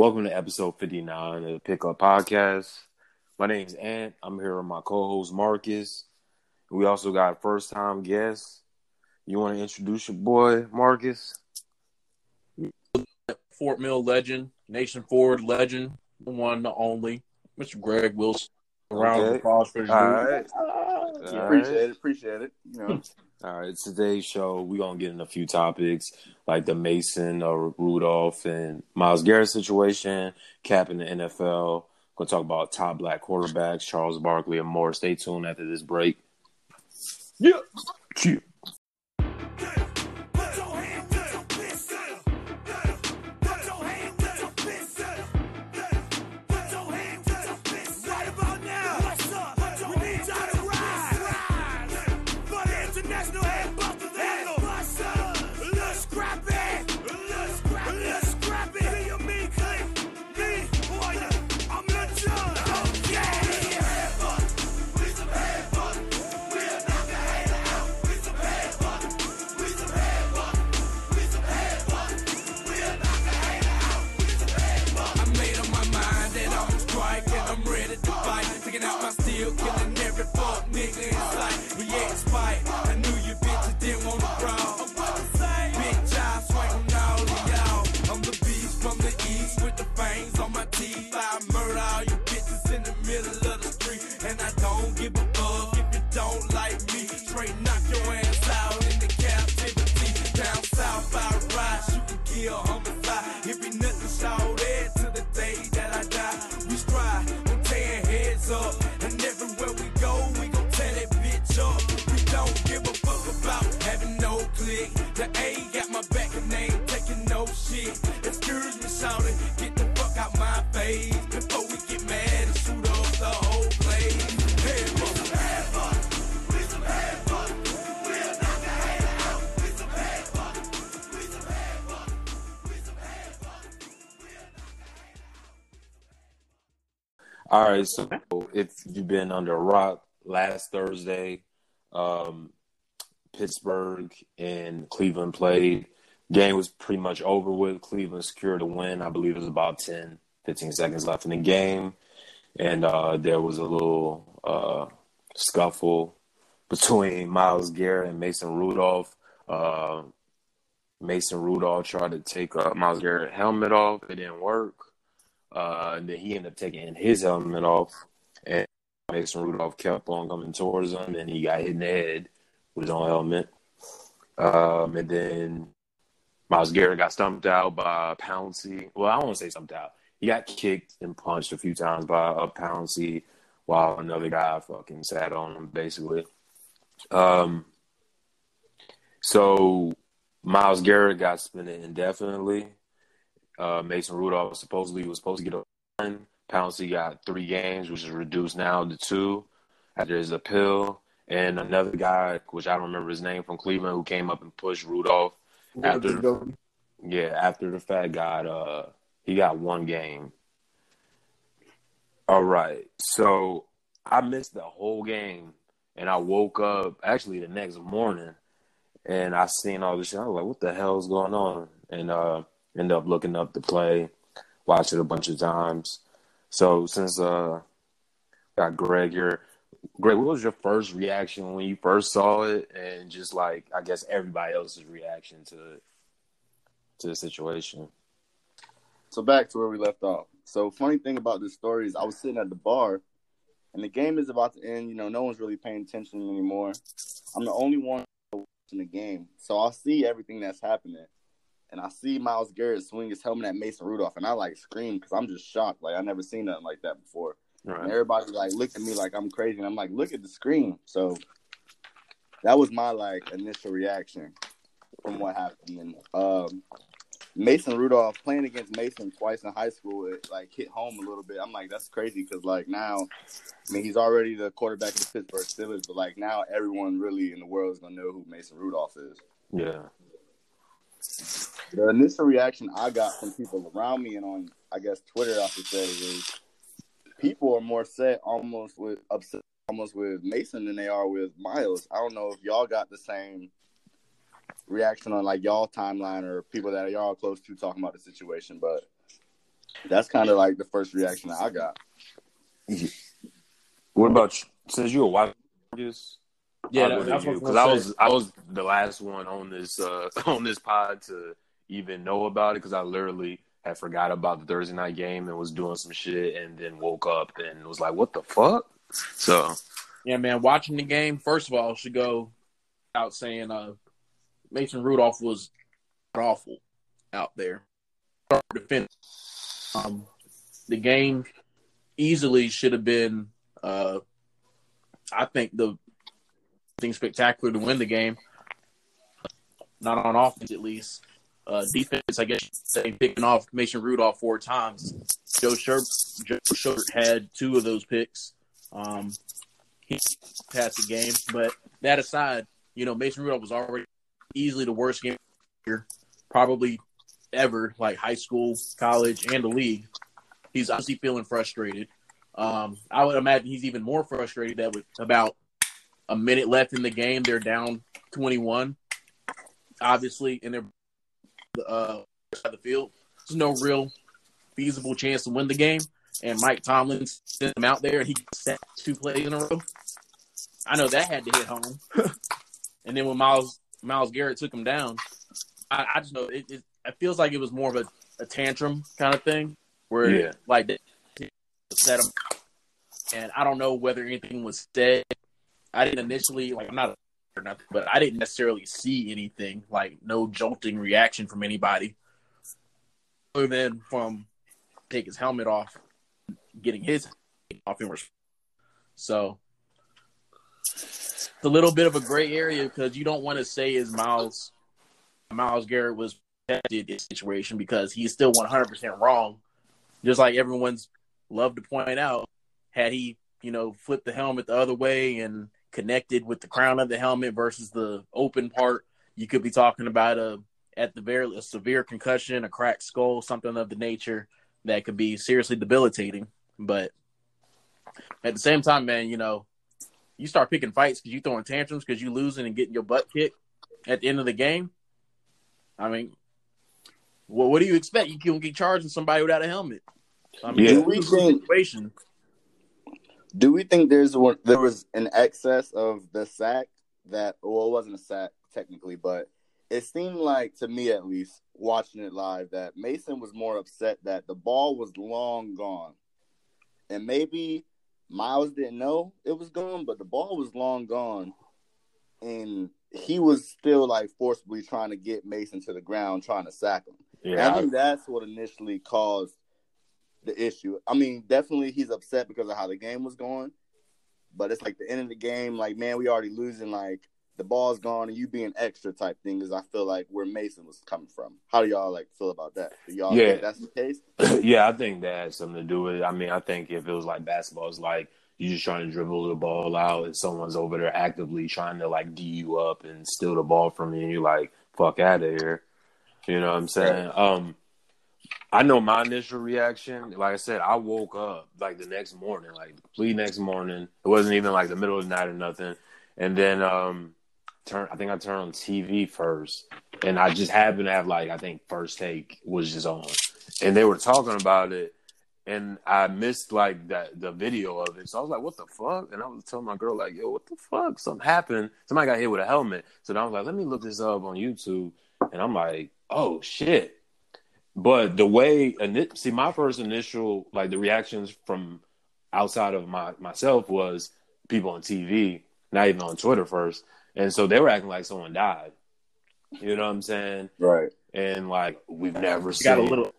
Welcome to episode 59 of the Pickup Podcast. My name's Ant. I'm here with my co-host Marques. We also got first-time guest. You want to introduce your boy, Marques? Fort Mill legend, Nation Ford legend, the one, the only, Mr. Greg Wilson. Around Okay. the applause for this All dude. right. All right. Appreciate it. Appreciate it. You know, All right, today's show we're gonna get in a few topics like the Mason or Rudolph and Myles Garrett situation, cap in the NFL. Gonna talk about top black quarterbacks, Charles Barkley and more. Stay tuned after this break. Yeah. Cheer. All right, so if you've been under a rock, last Thursday, um, Pittsburgh and Cleveland played. Game was pretty much over with. Cleveland secured a win. I believe it was about 10, 15 seconds left in the game. And uh, there was a little uh, scuffle between Myles Garrett and Mason Rudolph. Uh, Mason Rudolph tried to take uh, Myles Garrett's helmet off. It didn't work. Uh, and then he ended up taking his helmet off, and Mason Rudolph kept on coming towards him, and he got hit in the head with his own helmet. Um, and then Myles Garrett got stumped out by Pouncey. Well, I to say stumped out. He got kicked and punched a few times by a Pouncey, while another guy fucking sat on him, basically. Um, so Myles Garrett got suspended indefinitely. Uh, Mason Rudolph supposedly was supposed to get a one. Pouncey got three games, which is reduced now to two after his appeal. And another guy, which I don't remember his name from Cleveland, who came up and pushed Rudolph after the, yeah after the fact got uh he got one game. All right, so I missed the whole game, and I woke up actually the next morning, and I seen all this shit. I was like, "What the hell is going on?" And uh, ended up looking up the play, watched it a bunch of times. So since uh, got Greg here, Greg, what was your first reaction when you first saw it, and just like I guess everybody else's reaction to to the situation? so back to where we left off. So funny thing about this story is I was sitting at the bar, and the game is about to end. You know, no one's really paying attention anymore. I'm the only one watching the game, so I'll see everything that's happening, and I see Myles Garrett swing his helmet at Mason Rudolph, and I like scream because I'm just shocked. Like I never seen nothing like that before. And everybody like looked at me like I'm crazy, and I'm like, look at the screen. So that was my like initial reaction from what happened. And um, Mason Rudolph playing against Mason twice in high school, it like hit home a little bit. I'm like, that's crazy because like now, I mean, he's already the quarterback of the Pittsburgh Steelers, but like now everyone really in the world is gonna know who Mason Rudolph is. Yeah. The initial reaction I got from people around me and on, I guess, Twitter, I should say, is people are more set almost with upset almost with Mason than they are with Myles. I don't know if y'all got the same reaction on like y'all timeline or people that y'all close to talking about the situation, but That's kind of like the first reaction I got. What about you? Since you a Marques? Yeah, I'll that's to what you, I because I was I was the last one on this uh on this pod to even know about it because I literally had forgot about the Thursday night game and was doing some shit and then woke up and was like, what the fuck? So Yeah, man. Watching the game, first of all, should go out saying uh, Mason Rudolph was awful out there. Defend. Um, the game easily should have been, uh, I think, the thing spectacular to win the game. Not on offense, at least. Uh, defense, I guess, say, picking off Mason Rudolph four times. Joe Shirt, Joe had two of those picks. Um, he passed the game. But that aside, you know, Mason Rudolph was already easily the worst game here, probably ever, like high school, college, and the league. He's obviously feeling frustrated. Um, I would imagine he's even more frustrated that with about a minute left in the game, they're down 21, obviously, and they're uh, the field. There's no real feasible chance to win the game. And Mike Tomlin sent him out there, and he set two plays in a row. I know that had to hit home. and then when Myles Myles Garrett took him down, I, I just know it, it, it feels like it was more of a, a tantrum kind of thing, where Yeah. like they set him, and I don't know whether anything was said. I didn't initially like I'm not or nothing, but I didn't necessarily see anything like no jolting reaction from anybody, other than from take his helmet off, getting his off in. So it's a little bit of a gray area because you don't want to say is Myles Myles Garrett was protected in this situation because he's still 100% wrong. Just like everyone's loved to point out, had he, you know, flipped the helmet the other way and connected with the crown of the helmet versus the open part, you could be talking about a at the very a severe concussion, a cracked skull, something of the nature that could be seriously debilitating. But at the same time, man, you know, you start picking fights because you throwing tantrums because you losing and getting your butt kicked at the end of the game. I mean, what what do you expect? You can get charged with somebody without a helmet. I mean, Yeah. a lose-lose situation. Do we think there's one, there was an excess of the sack that well it wasn't a sack technically, but it seemed like to me at least watching it live that Mason was more upset that the ball was long gone. And maybe Myles didn't know it was gone, but the ball was long gone. And he was still like forcibly trying to get Mason to the ground, trying to sack him. And yeah, I think that's what initially caused the issue. I mean, definitely he's upset because of how the game was going, but it's like the end of the game, like man, we already losing. Like the ball's gone and you being extra type thing is I feel like where Mason was coming from. How do y'all like feel about that? Do y'all Yeah. think that's the case? yeah, I think that has something to do with it. I mean, I think if it was like basketball, it's like you're just trying to dribble the ball out and someone's over there actively trying to like D you up and steal the ball from you and you're like, fuck out of here. You know what I'm saying? Um I know my initial reaction, like I said, I woke up like the next morning, like the next morning. It wasn't even like the middle of the night or nothing. And then um turn I think I turned on TV first and I just happened to have like I think first take was just on and they were talking about it and I missed like that the video of it. So I was like, what the fuck? And I was telling my girl, like, yo, what the fuck? Something happened. Somebody got hit with a helmet. So then I was like, let me look this up on YouTube. And I'm like, oh shit. But the way and see my first initial like the reactions from outside of my myself was people on TV, not even on Twitter first. And so they were acting like someone died. You know what I'm saying? Right. And like we've never You seen got a little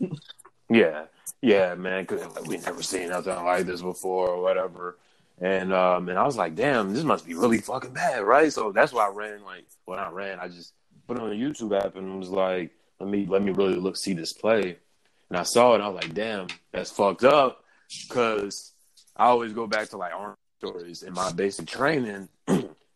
yeah, yeah, man. Cause like, we never seen nothing like this before or whatever. And um, and I was like, damn, this must be really fucking bad, right? So that's why I ran like when I ran, I just put it on the YouTube app and was like, let me let me really look see this play. And I saw it, I was like, damn, that's fucked up. Cause I always go back to like army stories in my basic training.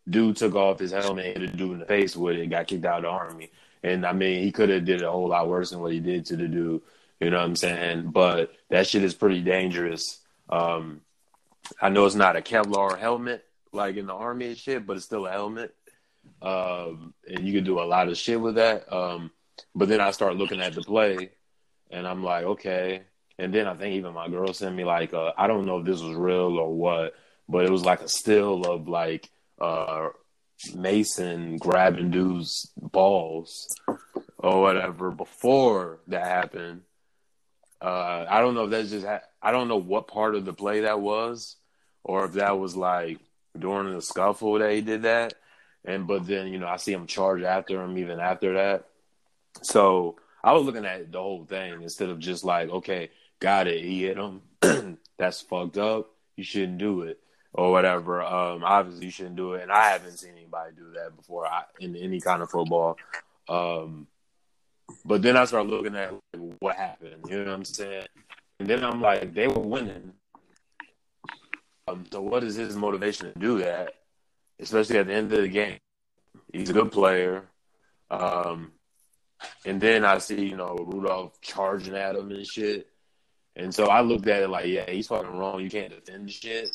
dude took off his helmet, hit a dude in the face with it, got kicked out of the army. And I mean, he could have did a whole lot worse than what he did to the dude. You know what I'm saying? But that shit is pretty dangerous. Um, I know it's not a Kevlar helmet like in the army and shit, but it's still a helmet. Um, and you can do a lot of shit with that. Um, but then I start looking at the play, and I'm like, okay, And then I think even my girl sent me like I don't know if this was real or what, but it was like a still of like uh, Mason grabbing dudes' balls or whatever before that happened. Uh, I don't know if that's just ha- I don't know what part of the play that was, or if that was like during the scuffle that he did that. And but then you know I see him charge after him even after that. So I was looking at the whole thing instead of just like okay, got it, he hit him. that's fucked up. You shouldn't do it or whatever. Um, obviously you shouldn't do it, and I haven't seen anybody do that before I, in any kind of football. Um, but then I started looking at what happened. You know what I'm saying? And then I'm like, they were winning. Um, so what is his motivation to do that? Especially at the end of the game, he's a good player. Um, and then I see you know Rudolph charging at him and shit. And so I looked at it like, yeah, he's fucking wrong. You can't defend shit.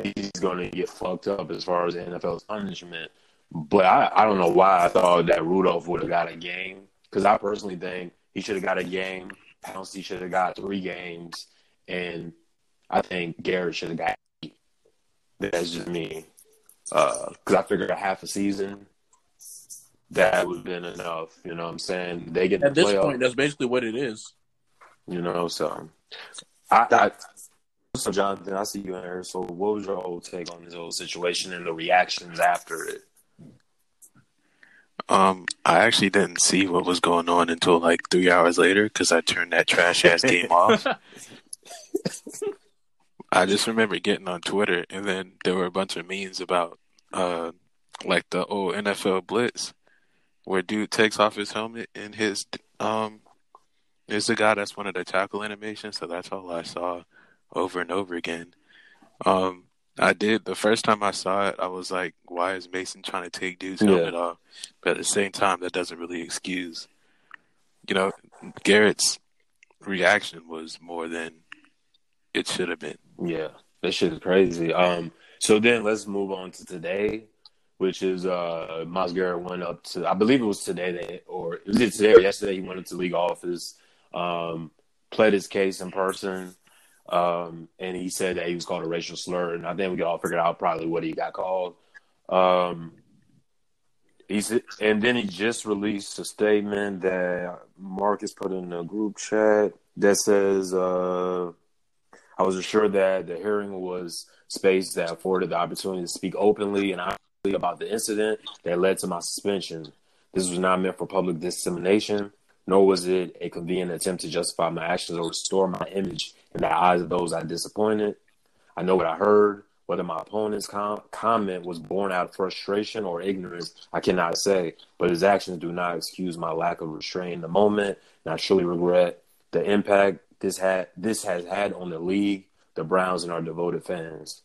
He's going to get fucked up as far as the NFL's punishment. But I, I don't know why I thought that Rudolph would have got a game because I personally think he should have got a game. Pouncey should have got three games, and I think Garrett should have got. Eight. That's just me, because uh, I figured a half a season that would have been enough. You know what I'm saying? They get At the this playoff, point, that's basically what it is. you know. So, I, I so Jonathan, I see you in here. So, what was your old take on this whole situation and the reactions after it? Um, I actually didn't see what was going on until like three hours later because I turned that trash ass game off. I just remember getting on Twitter and then there were a bunch of memes about uh like the old NFL blitz where dude takes off his helmet and his um there's the guy that's one of the tackle animations, so that's all I saw over and over again. Um I did the first time I saw it, I was like, why is Mason trying to take dude's Yeah. helmet off? But at the same time that doesn't really excuse you know, Garrett's reaction was more than it should have been. Yeah, that shit is crazy. Um, so then let's move on to today, which is uh, Garrett went up to, I believe it was today that, or it was today or yesterday? He went up to league office, um, pled his case in person, um, and he said that he was called a racial slur, and I think we could all figure out probably what he got called. Um, he's and then he just released a statement that Marques put in a group chat that says. Uh, I was assured that the hearing was space that afforded the opportunity to speak openly and honestly about the incident that led to my suspension. This was not meant for public dissemination, nor was it a convenient attempt to justify my actions or restore my image in the eyes of those I disappointed. I know what I heard. Whether my opponent's com- comment was born out of frustration or ignorance, I cannot say, but his actions do not excuse my lack of restraint in the moment, and I truly regret the impact this had this has had on the league, the Browns, and our devoted fans.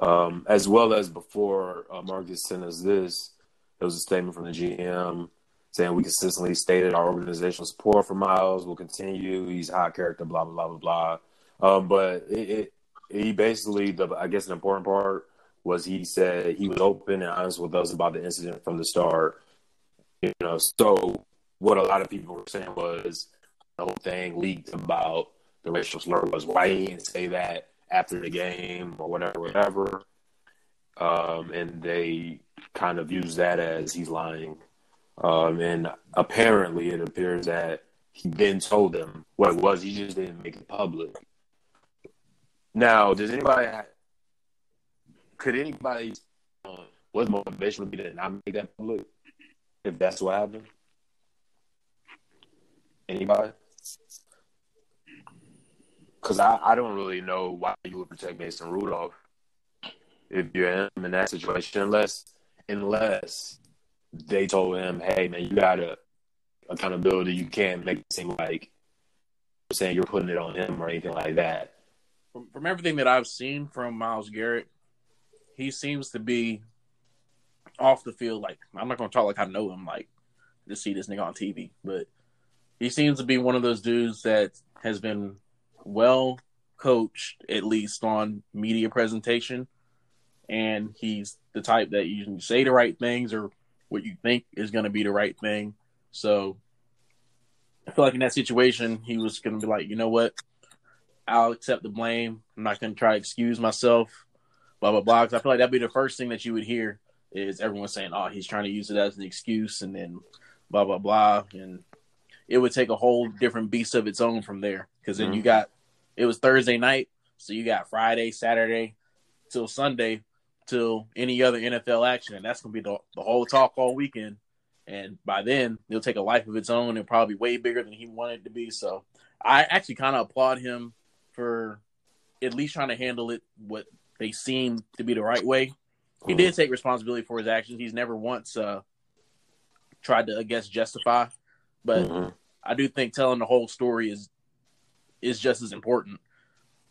Um, as well as before uh, Marques sent us this, there was a statement from the GM saying we consistently stated our organizational support for Myles will continue. He's high character, blah blah blah blah blah. Um, but it, it, he basically, the I guess, the important part was he said he was open and honest with us about the incident from the start. You know, so what a lot of people were saying was the whole thing leaked about the racial slur was why he didn't say that after the game or whatever, whatever. Um, and they kind of used that as he's lying. Um, and apparently, it appears that he then told them what it was. He just didn't make it public. Now, does anybody could anybody uh, what motivation would be to not make that public if that's what happened? Anybody? Because I, I don't really know why you would protect Mason Rudolph if you're him in that situation, unless unless they told him, "Hey, man, you gotta accountability. You can't make it seem like you're saying you're putting it on him or anything like that." From, from everything that I've seen from Myles Garrett, he seems to be off the field. Like I'm not going to talk like I know him, like to see this nigga on TV, but he seems to be one of those dudes that has been well coached, at least on media presentation, and he's the type that you can say the right things or what you think is going to be the right thing. So I feel like in that situation, he was going to be like, you know what? I'll accept the blame. I'm not going to try to excuse myself, blah, blah, blah. Because I feel like that'd be the first thing that you would hear is everyone saying, oh, he's trying to use it as an excuse and then blah, blah, blah. And it would take a whole different beast of its own from there. Because then you Mhm. got, it was Thursday night. So you got Friday, Saturday till Sunday till any other NFL action. And that's going to be the, the whole talk all weekend. And by then, it'll take a life of its own and probably way bigger than he wanted it to be. So I actually kind of applaud him for at least trying to handle it what they seem to be the right way. He did take responsibility for his actions. He's never once uh, tried to, I guess, justify. But Mhm. I do think telling the whole story is is just as important,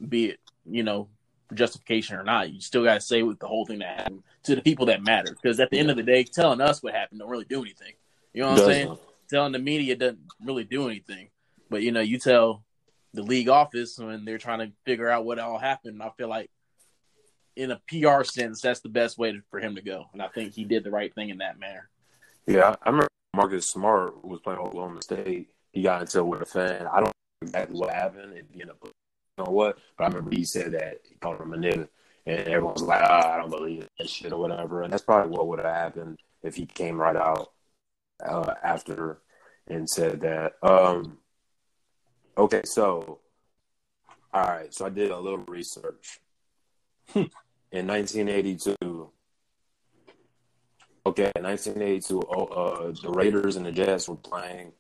be it you know justification or not. You still got to say with the whole thing that happened to the people that matter. Because at the end of the day, telling us what happened don't really do anything. You know what I'm saying? Telling the media doesn't really do anything. But you know, you tell the league office when they're trying to figure out what all happened. I feel like, in a PR sense, that's the best way to, for him to go, and I think he did the right thing in that manner. Yeah, I remember Marcus Smart was playing Oklahoma State. He got into it with a fan. I don't exactly what happened and ended up, you know what? But I remember he said that he called him a nigga, and everyone was like, ah, I don't believe that shit or whatever. And that's probably what would have happened if he came right out uh, after and said that. Um, okay, so all right, so I did a little research. In 1982, Okay, in 1982, oh, uh, the Raiders and the Jets were playing,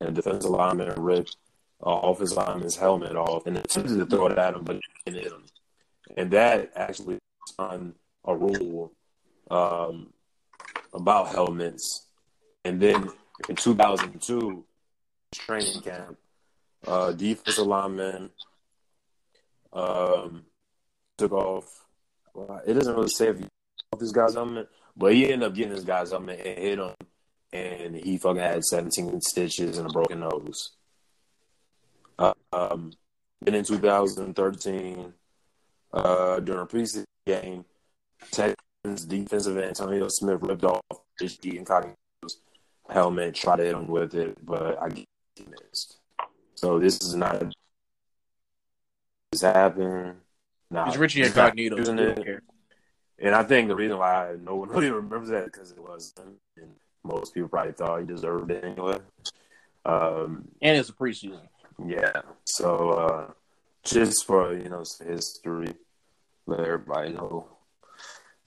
and the defensive lineman ripped uh, offensive lineman's helmet off and attempted to throw it at him, but it hit him. And that actually on a rule um, about helmets. And then in 2002, training camp, uh, defensive lineman um, took off. Well, it doesn't really say if he off this guy's helmet, but he ended up getting this guy's helmet and hit him, and he fucking had 17 stitches and a broken nose. Um, then in 2013, uh, during a preseason game, Texans defensive end Antonio Smith ripped off his Incognito's helmet, tried to hit him with it, but I guess he missed. So this is not this happened. Nah, It's Richie Incognito. using it. And I think the reason why no one really remembers that because it was and most people probably thought he deserved it anyway. Um, And it's a preseason. Yeah. So uh, just for you know history, let everybody know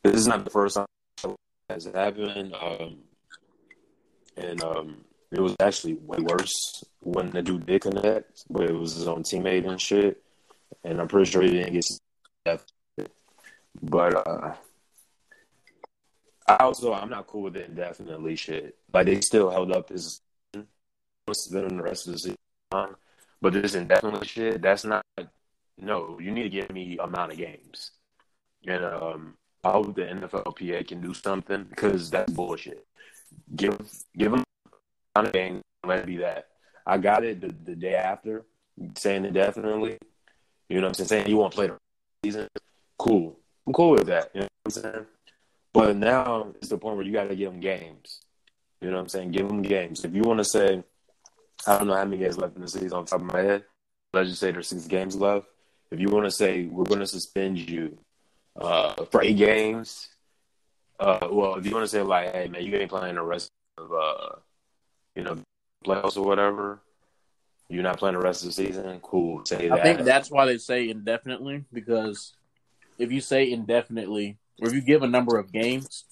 this is not the first time has happened. Um, and um, it was actually way worse when the dude did connect, but it was his own teammate and shit. And I'm pretty sure he didn't get death. But uh, I also I'm not cool with it indefinitely shit. Like they still held up his what's been the rest of the season. But this indefinitely shit, that's not no, you need to give me amount of games. And um I hope the NFLPA can do something because that's bullshit. Give give them amount of games, let it be that. I got it the, the day after, saying indefinitely. You know what I'm saying? Saying you won't play the season. Cool. I'm cool with that. You know what I'm saying? But now it's the point where you got to give them games. You know what I'm saying? Give them games. If you want to say, I don't know how many games left in the season on top of my head. Let's just say there's six games left. If you want to say we're going to suspend you uh, for eight games, uh, well, if you want to say like, hey man, you ain't playing the rest of, uh, you know, playoffs or whatever. You're not playing the rest of the season. Cool. Say that. I think that's why they say indefinitely because if you say indefinitely, or if you give a number of games,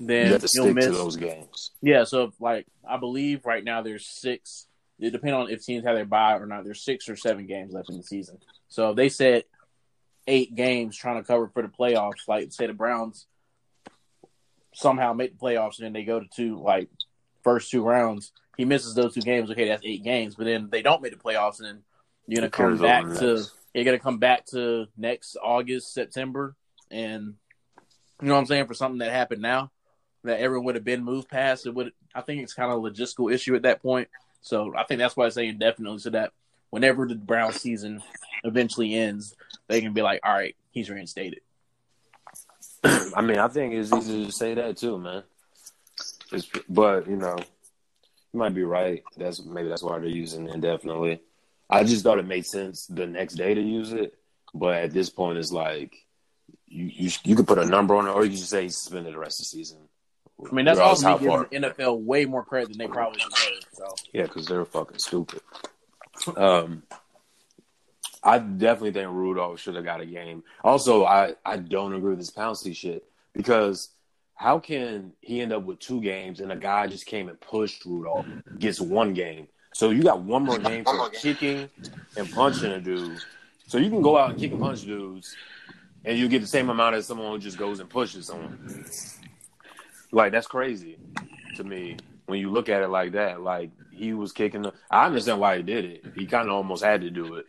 then you have to you'll stick miss. to those games. Yeah, so if, like I believe right now there's six. It depends on if teams have their bye or not. There's six or seven games left in the season. So if they said eight games trying to cover for the playoffs, like say the Browns somehow make the playoffs and then they go to two like first two rounds, he misses those two games. Okay, that's eight games. But then they don't make the playoffs and then you're gonna It come back to you're gonna come back to next August, September, and you know what I'm saying for something that happened now that everyone would have been moved past. It would. I think it's kind of a logistical issue at that point. So I think that's why I say indefinitely, so that whenever the Brown season eventually ends, they can be like, "All right, he's reinstated." I mean, I think it's easy to say that too, man. It's, but you know, You might be right. That's maybe that's why they're using indefinitely. I just thought it made sense the next day to use it, but at this point, it's like you you you could put a number on it, or you could just say he's suspended the rest of the season. I mean, that's also me giving the NFL way more credit than they probably deserve. So Yeah, because they're fucking stupid. Um, I definitely think Rudolph should have got a game. Also, I, I don't agree with this penalty shit because how can he end up with two games and a guy just came and pushed Rudolph gets one game? So you got one more game for kicking and punching a dude. So you can go out and kick and punch dudes, and you get the same amount as someone who just goes and pushes someone. Like that's crazy to me when you look at it like that. Like he was kicking. The, I understand why he did it. He kind of almost had to do it.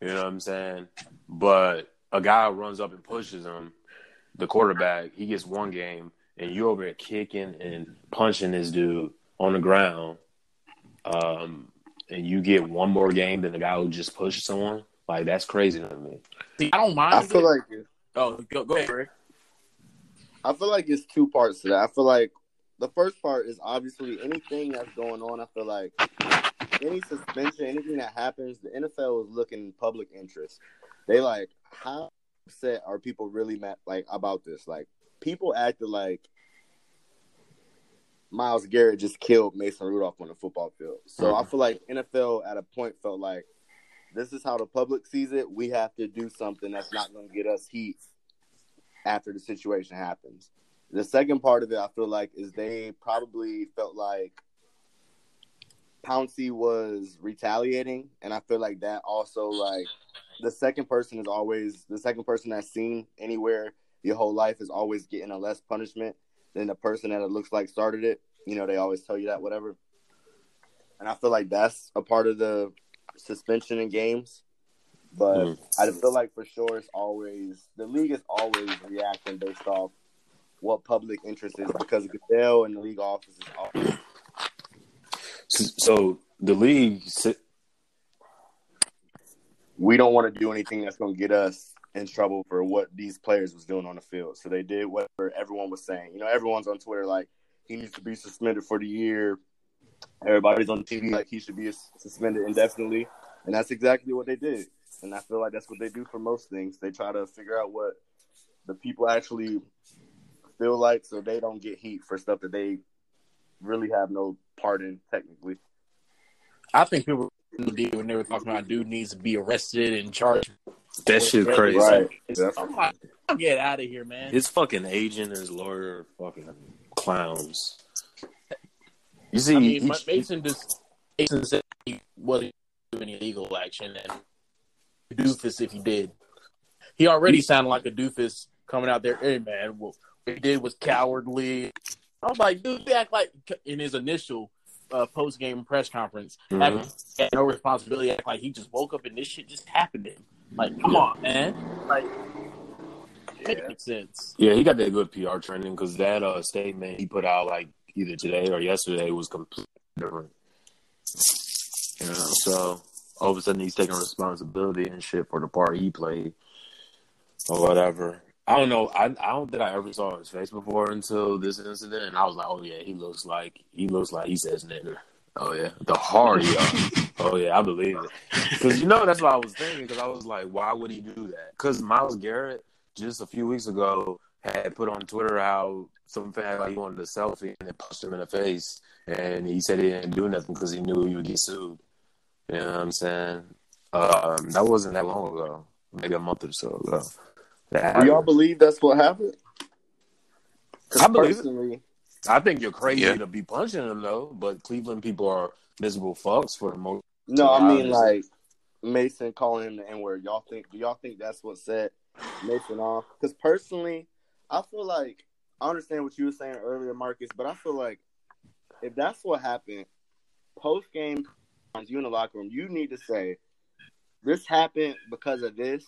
You know what I'm saying? But a guy runs up and pushes him, the quarterback. He gets one game, and you're over there kicking and punching this dude on the ground. Um, and you get one more game than the guy who just pushed someone. Like that's crazy to me. see, I don't mind. I feel it. like oh, go, go ahead, Rick. I feel like it's two parts to that. I feel like the first part is obviously anything that's going on. I feel like any suspension, anything that happens, the NFL is looking public interest. They like how upset are people really mad like about this? Like people acted like Myles Garrett just killed Mason Rudolph on the football field. So I feel like NFL at a point felt like this is how the public sees it. We have to do something that's not going to get us heat after the situation happens. The second part of it, I feel like, is they probably felt like Pouncey was retaliating, and I feel like that also like the second person is always the second person that's seen anywhere your whole life is always getting a less punishment than the person that it looks like started it. You know, they always tell you that, whatever. And I feel like that's a part of the suspension in games. But Mm. I feel like for sure it's always the league is always reacting based off what public interest is because Goodell and the league office is always So, so the league, we don't want to do anything that's going to get us in trouble for what these players was doing on the field. So they did whatever everyone was saying. You know, everyone's on Twitter like he needs to be suspended for the year. Everybody's on TV like he should be suspended indefinitely, and that's exactly what they did. And I feel like that's what they do for most things. They try to figure out what the people actually feel like, so they don't get heat for stuff that they really have no part in technically. I think people did when they were talking about dude needs to be arrested and charged. that shit crazy. Right. I'm like, get out of here, man. His fucking agent and his lawyer are fucking clowns. You see, I mean, each- Mason just Mason said he wasn't doing any legal action, and doofus if he did. He already sounded like a doofus coming out there. Hey man, what he did was cowardly. I was like, dude, you act like in his initial uh, post game press conference, Mhm. had no responsibility, act like he just woke up and this shit just happened to him. Like, come on, man. Like, it makes sense. yeah, he got that good PR training because that uh, statement he put out like either today or yesterday was completely different. You know, so all of a sudden he's taking responsibility and shit for the part he played or whatever. I don't know. I I don't think I ever saw his face before until this incident, and I was like, oh yeah, he looks like he looks like he says nigger. Oh yeah, the hard yeah. oh yeah, I believe it. Because you know that's what I was thinking. Because I was like, why would he do that? Because Myles Garrett just a few weeks ago had put on Twitter how some fan like he wanted a selfie and then punched him in the face, and he said he didn't do nothing because he knew he would get sued. You know what I'm saying? Um, that wasn't that long ago, maybe a month or so ago. Do y'all believe that's what happened? 'Cause I believe it. personally, I think you're crazy Yeah. to be punching him though, but Cleveland people are miserable fucks for the most. No, I mean Honestly. like Mason calling him the N word. Y'all think? Do y'all think that's what set Mason off? Because personally, I feel like I understand what you were saying earlier, Marques, but I feel like if that's what happened, post game, you in the locker room, you need to say this happened because of this.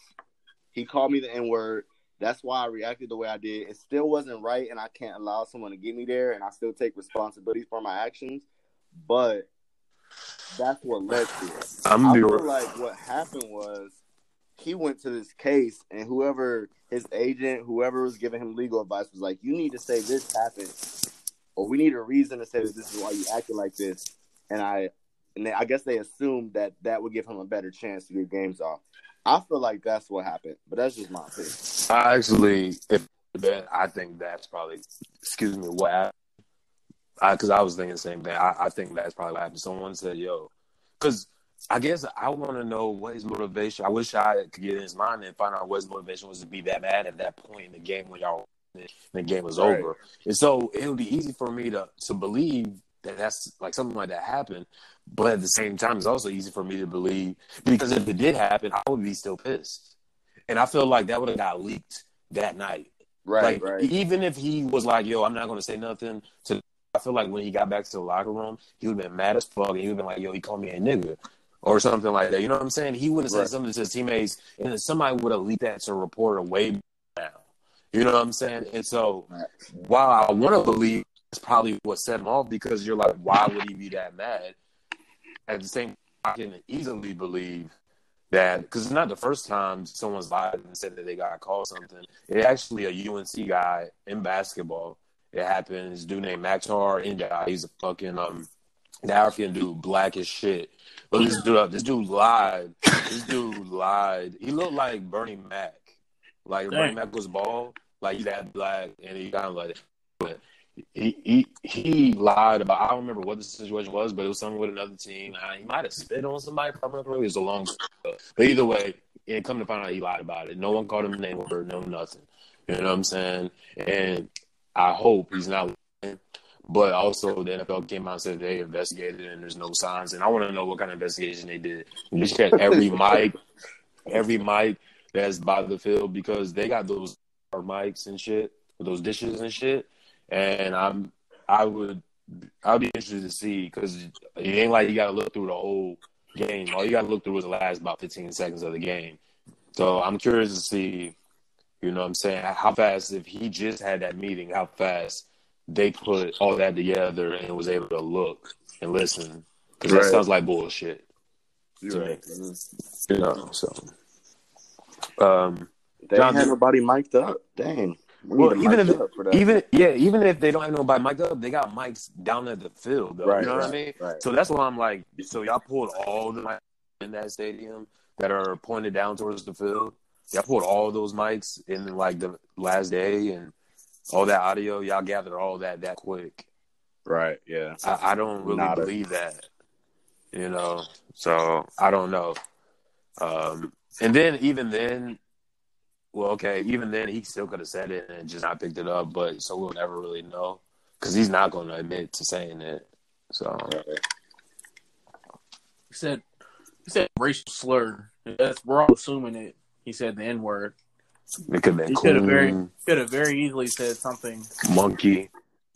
He called me the N word. That's why I reacted the way I did. It still wasn't right, and I can't allow someone to get me there, and I still take responsibility for my actions. But that's what led to it. I'm I feel like what happened was he went to this case, and whoever his agent, whoever was giving him legal advice, was like, "You need to say this happened, or we need a reason to say that this is why you acted like this." and I and they, I guess they assumed that that would give him a better chance to get games off. I feel like that's what happened, but that's just my opinion. I actually, if I think that's probably, excuse me, what happened. Because I, was thinking the same thing. I, I think that's probably what happened. Someone said, "Yo," because I guess I want to know what his motivation. I wish I could get in his mind and find out what his motivation was to be that mad at that point in the game when y'all the game was Right. over. And so it would be easy for me to to believe that that's like something like that happened. But at the same time, it's also easy for me to believe because if it did happen, I would be still pissed. And I feel like that would have got leaked that night. Right, like right. even if he was like, "Yo, I'm not going to say nothing," to I feel like when he got back to the locker room, he would have been mad as fuck, and he would have been like, "Yo, he called me a nigga." Or something like that. You know what I'm saying? He would have said Right. something to his teammates, and then somebody would have leaked that to a reporter way now. You know what I'm saying? And so, while I want to believe that's probably what set him off, because you're like, why would he be that mad? At the same time, I can easily believe that because it's not the first time someone's lied and said that they got called something. It actually a UNC guy in basketball. It happened. This dude named Maktar India. He's a fucking um, the African dude, black as shit. But this dude, this dude lied. This dude lied. He looked like Bernie Mac. Like Dang. Bernie Mac was bald, like he's that black, and he kind of like. But he he he lied about. I don't remember what the situation was, but it was something with another team. Uh, he might have spit on somebody. I remember. It was a long. story. But either way, it come to find out he lied about it. No one called him a name or No nothing. You know what I'm saying? And I hope he's not. lying. But also, the NFL came out and said they investigated and there's no signs. And I want to know what kind of investigation they did. They checked every mic, every mic that's by the field because they got those mics and shit, those dishes and shit. And I'm, I would, I'd be interested to see because it ain't like you got to look through the whole game. All you got to look through is the last about 15 seconds of the game. So I'm curious to see, you know what I'm saying, how fast, if he just had that meeting, how fast they put all that together and was able to look and listen. Because that sounds like bullshit, You're right. you know, so. Um, They John, had nobody mic'd up. Dang. We Well, even if- up for that. even yeah, even if they don't have nobody mic'd up, they got mics down at the field, though. Right, you know what I mean? right. So that's why I'm like, so y'all pulled all the mics in that stadium that are pointed down towards the field. Y'all pulled all those mics in like the last day and all that audio. Y'all gathered all that that quick. Right, yeah. I, I don't really Nada. believe that. You know, so I don't know. Um, and then even then, well, okay, even then he still could have said it and just not picked it up, but so we'll never really know because he's not going to admit to saying it. So He said he said racial slur. That's we're all assuming it. He said the N word. it could have been He could have very could have very easily said something monkey.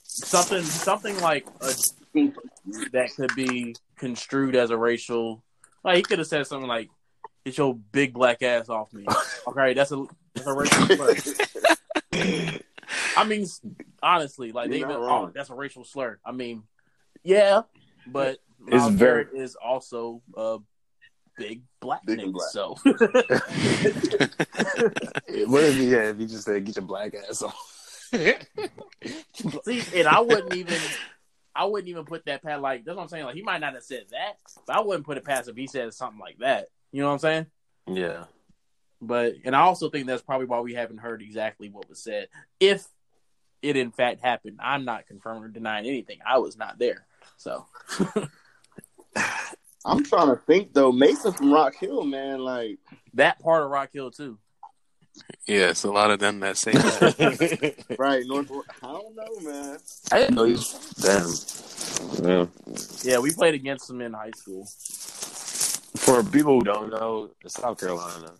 something something like a, that could be construed as a racial. Like he could have said something like, "Get your big black ass off me." Okay, that's a that's a racial slur. I mean, honestly, like they You're even oh, wrong. that's a racial slur. I mean, yeah, but It's Myles very- Garrett is also a big black Big nigga. black. So what if he, yeah, if he just said, get your black ass off? see, and I wouldn't even. I wouldn't even put that past like that's what I'm saying. Like he might not have said that, but I wouldn't put it past if he said something like that. You know what I'm saying? yeah. But and I also think that's probably why we haven't heard exactly what was said. If it in fact happened, I'm not confirming or denying anything. I was not there, so I'm trying to think though. Mason from Rock Hill, man, like that part of Rock Hill too. Yeah, it's a lot of them that say that. right, North I don't know, man. I didn't know he was. Damn. Yeah. Yeah, we played against them in high school. For people who don't know, South Carolina.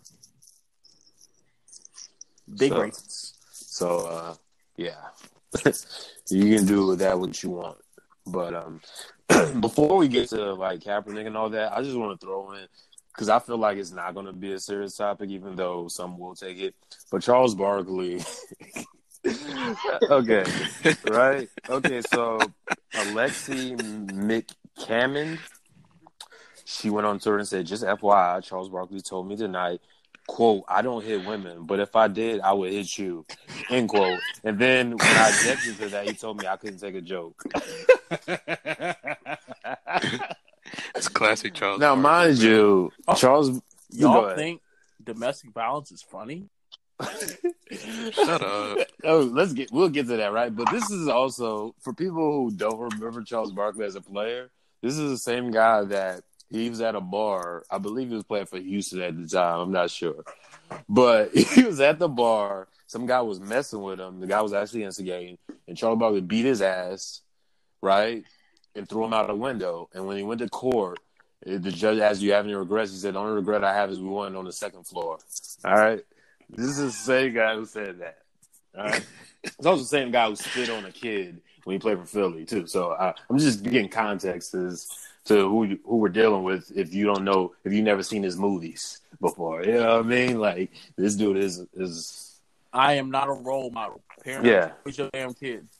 Big So- races. So uh, yeah, you can do with that what you want. But um, before we get to like Kaepernick and all that, I just want to throw in because I feel like it's not going to be a serious topic, even though some will take it. But Charles Barkley. okay, right? Okay, so Alexi McCammond, she went on tour and said, "Just FYI, Charles Barkley told me tonight." Quote, I don't hit women, but if I did, I would hit you, end quote. And then when I objected to that, he told me I couldn't take a joke. It's classic Charles. now, Barkley, mind you, oh, Charles. Go Y'all ahead. think domestic violence is funny? Shut up. Oh, let's get we'll get to that right. But this is also for people who don't remember Charles Barkley as a player. This is the same guy that he was at a bar. I believe he was playing for Houston at the time. I'm not sure, but he was at the bar. Some guy was messing with him. The guy was actually instigating, and Charles Barkley beat his ass, right, and threw him out a window. And when he went to court, eh, the judge asked, "Do you have any regrets?" He said, "The only regret I have is we won on the second floor." All right. This is the same guy who said that. All right. It's also the same guy who spit on a kid when he played for Philly too. So I, I'm just getting context as to who who we're dealing with. If you don't know, if you never seen his movies before, you know what I mean? Like this dude is is I am not a role model. Parents, Yeah. raise your damn kids.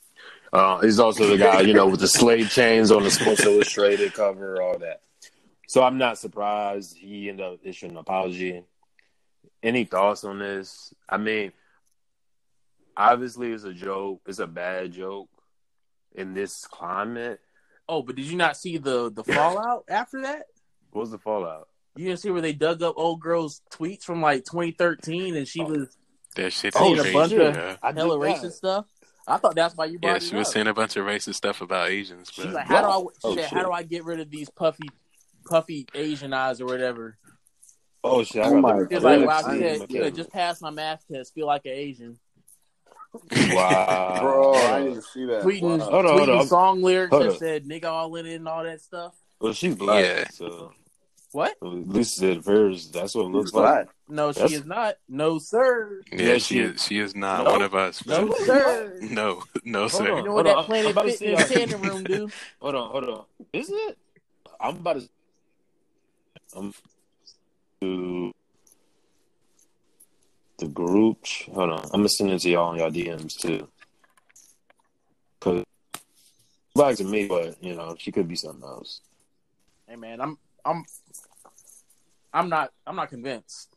Uh, he's also the guy, you know, with the slave chains on the Sports Illustrated cover, all that. So I'm not surprised he ended up issuing an apology. Any thoughts on this? I mean, obviously it's a joke. It's a bad joke in this climate. Oh, but did you not see the the fallout after that? What was the fallout? You didn't see where they dug up old girl's tweets from like 2013, and she oh. was That shit Oh, is a bunch crazy. of yeah. I hella racist stuff. I thought that's why you brought Yeah, it she was up. saying a bunch of racist stuff about Asians, She's like, how do I? Oh, she said, shit. Oh, how do I get rid of these puffy, puffy Asian eyes or whatever? Oh shit! I Oh my look She at was like, that. wow, I she didn't said, even yeah, care. just pass my math test, feel like an Asian. Wow, Bro, I didn't see that. Tweeting, Wow. Hold on, hold on. song lyrics Hold that on. said "nigga all in it" and all that stuff. Well, she's black, Yeah. so What? at least it appears that's what it looks He's like. black. No, she That's- is not. No, sir. yeah, Yeah, she she- is, she is not No. one of us. No, man. sir. No, no, Hold sir. You know what Hold that on. Planet about to see Fitness y'all. tanning room do? Hold on, hold on. Is it? I'm about to. I'm to the group. Hold on, I'm gonna send it to y'all on y'all DMs too. Cause black to me, but you know she could be something else. Hey man, I'm I'm I'm not I'm not convinced.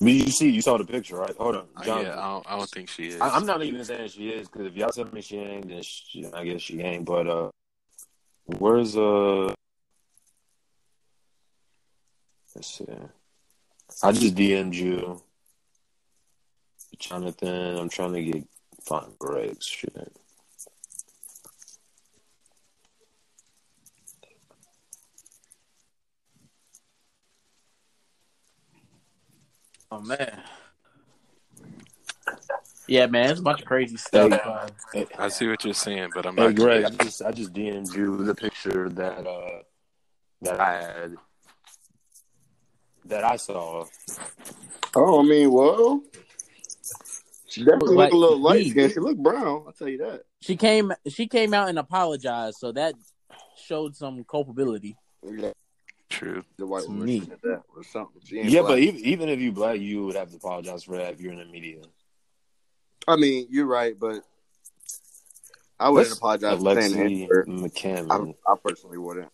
But you see, you saw the picture, right? Hold on, Uh, yeah, I don't, I don't think she is. I, I'm not even saying she is because if y'all tell me she ain't, then she, I guess she ain't. But uh, where's uh? Let's see. I just DM'd you, Jonathan. I'm trying to get find Greg's shit. Oh man. Yeah, man, it's a bunch of crazy stuff. Hey. uh, I see what you're saying, but I'm hey not. Greg, I just I just DM'd you the picture that uh that I had that I saw. Oh, I mean, well, she definitely Like, look a little light he- skinned. She look brown. I'll tell you that. she came she came out and apologized, so that showed some culpability. Yeah, True. the white woman said that or something. Yeah, black. but even, even if you black, you would have to apologize for that if you're in the media. I mean, you're right, but I wouldn't Let's- apologize for saying the Alexi N-word. McCammond. I, I personally wouldn't.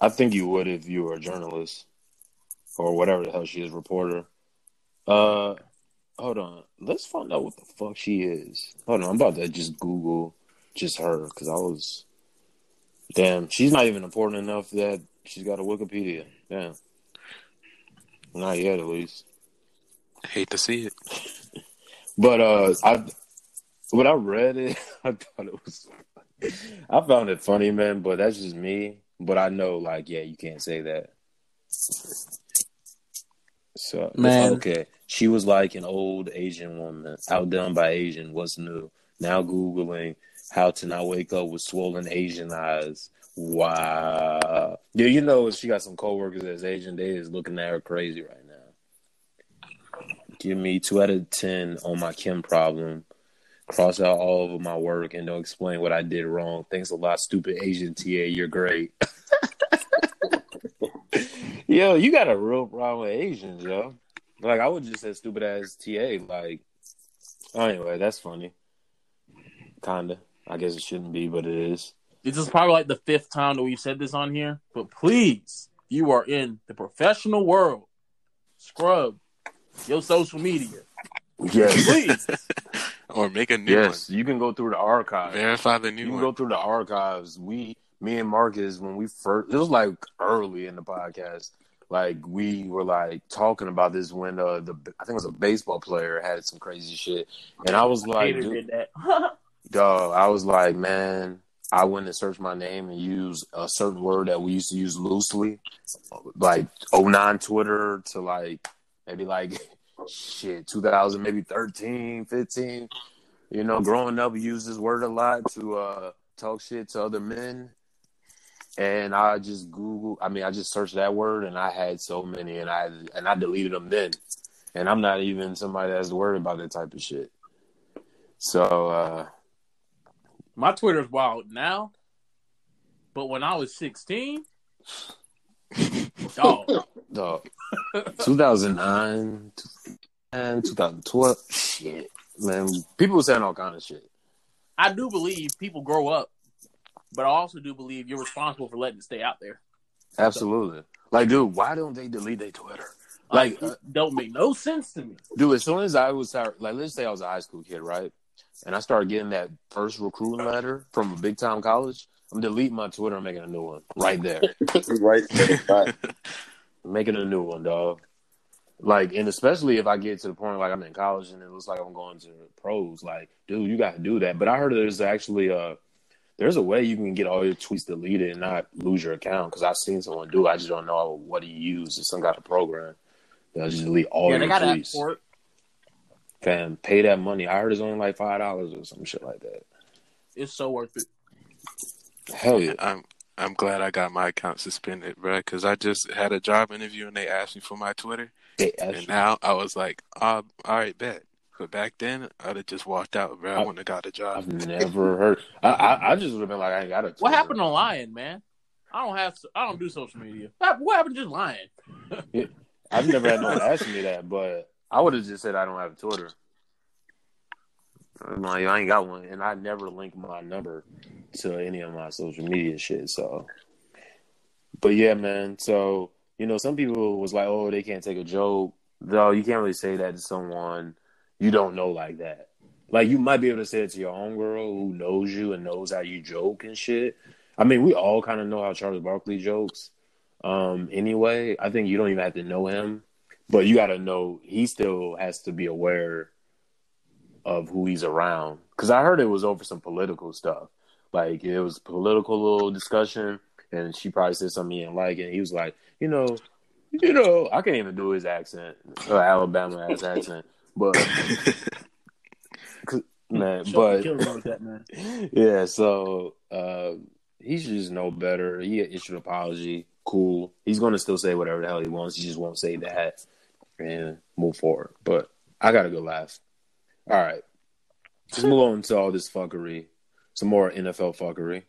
I think you would if you were a journalist or whatever the hell she is, reporter. Uh, hold on. Let's find out what the fuck she is. Hold on, I'm about to just Google just her because I was. Damn, she's not even important enough that she's got a Wikipedia. Damn, not yet at least. Hate to see it. But uh, I when I read it, I thought it was. I found it funny, man. But that's just me. But I know, like, yeah, you can't say that. So Man. okay, she was like an old Asian woman, outdone by Asian. What's new? Now googling how to not wake up with swollen Asian eyes. Wow. Yeah, you know she got some coworkers that's Asian. They is looking at her crazy right now. Give me two out of ten on my chem problem. Cross out all of my work and don't explain what I did wrong. Thanks a lot, stupid Asian TA. You're great. yo, you got a real problem with Asians, yo. Like I would just say stupid ass TA. Like anyway, that's funny. Kinda. I guess it shouldn't be, but it is. This is probably like the fifth time that we've said this on here, but please, you are in the professional world. Scrub your social media. Yes. Please. Or make a new yes. You can go through the one. archive. Verify the You new can one. go through the archives. We me and Marques when we first it was like early in the podcast. Like we were like talking about this when uh the I think it was a baseball player had some crazy shit, and I was like, Hater dude, dog, I was like, man, I went and searched my name and used a certain word that we used to use loosely, like 09 Twitter to like maybe like shit 2000 maybe 13 15 you know growing up we used this word a lot to uh talk shit to other men and i just google i mean i just searched that word and i had so many and i and i deleted them then. And i'm not even somebody that's worried about that type of shit. So uh My Twitter's wild now, but when I was 16, dog, dog. 2009 and 2012 shit man. People were saying all kind of shit. I do believe people grow up, but I also do believe you're responsible for letting it stay out there. Absolutely. Like, dude, why don't they delete their Twitter? Like, Like, it uh, don't make no sense to me. dude, as soon as I was like, let's say I was a high school kid, right? And I started getting that first recruiting letter from a big time college. I'm deleting my Twitter I'm making a new one right there. right there. Right. making a new one, dog. Like, and especially if I get to the point like I'm in college and it looks like I'm going to pros, like, dude, you got to do that. But I heard there's actually a there's a way you can get all your tweets deleted and not lose your account because I've seen someone do. it. I just don't know what he used. It's some kind of program that'll just delete all your tweets. yeah, your they got an app tweets. for. Fam, pay that money. I heard it's only like five dollars or some shit like that. It's so worth it. Hell yeah. I'm I'm glad I got my account suspended, bro, because I just had a job interview and they asked me for my Twitter, They and actually- now I was like, uh, all right, bet. But back then, I'd have just walked out, bro. I I- wouldn't have got a job. I've never heard. I, I I just would have been like, I ain't got a. What happened to lying, man? I don't have. I don't do social media. What what happened to just lying? I've never had no one ask me that, but I would have just said I don't have a Twitter. I'm like, I ain't got one, and I never link my number to any of my social media shit. So, but yeah, man. So you know, some people was like, oh, they can't take a joke. Though you can't really say that to someone you don't know like that. Like you might be able to say it to your own girl who knows you and knows how you joke and shit. I mean, we all kind of know how Charles Barkley jokes. Um, anyway, I think you don't even have to know him, but you got to know he still has to be aware of who he's around. Because I heard it was over some political stuff. Like it was political little discussion, and she probably said something he didn't like, and he was like, you know, you know, I can't even do his accent, uh, Alabama ass accent, but man, but killed me with that, yeah, so uh, he should just know better. He issued an apology. Cool. He's going to still say whatever the hell he wants. He just won't say that and move forward. But I got to go last. All right. Let's move on to all this fuckery. Some more NFL fuckery.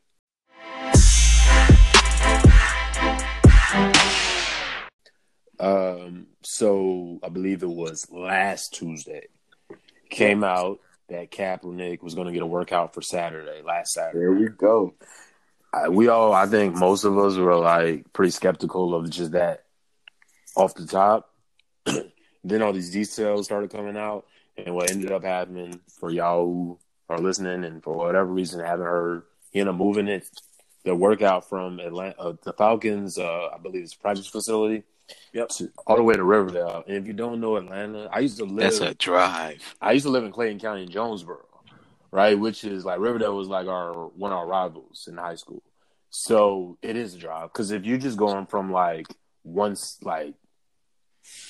Um, so I believe it was last Tuesday. Came out that Kaepernick was going to get a workout for Saturday, last Saturday. There we go. I, we all, I think most of us were like pretty skeptical of just that off the top. then all these details started coming out, and what ended up happening for y'all who are listening and for whatever reason haven't heard, he ended up moving it, the workout from Atlanta, uh, the Falcons, uh, I believe it's practice facility, Yep. to, all the way to Riverdale. And if you don't know Atlanta, I used to live. That's a drive. I used to live in Clayton County in Jonesboro, right? Which is like Riverdale was like our one of our rivals in high school. So it is a drive because if you're just going from like once like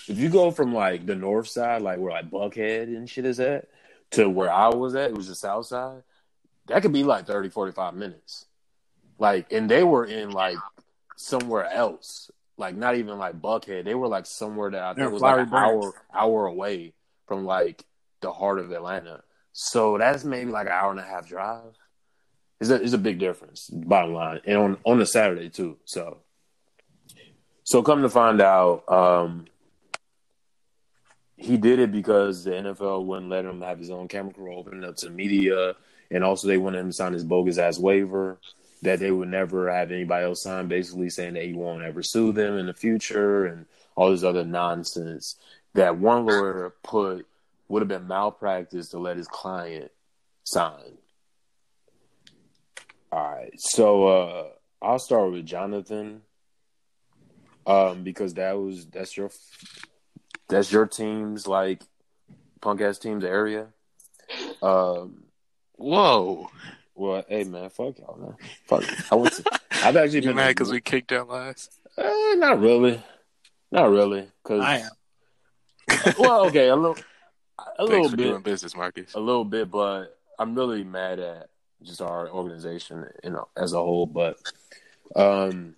if you go from like the north side, like where like Buckhead and shit is at, to where I was at, it was the south side, that could be like 30, 45 minutes. Like, and they were in like somewhere else, like not even like Buckhead. They were like somewhere that I They're think was like an Branch. hour hour away from like the heart of Atlanta. So that's maybe like an hour and a half drive. It's a, it's a big difference, bottom line, and on on a Saturday too. So, so come to find out, um, he did it because the NFL wouldn't let him have his own camera crew open up to media, and also they wanted him to sign his bogus ass waiver that they would never have anybody else sign, basically saying that he won't ever sue them in the future and all this other nonsense that one lawyer put would have been malpractice to let his client sign. All right, so uh, I'll start with Jonathan. Um, because that was that's your that's your team's like punk ass team's area. Um, Whoa. Well, hey man, fuck y'all, man. Fuck. I went to. I've actually been mad because we kicked them last? Uh, not really, not really. Cause I am. well, okay, a little, a Thanks little for bit, doing business, Marques. a little bit, but I'm really mad at just our organization, you know, as a whole. But, um,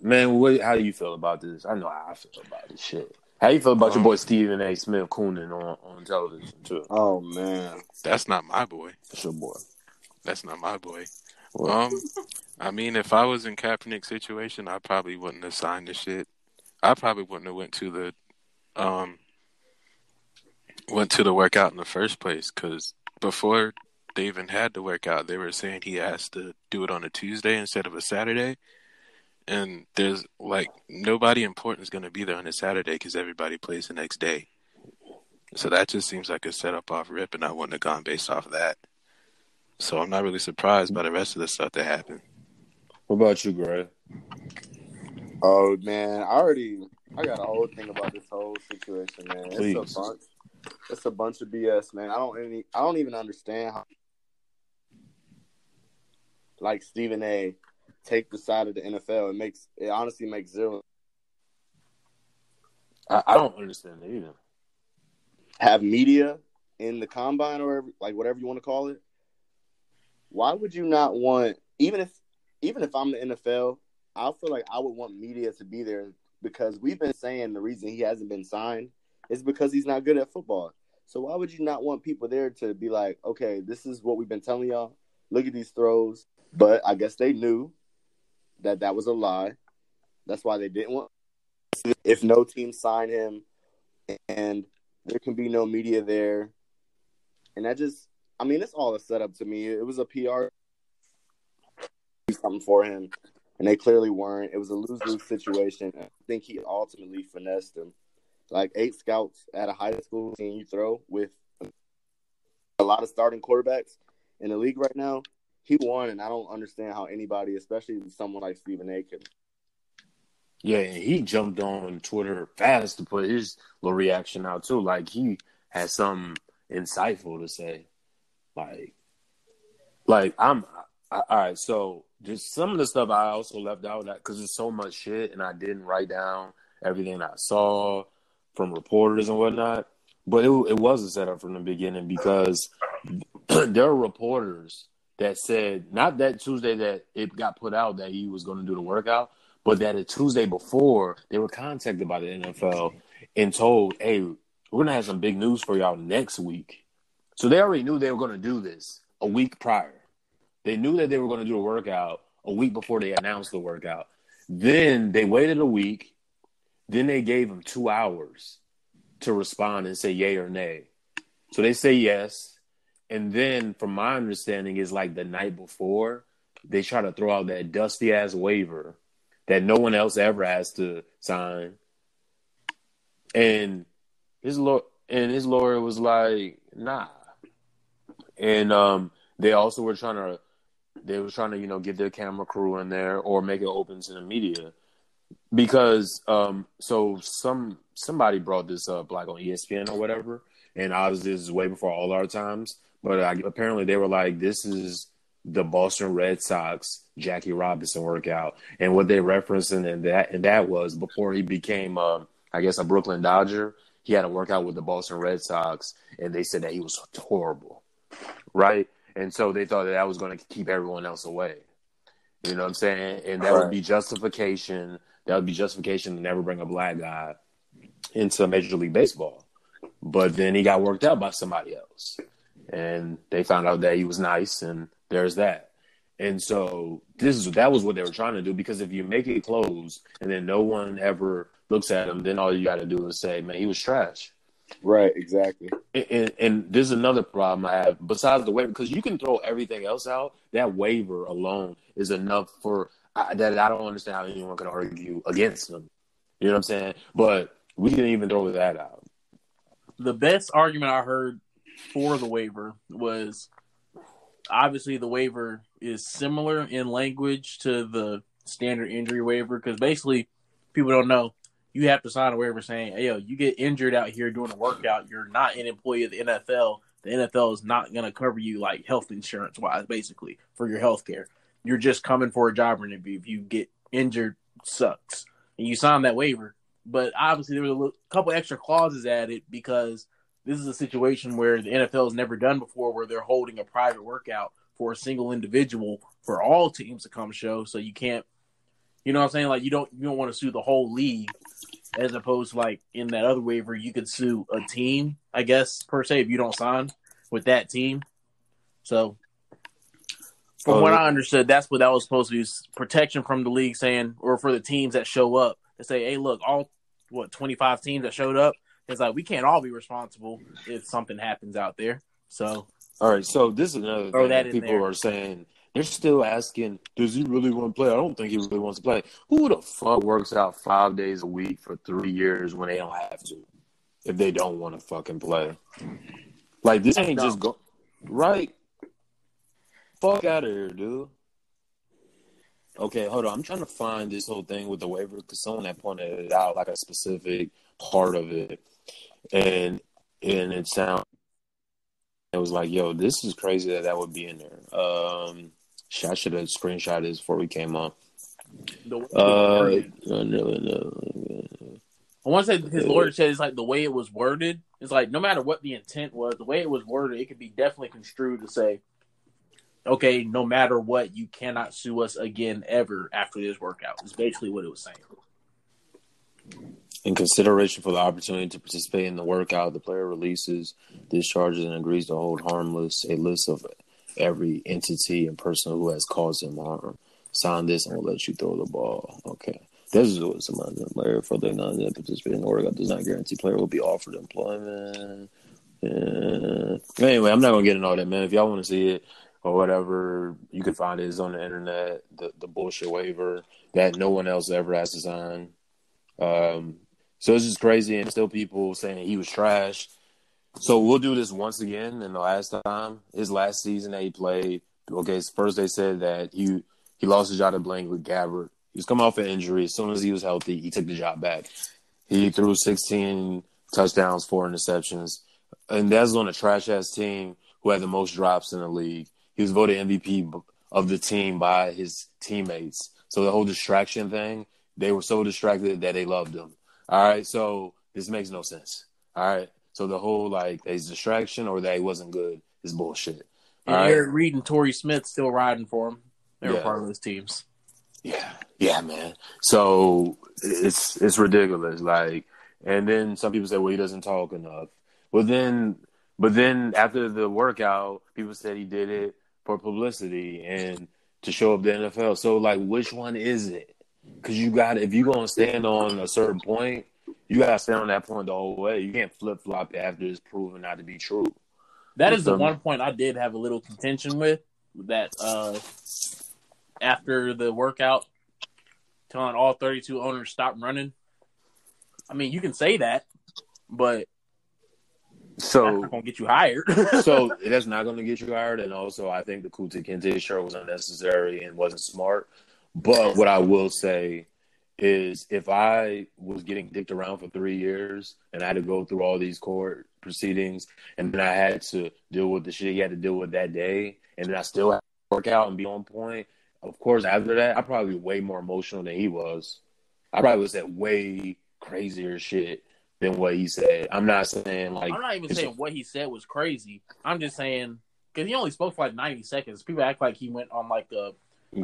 man, what, how do you feel about this? I know how I feel about this shit. How you feel about your Um, boy Stephen A. Smith cooning on, on television too? Oh man, That's not my boy. That's your boy. That's not my boy. Well, Um, I mean, if I was in Kaepernick's situation, I probably wouldn't have signed the shit. I probably wouldn't have went to the, um, went to the workout in the first place. Because before they even had the workout, they were saying he has to do it on a Tuesday instead of a Saturday. And there's like nobody important is going to be there on a Saturday because everybody plays the next day. So that just seems like a setup off rip, and I wouldn't have gone based off of that. So I'm not really surprised by the rest of the stuff that happened. what about you, Gray? oh man, I already I got a whole thing about this whole situation, man. Please. It's a bunch. It's a bunch of BS, man. I don't any. I don't even understand how. Like Stephen A. take the side of the NFL. It makes it honestly makes zero. I, I don't understand it either. have media in the combine or like whatever you want to call it, why would you not want even if even if I'm the NFL, I feel like I would want media to be there because we've been saying the reason he hasn't been signed is because he's not good at football. So why would you not want people there to be like, okay, this is what we've been telling y'all. Look at these throws. But I guess they knew that that was a lie. That's why they didn't want. If no team signed him, and there can be no media there, and that just, I mean, it's all a setup to me. It was a PR something for him, and they clearly weren't. It was a lose lose situation. I think he ultimately finessed him. Like eight scouts at a high school team you throw with a lot of starting quarterbacks in the league right now. He won, and I don't understand how anybody, especially someone like Stephen A, could. Yeah, and he jumped on Twitter fast to put his little reaction out too. Like he had something insightful to say. Like, like I'm I, all right. So just some of the stuff I also left out that because there's so much shit, and I didn't write down everything I saw from reporters and whatnot. But it it was a setup from the beginning because there are reporters that said not that Tuesday that it got put out that he was going to do the workout, but that a Tuesday before they were contacted by the NFL and told, "Hey, we're gonna have some big news for y'all next week." So they already knew they were gonna do this a week prior. They knew that they were gonna do a workout a week before they announced the workout. Then they waited a week. Then they gave them two hours to respond and say yay or nay. So they say yes. And then, from my understanding, is like the night before, they try to throw out that dusty ass waiver that no one else ever has to sign. And his law and his lawyer was like, nah. And um, they also were trying to they were trying to, you know, get their camera crew in there or make it open to the media. Because um so some somebody brought this up like on ESPN or whatever, and obviously this is way before all our times. But uh, apparently they were like, this is the Boston Red Sox Jackie Robinson workout, and what they referencing and that and that was before he became, uh, I guess, a Brooklyn Dodger. He had a workout with the Boston Red Sox, and they said that he was horrible, right? And so they thought that that was going to keep everyone else away. You know what I'm saying? And that would be justification. That would be justification to never bring a black guy into Major League Baseball. But then he got worked out by somebody else, and they found out that he was nice, and there's that. And so this is that was what they were trying to do because if you make it close and then no one ever looks at him, then all you got to do is say, "Man, he was trash." Right, exactly. And, and, and this is another problem I have besides the waiver because you can throw everything else out. That waiver alone is enough for I, that. I don't understand how anyone can argue against them. You know what I'm saying? But we didn't even throw that out. the best argument I heard for the waiver was obviously the waiver is similar in language to the standard injury waiver because basically, people don't know you have to sign a waiver saying, "Hey, yo, you get injured out here doing a workout, you're not an employee of the NFL. The NFL is not going to cover you like health insurance wise, basically for your health care. You're just coming for a job interview. If you get injured, sucks." And you sign that waiver, but obviously there was a couple extra clauses added because this is a situation where the NFL has never done before, where they're holding a private workout for a single individual for all teams to come show. So you can't, you know what I'm saying? Like you don't you don't want to sue the whole league, as opposed to like in that other waiver you could sue a team, I guess per se if you don't sign with that team. So from Oh, what. I understood, that's what that was supposed to be is protection from the league saying or for the teams that show up to say, hey, look, all what 25 teams that showed up, it's like we can't all be responsible if something happens out there. So All right, so this is another thing people there. are saying. They're still asking, does he really want to play? I don't think he really wants to play. Who the fuck works out five days a week for three years when they don't have to? If they don't want to fucking play. Like, this ain't just go. Right? Fuck out of here, dude. Okay, hold on. I'm trying to find this whole thing with the waiver because someone had pointed it out, like a specific part of it. And and it sounds it was like, yo, this is crazy that that would be in there. Um, I should have screenshot this before we came on. the, Uh, no, no, no. I want to say his lawyer said it's like the way it was worded. It's like no matter what the intent was, the way it was worded, it could be definitely construed to say, okay, no matter what, you cannot sue us again ever after this workout. Is basically what it was saying. In consideration for the opportunity to participate in the workout, the player releases, discharges, and agrees to hold harmless a list of every entity and person who has caused him harm. Sign this and we'll let you throw the ball. Okay. This is what somebody the player for the non participate in workout does not guarantee player will be offered employment. Yeah. Anyway, I'm not gonna get into all that, man. If y'all want to see it or whatever, you can find it. It's on the internet. The the bullshit waiver that no one else ever has to sign. Um, so it's just crazy, and still people saying he was trash. So we'll do this once again. And the last time, his last season that he played, okay, first they said that he he lost his job to Blank with Gabbert. He was coming off an injury. As soon as he was healthy, he took the job back. He threw 16 touchdowns, four interceptions, and that's on a trash ass team who had the most drops in the league. He was voted MVP of the team by his teammates. So the whole distraction thing, they were so distracted that they loved him. All right, so this makes no sense. All right, so the whole like his distraction or that he wasn't good is bullshit. And All right. Eric Reid and Torrey Smith still riding for him. They were Yeah. part of those teams. Yeah, yeah, man. So it's it's ridiculous. Like, and then some people say, well, he doesn't talk enough. But then, but then after the workout, people said he did it for publicity and to show up the NFL. So like, which one is it? Because you got if you're gonna stand on a certain point, you gotta stand on that point the whole way. You can't flip flop after it's proven not to be true. That is the one point I did have a little contention with. That uh, after the workout, telling all 32 owners stop running. I mean, you can say that, but that's So not gonna get you hired. so that's not going to get you hired. And also, I think the Kunta Kinte shirt was unnecessary and wasn't smart. But what I will say is, if I was getting dicked around for three years and I had to go through all these court proceedings, and then I had to deal with the shit he had to deal with that day, and then I still had to work out and be on point. Of course, after that, I probably be way more emotional than he was. I probably was at way crazier shit than what he said. I'm not saying like I'm not even saying what he said was crazy. I'm just saying because he only spoke for like 90 seconds. People act like he went on like a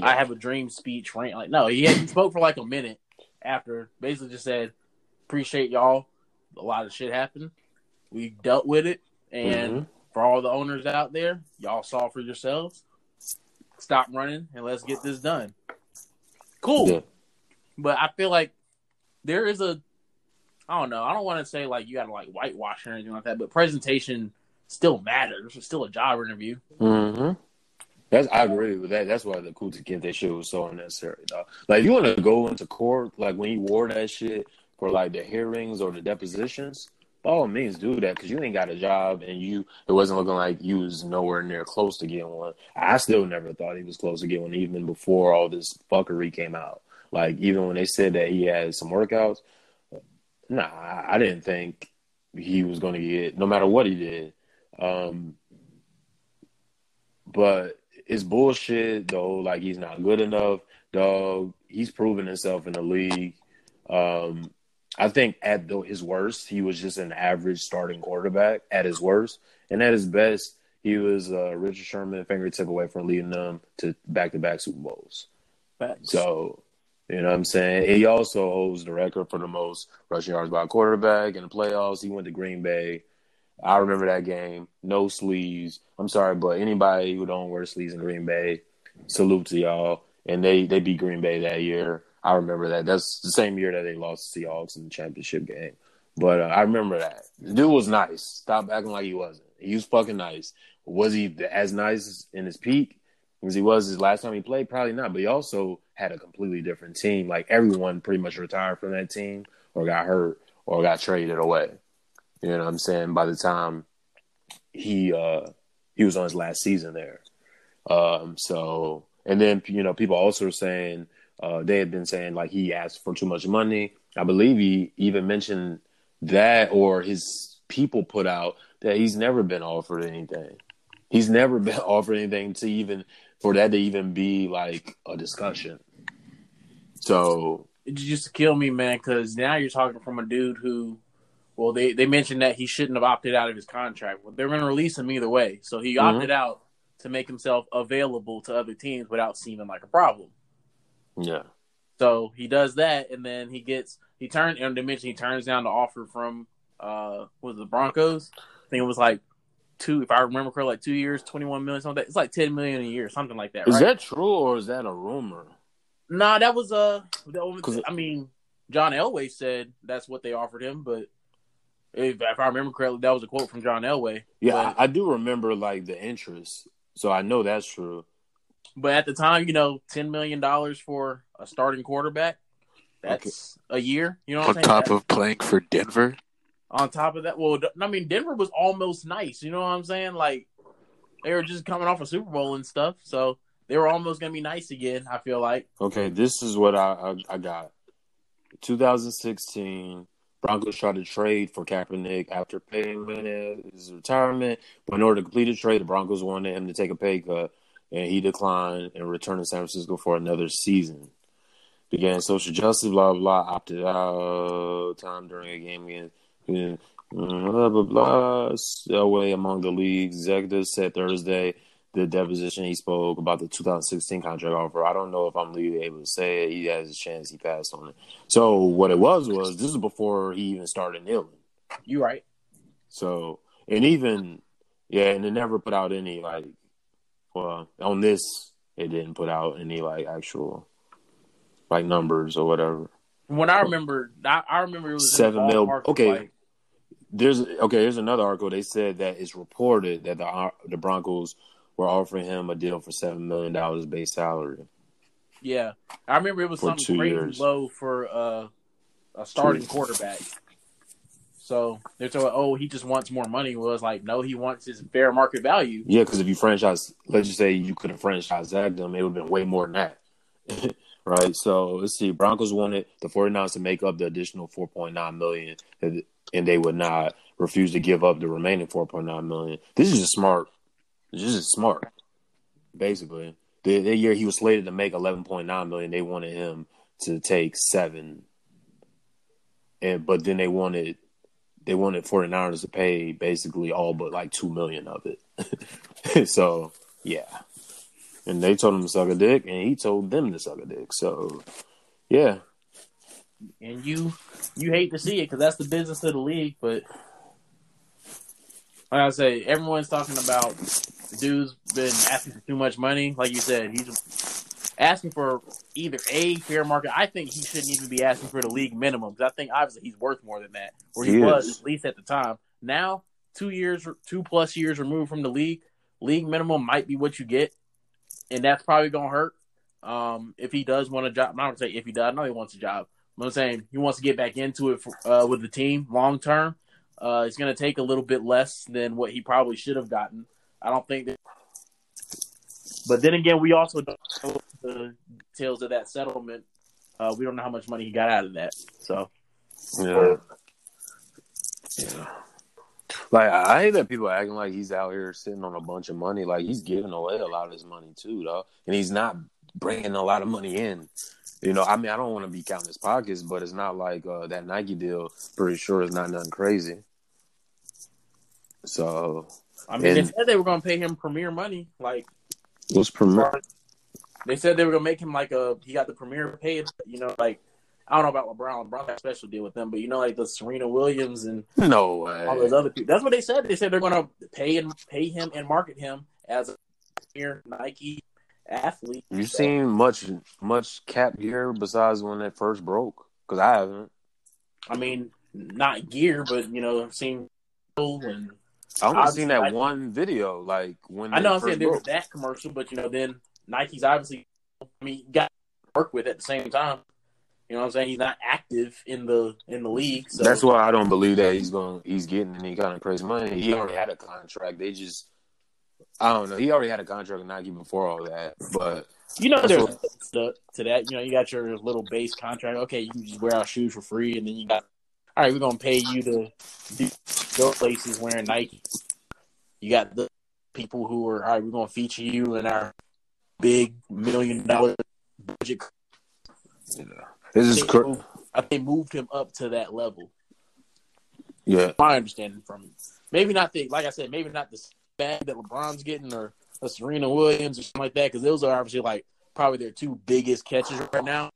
I have a dream speech rant. Like, no, he, had, he spoke for like a minute after. Basically, just said, "Appreciate y'all. A lot of shit happened. We dealt with it, and Mhm. for all the owners out there, y'all saw for yourselves. Stop running and let's get this done. Cool, Yeah. but I feel like there is a. I don't know. I don't want to say like you got to like whitewash or anything like that, but presentation still matters. It's still a job interview. Mm-hmm. That's I agree with that. That's why the Kunta Kinte shit was so unnecessary, dog. Like, you want to go into court, like when he wore that shit for like the hearings or the depositions, by all means do that because you ain't got a job and you it wasn't looking like you was nowhere near close to getting one. I still never thought he was close to getting one even before all this fuckery came out. Like even when they said that he had some workouts, nah, I I didn't think he was going to get no matter what he did. Um, but it's bullshit though. Like he's not good enough, dog. He's proven himself in the league. Um, I think at the, his worst, he was just an average starting quarterback at his worst, and at his best, he was uh, Richard Sherman fingertip away from leading them to back-to-back Super Bowls. Facts. So, you know what I'm saying? He also holds the record for the most rushing yards by a quarterback in the playoffs. He went to Green Bay. I remember that game. No sleeves. I'm sorry, but anybody who don't wear sleeves in Green Bay, salute to y'all. And they they beat Green Bay that year. I remember that. That's the same year that they lost the Seahawks in the championship game. But uh, I remember that. The dude was nice. Stop acting like he wasn't. He was fucking nice. Was he as nice in his peak as he was his last time he played? Probably not. But he also had a completely different team. Like everyone pretty much retired from that team or got hurt or got traded away. You know what I'm saying? By the time he uh he was on his last season there. Um so and then you know people also were saying uh they had been saying like he asked for too much money. I believe he even mentioned that or his people put out that he's never been offered anything. He's never been offered anything to even for that to even be like a discussion. So it just kill me, man, because now you're talking from a dude who, well, they, they mentioned that he shouldn't have opted out of his contract. Well, they're going to release him either way. So he Mhm. opted out to make himself available to other teams without seeming like a problem. yeah. So he does that, and then he gets he turned and they mentioned he turns down the offer from uh was the Broncos. I think it was like two, if I remember correctly, like two years, twenty one million, something. Like that. It's like ten million a year, something like that. Is right? that true or is that a rumor? Nah, that was uh, that was, 'Cause- I mean, John Elway said that's what they offered him, but if, if I remember correctly, that was a quote from John Elway. Yeah, but, I, I do remember like the interest, so I know that's true. but at the time, you know, ten million dollars for a starting quarterback, that's a year. You know what On I'm top That- of playing for Denver, on top of that, well, I mean, Denver was almost nice. You know what I'm saying? Like they were just coming off a Super Bowl and stuff, so they were almost gonna be nice again. I feel like. Okay, this is what I I, I got. 2016, Broncos tried to trade for Kaepernick after paying his retirement, but in order to complete the trade, the Broncos wanted him to take a pay cut, and he declined and returned to San Francisco for another season. Began social justice, blah blah, opted out time during a game against blah blah blah. Away among the league's executives said Thursday the deposition he spoke about the 2016 contract offer. I don't know if I'm legally able to say it. He has a chance he passed on it. So what it was was this is before he even started kneeling. You right? So and even yeah, and it never put out any like well on this it didn't put out any like actual like numbers or whatever. When I remember, I, I remember it was Seven mil- okay. like, There's okay. Here's another article. They said that it's reported that the uh, the Broncos were offering him a deal for seven million dollars base salary. Yeah, I remember it was For something crazy years. low for uh, a starting Two. quarterback. So they're talking, oh, he just wants more money. Well, it's like, no, he wants his fair market value. Yeah, because if you franchise, let's just say you could have franchised them, it would have been way more than that. right? So let's see. Broncos wanted the 49ers to make up the additional 4.9 million, and and they would not refuse to give up the remaining 4.9 million. This is a smart. Is smart, basically. The, the year he was slated to make 11.9 million, they wanted him to take seven, and but then they wanted they wanted 49ers to pay basically all but like two million of it. so yeah. And they told him to suck a dick and he told them to suck a dick. So yeah. And you you hate to see it because that's the business of the league. But like I say, everyone's talking about the dude's been asking for too much money. Like you said, he's asking for either a fair market. I think he shouldn't even be asking for the league minimum because I think obviously he's worth more than that, or he, He was is. at least at the time. Now, two years, two plus years removed from the league, league minimum might be what you get, and that's probably gonna hurt. Um, if he does want a job, I'm not gonna say if he does. I know he wants a job. But I'm saying he wants to get back into it for, uh, with the team long term. Uh, it's going to take a little bit less than what he probably should have gotten. I don't think that. But then again, we also don't know the details of that settlement. Uh, we don't know how much money he got out of that. So Yeah. Yeah. Like I hate that people acting like he's out here sitting on a bunch of money. Like he's giving away a lot of his money too, though, and he's not bringing a lot of money in. You know, I mean, I don't want to be counting his pockets, but it's not like uh, that Nike deal. Pretty sure is not nothing crazy. So I mean, And- they said they were going to pay him premier money. Like what's premier? they said they were going to make him like a he got the premier pay. You know, like I don't know about LeBron. LeBron got a special deal with them, but you know, like the Serena Williams and No all those other people. That's what they said. They said they're going to pay and pay him and market him as a premier Nike athlete. You seen much much Kap gear besides when it first broke? Because I haven't. I mean, not gear, but you know, I've seen and I only seen that one video, like when I know I'm saying there was that commercial, but you know, then Nike's obviously, I mean, got to work with at the same time. You know what I'm saying? He's not active in the in the league, so That's why I don't believe that he's going. He's getting any kind of crazy money. He already had a contract. They just, I don't know. He already had a contract with Nike before all that. But you know there's what- to, to that. You know, you got your little base contract. Okay, you can just wear our shoes for free, and then you got all right. We're gonna pay you to do, go places wearing Nike. You got the people who are all right. We're gonna feature you in our big million dollar budget. know, this is cr- moved- I think they moved him up to that level. yeah. my understanding from him. Maybe not the like I said, maybe not the bag that LeBron's getting or a Serena Williams or something like that, because those are obviously like probably their two biggest catches right now.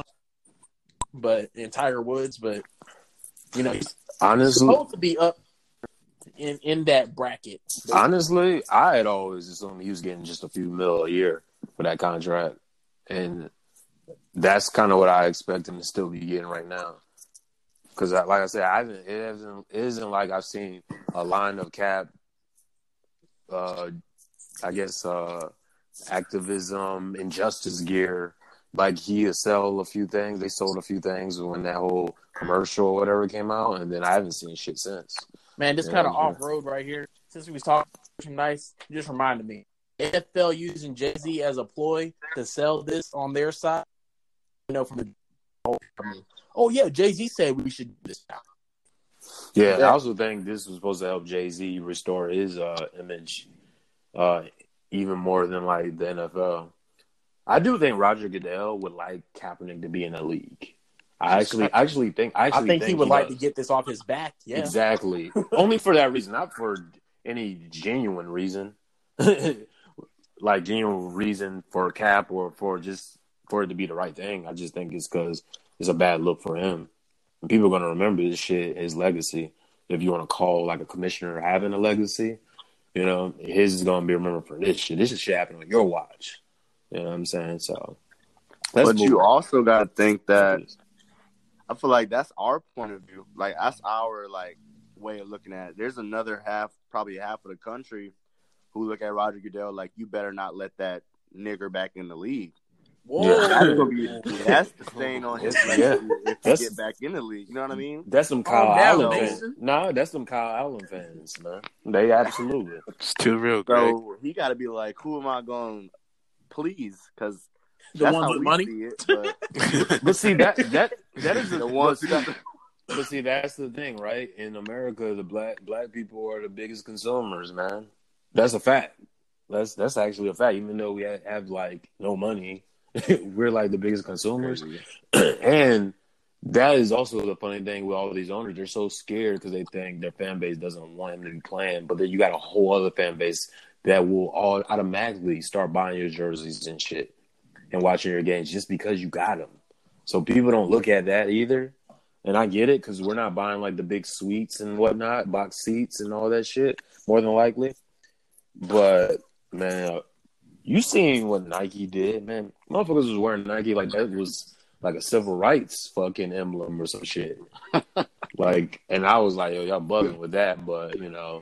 But and Tiger Woods, but you know, Honestly, supposed to be up in in that bracket. honestly, I had always assumed he was getting just a few mil a year for that contract, and that's kind of what I expect him to still be getting right now. Because, like I said, I haven't. It hasn't. It isn't like I've seen a line of Kap. Uh, I guess uh, activism, injustice gear. Like he sell a few things. They sold a few things when that whole commercial or whatever came out, and then I haven't seen shit since. Man, this kind of off road right here. Since we was talking nice, just reminded me. NFL using Jay Z as a ploy to sell this on their side. You know, from the oh yeah, Jay Z said we should do this now. Yeah, Yeah. I also think this was supposed to help Jay Z restore his uh, image, uh, even more than like the NFL. I do think Roger Goodell would like Kaepernick to be in the league. I actually, actually think, I I actually think, he would like does. to get this off his back. Yeah, exactly only for that reason, not for any genuine reason, like genuine reason for Kap or for just for it to be the right thing. I just think it's because it's a bad look for him. And people are gonna remember this shit, his legacy. If you want to call like a commissioner having a legacy, you know, his is gonna be remembered for this shit. This is shit happening on your watch. You know what I'm saying? So, let's but move you on. also got to think that I feel like that's our point of view. Like that's our like way of looking at it. There's another half, probably half of the country, who look at Roger Goodell like you better not let that nigger back in the league. Whoa. Yeah. That's gonna be that's the stain on his Yeah. legacy if That's- get back in the league. You know what I mean? That's some oh, Kyle down, Allen fans. No, that's some Kyle Allen fans, man. They absolutely. It's too real, Greg. So he got to be like, who am I going to please? Because the that's ones how with money. see it. But But see that that that is the the ones but see, but see that's the thing, right? In America, the black black people are the biggest consumers, man. That's a fact. That's that's actually a fact. Even though we have, have like no money, we're like the biggest consumers, and that is also the funny thing with all of these owners. They're so scared because they think their fan base doesn't want him to be playing, but then you got a whole other fan base that will all automatically start buying your jerseys and shit and watching your games just because you got them. So people don't look at that either. And I get it because we're not buying like the big suites and whatnot, box seats and all that shit, more than likely. But man, you seen what Nike did, man? Motherfuckers was wearing Nike like that was like a civil rights fucking emblem or some shit. like, and I was like, yo, y'all bugging with that, but you know,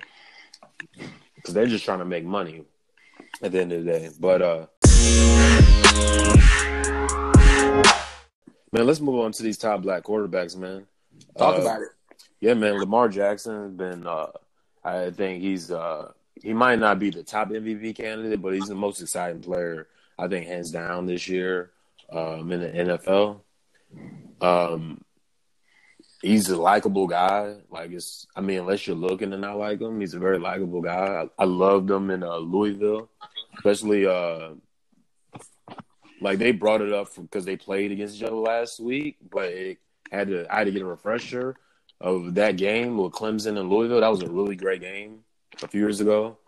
because they're just trying to make money at the end of the day. But uh, man, let's move on to these top black quarterbacks, man. Talk Uh, about it. Yeah, man, Lamar Jackson has been. Uh, I think he's. Uh, he might not be the top MVP candidate, but he's the most exciting player. I think hands down this year um, in the NFL. Um, he's a likable guy. Like it's, I mean, unless you're looking to not like him, he's a very likable guy. I, I loved him in uh, Louisville, especially uh, like they brought it up because they played against each other last week, but it had to I had to get a refresher of that game with Clemson and Louisville. That was a really great game a few years ago.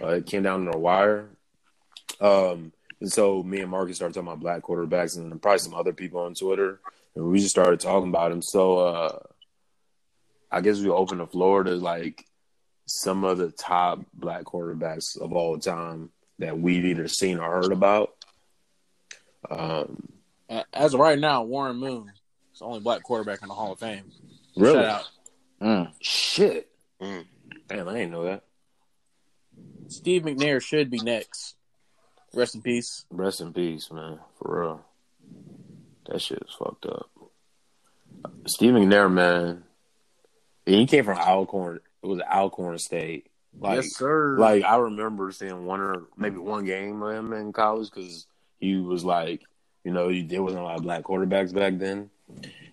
Uh, it came down to a wire. Um, and so me and Marques started talking about black quarterbacks and probably some other people on Twitter. And we just started talking about him. So uh, I guess we open the floor to like some of the top black quarterbacks of all time that we've either seen or heard about. Um, As of right now, Warren Moon is the only black quarterback in the Hall of Fame. really? Shout out. Mm. Shit. Mm. Damn, I didn't know that. Steve McNair should be next. Rest in peace. Rest in peace, man. For real. That shit is fucked up. Steve McNair, man. He came from Alcorn. It was Alcorn State. Like, yes, sir. like I remember seeing one or maybe one game of him in college because he was like, you know, he, there wasn't a lot of black quarterbacks back then,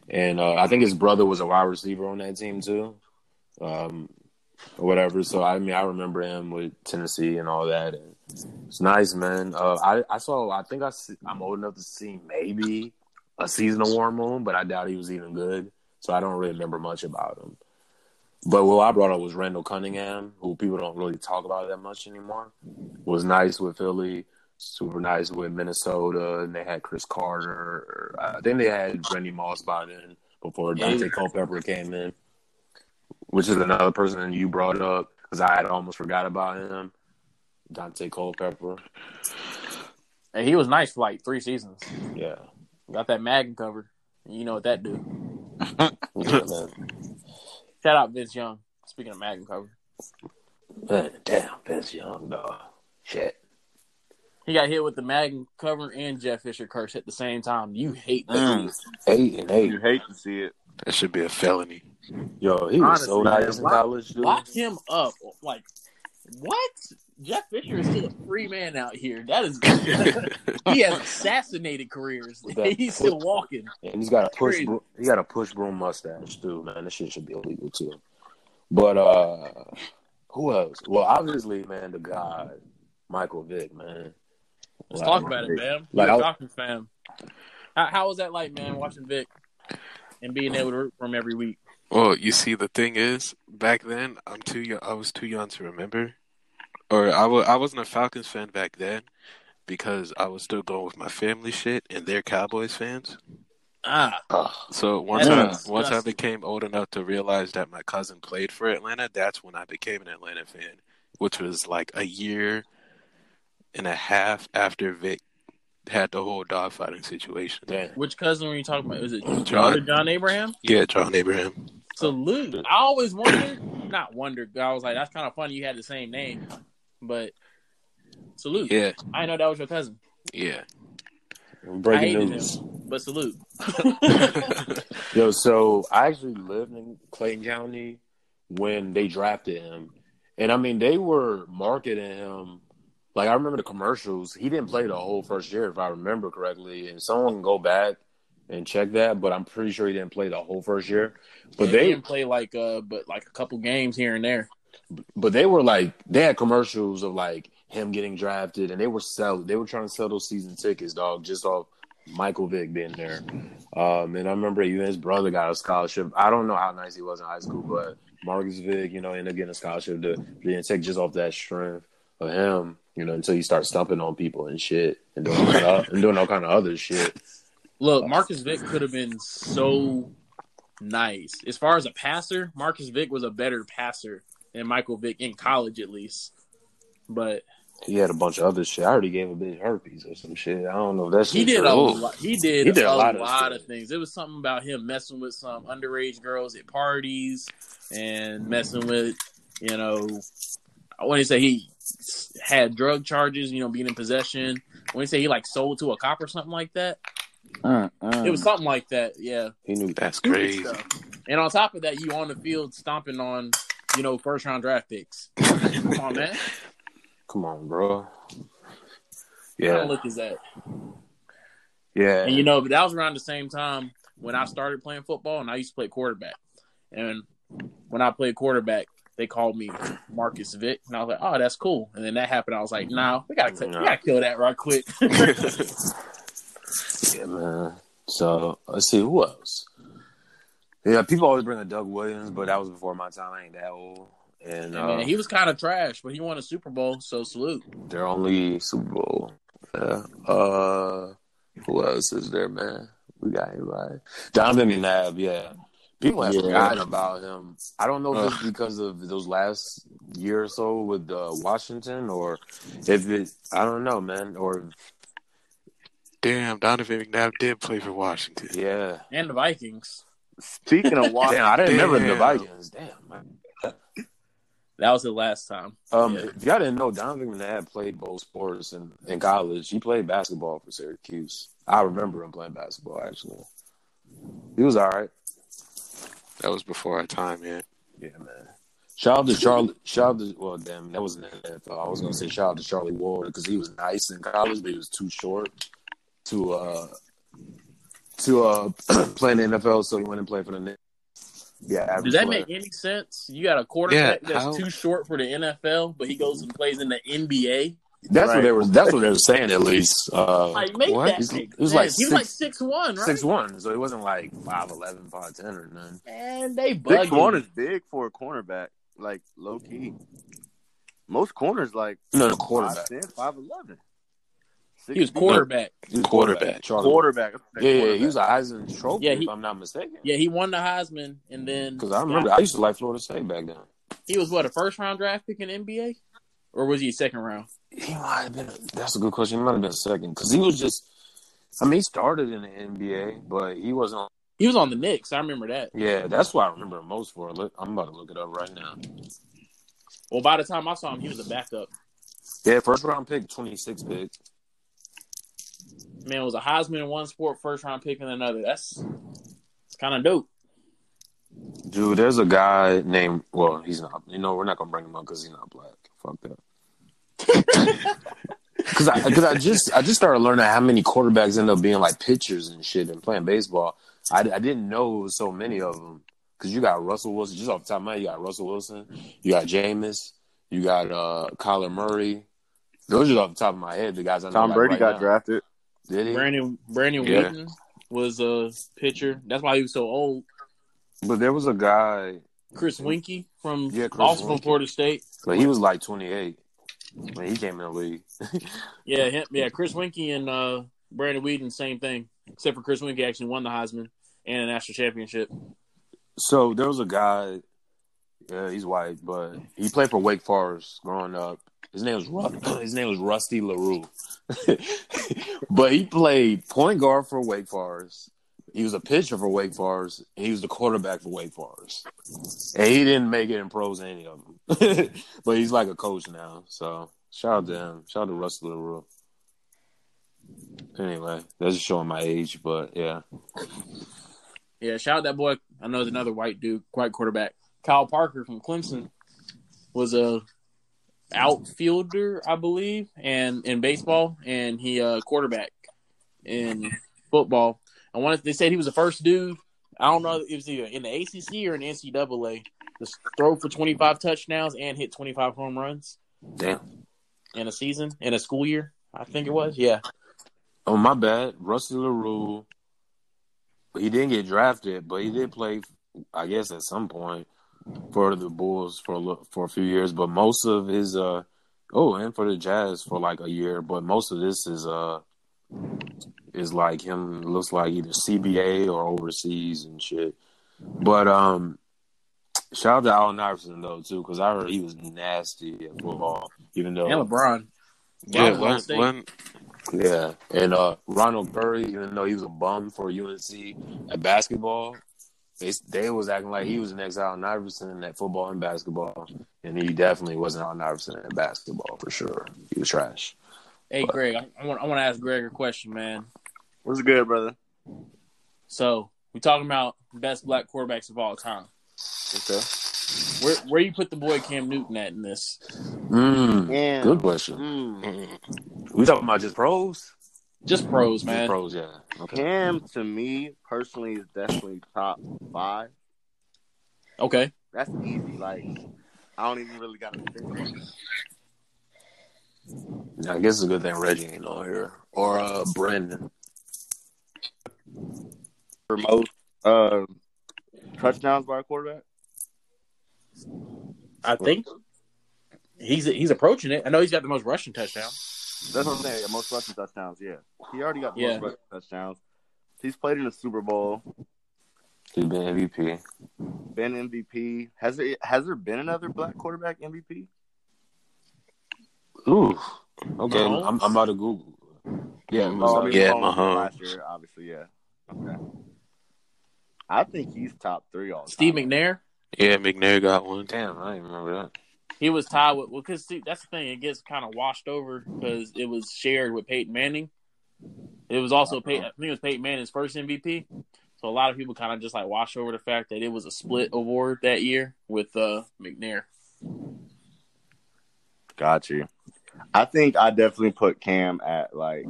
and uh, I think his brother was a wide receiver on that team too, um, or whatever. So I mean, I remember him with Tennessee and all that, and it's nice, man. Uh, I I saw. I think I see, I'm old enough to see maybe a season of Warren Moon, but I doubt he was even good. So I don't really remember much about him. But what I brought up was Randall Cunningham, who people don't really talk about that much anymore. Was nice with Philly, super nice with Minnesota, and they had Cris Carter. I think they had Randy Moss by then before Daunte Culpepper came in, which is another person you brought up because I had almost forgot about him. Daunte Culpepper, And he was nice for like three seasons. yeah, Got that Madden cover. You know what that do. Shout out Vince Young. Speaking of Madden cover. man. Damn, Vince Young, dog. Shit. He got hit with the Madden cover and Jeff Fisher curse at the same time. You hate that. Mm. dude. Eight and eight. You hate to see it. That should be a felony. Yo, he was so nice in lock- college, dude. Lock him up. Like, what? Jeff Fisher is still a free man out here. That is, good. he has assassinated careers. With that He's still walking. And he's got a push. Crazy. bro- He got a push broom mustache too, man. This shit should be illegal too. But uh who else? Well, obviously, man, the God, Michael Vick, man. Let's Like, talk about it, man. Like, You're I- a Dolphins fan. How, how was that like, man, watching Vick and being able to root for him every week? Well, you see, the thing is, back then, I'm too young. I was too young to remember, or I I wasn't a Falcons fan back then because I was still going with my family shit, and they're Cowboys fans. Ah, So once I once I became old enough to realize that my cousin played for Atlanta, that's when I became an Atlanta fan, which was like a year and a half after Vick had the whole dogfighting situation. damn. which cousin were you talking about? Was it John. John, John Abraham? Yeah, John Abraham. Salute. I always wondered, not wondered, I was like, that's kind of funny you had the same name, but salute. Yeah, I know that was your cousin, yeah. Breaking hated news. but salute. Yo, so I actually lived in Clayton County when they drafted him. And I mean, they were marketing him. Like, I remember the commercials. He didn't play the whole first year, if I remember correctly. And someone can go back and check that, but I'm pretty sure he didn't play the whole first year. But they they, didn't play like, uh, but like a couple games here and there. But they were like, they had commercials of like him getting drafted, and they were selling. They were trying to sell those season tickets, dog, just off Michael Vick being there. Um, and I remember even his brother got a scholarship. I don't know how nice he was in high school, but Marcus Vick, you know, ended up getting a scholarship to being take just off that strength of him, you know, until you start stumping on people and shit and doing all and doing all kind of other shit. Look, Marcus Vick could have been so nice. As far as a passer, Marcus Vick was a better passer than Michael Vick in college, at least. But He had a bunch of other shit. I already gave a bitch herpes or some shit. I don't know if that's he did a true. lot. He did, He did a, a lot lot, of of, things. It was something about him messing with some underage girls at parties and messing with, you know, I want to say he had drug charges. You know, being in possession. When he say he like sold to a cop or something like that, mm. it was something like that. Yeah, he knew That's crazy. And on top of that, you on the field stomping on, you know, first round draft picks. Come on, man. Come on, bro. Yeah, of look is that? yeah. And you know, but that was around the same time when I started playing football, and I used to play quarterback. And when I played quarterback, they called me Marcus Vick, and I was like, "Oh, that's cool." And then that happened. I was like, "No, we gotta, we gotta kill that right quick." Yeah, man. So let's see who else. Yeah, people always bring up Doug Williams, but that was before my time. I ain't that old, and And, uh, man, he was kind of trash, but he won a Super Bowl, so salute. their only Super Bowl. Yeah. Uh, who else is there, man? We got anybody? Donovan McNabb. Yeah. People have Yeah. forgotten about him. I don't know if it's because of those last year or so with uh, Washington, or if it. I don't know, man. Or Damn, Donovan McNabb did play for Washington. yeah. And the Vikings. Speaking of Washington, Damn, I didn't remember the Vikings. Damn. Man. That was the last time. Um, Yeah. if y'all didn't know, Donovan McNabb played both sports in, in college. He played basketball for Syracuse. I remember him playing basketball actually. He was all right. That was before our time, man. Yeah, man. Shout out to Charlie. Shout out to well, damn, that wasn't in the NFL. I was gonna say shout out to Charlie Ward because he was nice in college, but he was too short to uh to uh play in the NFL. So he went and played for the Knicks. Yeah, Does that player. make any sense? You got a quarterback Yeah, that's too short for the NFL, but he goes and plays in the NBA. That's what they were. That's what they were saying at least. Uh, Like, make What? that He's- make he was sense. like he was like six- six one, right? Six one, so he wasn't like 5'11", 5'10", or nothing. And they six bugging. one is big for a cornerback, like low key. Most corners like No, the quarterback. 5'10", 5'11". He was quarterback. He was Quarterback. Charlie. Quarterback. Yeah, yeah, he was a Heisman Trophy, Yeah, he- if I'm not mistaken. Yeah, he won the Heisman, and then Because I remember I used to like Florida State back then. he was what a first round draft pick in NBA, or was he second round? He might have been. That's a good question. He might have been second because he was just. I mean, he started in the NBA, but he wasn't. He was on the Knicks. I remember that. Yeah, that's what I remember him most for. Look, I'm about to look it up right now. Well, by the time I saw him, he was a backup. Yeah, first round pick, 26 pick. Man, it was a Heisman in one sport, first round pick in another. That's it's kind of dope. Dude, there's a guy named. Well, he's not. You know, we're not gonna bring him up because he's not black. Fuck that. Because I, cause I just I just started learning how many quarterbacks end up being like pitchers and shit and playing baseball. I, I didn't know it was so many of them. Because you got Russell Wilson, just off the top of my head, you got Russell Wilson, you got Jameis, you got uh Kyler Murray. Those are off the top of my head. The guys I know. Tom like, Brady right got now. drafted. Did he? Brandon Brandon Yeah. Weeden was a pitcher. That's why he was so old. But there was a guy, Chris Weinke from Yeah, Chris also from Weinke. Florida State. but he was like 28 when he came in the league. Yeah, him, yeah. Chris Weinke and uh, Brandon Weeden, same thing. Except for Chris Weinke actually won the Heisman and a national championship. So there was a guy. Yeah, he's white, but he played for Wake Forest growing up. His name was Ru- his name was Rusty LaRue, but he played point guard for Wake Forest. He was a pitcher for Wake Forest. He was the quarterback for Wake Forest, and he didn't make it in pros any of them. but he's like a coach now. So shout out to him. Shout out to Russell LaRue. Anyway, that's showing my age, but yeah. Yeah, shout out that boy. I know there's another white dude, white quarterback. Kyle Parker from Clemson was a outfielder, I believe, and in baseball, and he uh quarterback in football. I wanted they said he was the first dude. I don't know if it was either in the ACC or in NCAA to throw for 25 touchdowns and hit 25 home runs Damn. in a season in a school year. I think it was. Yeah, Oh my bad, Rusty LaRue. He didn't get drafted, but he did play. I guess at some point for the Bulls for a for a few years. But most of his uh oh, and for the Jazz for like a year. But most of this is uh is like him. Looks like either CBA or overseas and shit. But um, shout out to Allen Iverson though too, because I heard he was nasty at football. Even though and LeBron. Yeah, Wow, one, State. yeah, and uh, Ronald Curry, even though he was a bum for UNC at basketball, they they was acting like he was the next Allen Iverson at football and basketball, and he definitely wasn't Allen Iverson at basketball for sure. He was trash. Hey, Greg, I, I want I want to ask Greg a question, man. What's good, brother? So we talking about best black quarterbacks of all time. Okay. Where where you put the boy Cam Newton at in this? Mm, And good question. mm. We talking about just pros? Just pros, Just man. pros, yeah. Okay. Cam to me personally is definitely top five. Okay. That's easy. Like I don't even really got to think about it. I guess it's a good thing Reggie ain't on here or uh Brandon. For most uh, touchdowns by a quarterback. I think he's he's approaching it. I know he's got the most rushing touchdowns. That's what I'm saying. Most rushing touchdowns. Yeah, he already got the Yeah. most rushing touchdowns. He's played in the Super Bowl, He's been MVP. been MVP. Has there has there been another black quarterback MVP? Ooh. Okay, Mahomes? I'm, I'm about to Google. Yeah, it was, Oh, uh, I mean, Yeah, Mahomes was Mahomes. last year, obviously. Yeah. Okay. I think he's top three all Steve time. McNair, Yeah, McNair got one. Damn, I didn't remember that. he was tied with well, because that's the thing. It gets kind of washed over because it was shared with Peyton Manning. It was also Peyton. I think it was Peyton Manning's first MVP. So a lot of people kind of just like wash over the fact that it was a split award that year with uh, McNair. Got you. I think I definitely put Cam at like.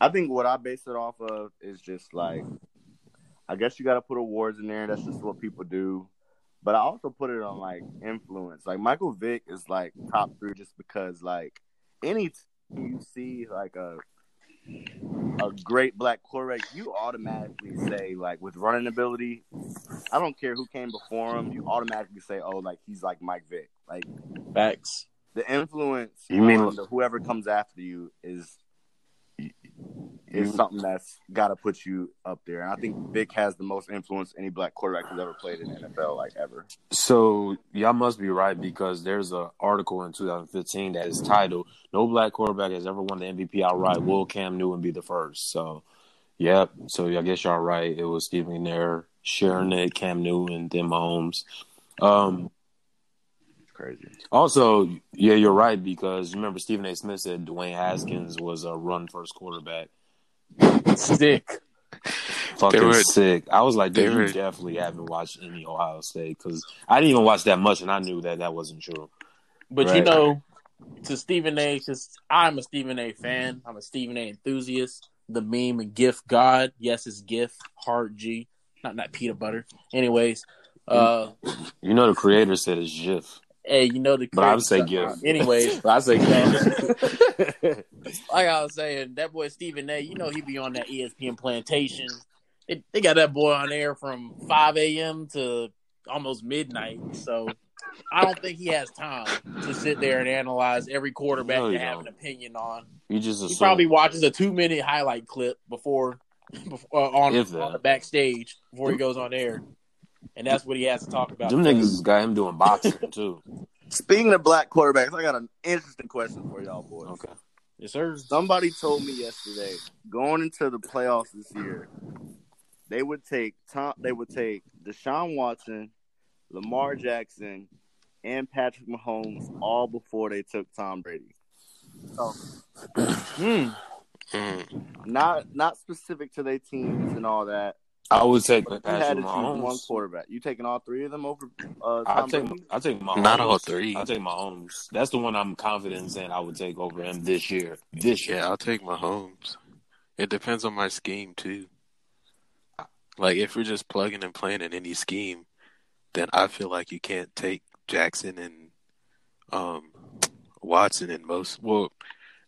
I think what I base it off of is just like. I guess you got to put awards in there. That's just what people do. But I also put it on like influence. Like Michael Vick is like top three just because like any you see like a a great black quarterback, you automatically say like with running ability. I don't care who came before him. You automatically say, oh, like he's like Mike Vick. Like Facts. The influence You mean- whoever comes after you is is something that's got to put you up there. And I think Vick has the most influence any black quarterback who's ever played in the NFL, like ever. So y'all must be right because there's an article in 2015 that is titled "No Black Quarterback Has Ever Won the MVP Outright. Will Cam Newton be the first? So, yep. So I guess y'all right. It was Steve McNair, sharing it, Cam Newton, then Mahomes. Um, crazy. also, yeah, you're right because remember Stephen A. Smith said Dwayne Haskins was a run first quarterback. Sick. Fucking were- sick. I was like, dude, you were- definitely haven't watched any Ohio State because I didn't even watch that much, and I knew that that wasn't true. But you know, to Stephen A. Because I'm a Stephen A. fan. I'm a Stephen A. enthusiast. The meme and GIF God. Yes, it's GIF. Hard G. Not not peanut butter. Anyways, uh, You know, the creator said it's GIF. Hey, you know the. But I would say GIF. Anyways, I say GIF. like I was saying, that boy Stephen A. You know he be on that ESPN plantation. They, they got that boy on air from 5 a.m. to almost midnight. So I don't think he has time to sit there and analyze every quarterback No, to have don't. an opinion on. you just He probably watches a two minute highlight clip before, before uh, on, on the backstage before he goes on air, and that's what he has to talk about. Them niggas got him doing boxing too. Speaking of black quarterbacks, I got an interesting question for y'all boys. Okay. Yes, sir. Somebody told me yesterday, going into the playoffs this year, they would take Tom, they would take Deshaun Watson, Lamar Jackson, and Patrick Mahomes all before they took Tom Brady. Hmm. Mm. Not not specific to their teams and all that. I would take But if you had Patrick to choose one quarterback. You taking all three of them over uh, I Tom take Brady? I take Mahomes. Not all three. I take Mahomes. That's the one I'm confident in saying I would take over him this year. This year. Yeah, I'll take Mahomes. It depends on my scheme too. Like if we're just plugging and playing in any scheme, then I feel like you can't take Jackson and um Watson in most well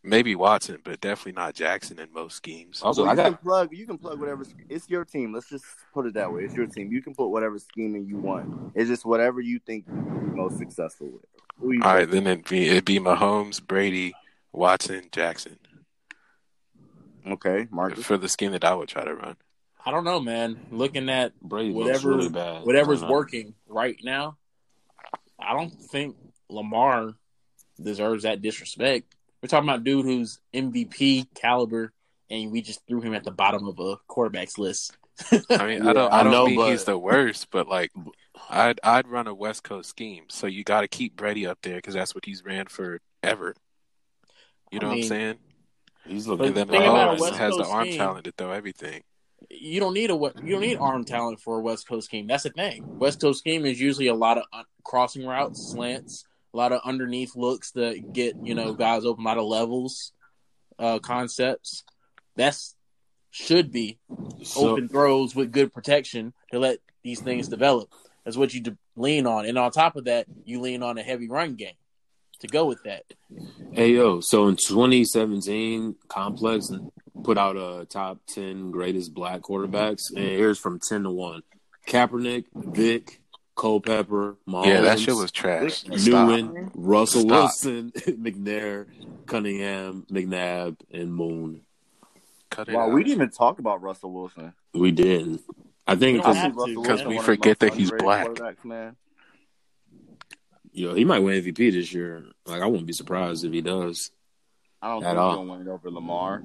maybe Watson, but definitely not Jackson in most schemes. Also, Well, I you got can plug. You can plug whatever. It's your team. Let's just put it that way. It's your team. You can put whatever scheming you want. It's just whatever you think you're most successful with. Who you All right, then it'd be it'd be Mahomes, Brady, Watson, Jackson Okay, Marcus. for the scheme that I would try to run. I don't know, man. Looking at Brady looks whatever really bad. whatever's I don't working right now, I don't think Lamar deserves that disrespect. We're talking about dude who's MVP caliber, and we just threw him at the bottom of a quarterbacks list. I mean, Yeah, I don't I I don't know, mean but- he's the worst, but like I'd I'd run a West Coast scheme, so you got to keep Brady up there because that's what he's ran for ever. You I know what I'm saying? He's looking And then the thing about a Mahomes West has the arm scheme- talent to throw everything. you don't need a you don't need arm talent for a West Coast scheme. That's the thing. West Coast scheme is usually a lot of uh, crossing routes, slants, a lot of underneath looks that get you know guys open, a lot of levels, uh, concepts. That's should be So, open throws with good protection to let these things develop. That's what you de- lean on, and on top of that, you lean on a heavy run game to go with that. hey yo, so in 2017, Complex put out a top 10 greatest black quarterbacks, and here's from 10 to one: Kaepernick, Vic, Culpepper, Mahomes, Yeah, that shit was trash. Stop. Newton, Russell Stop. Wilson, McNair, Cunningham, McNabb, and Moon. Cut it Wow, out. we didn't even talk about Russell Wilson. We did. I think because have to, Russell because Wilson we one of the forget that he's black. quarterbacks, man. yo, he might win MVP this year. Like I wouldn't be surprised if he does. I don't At think all. he's gonna win it over Lamar,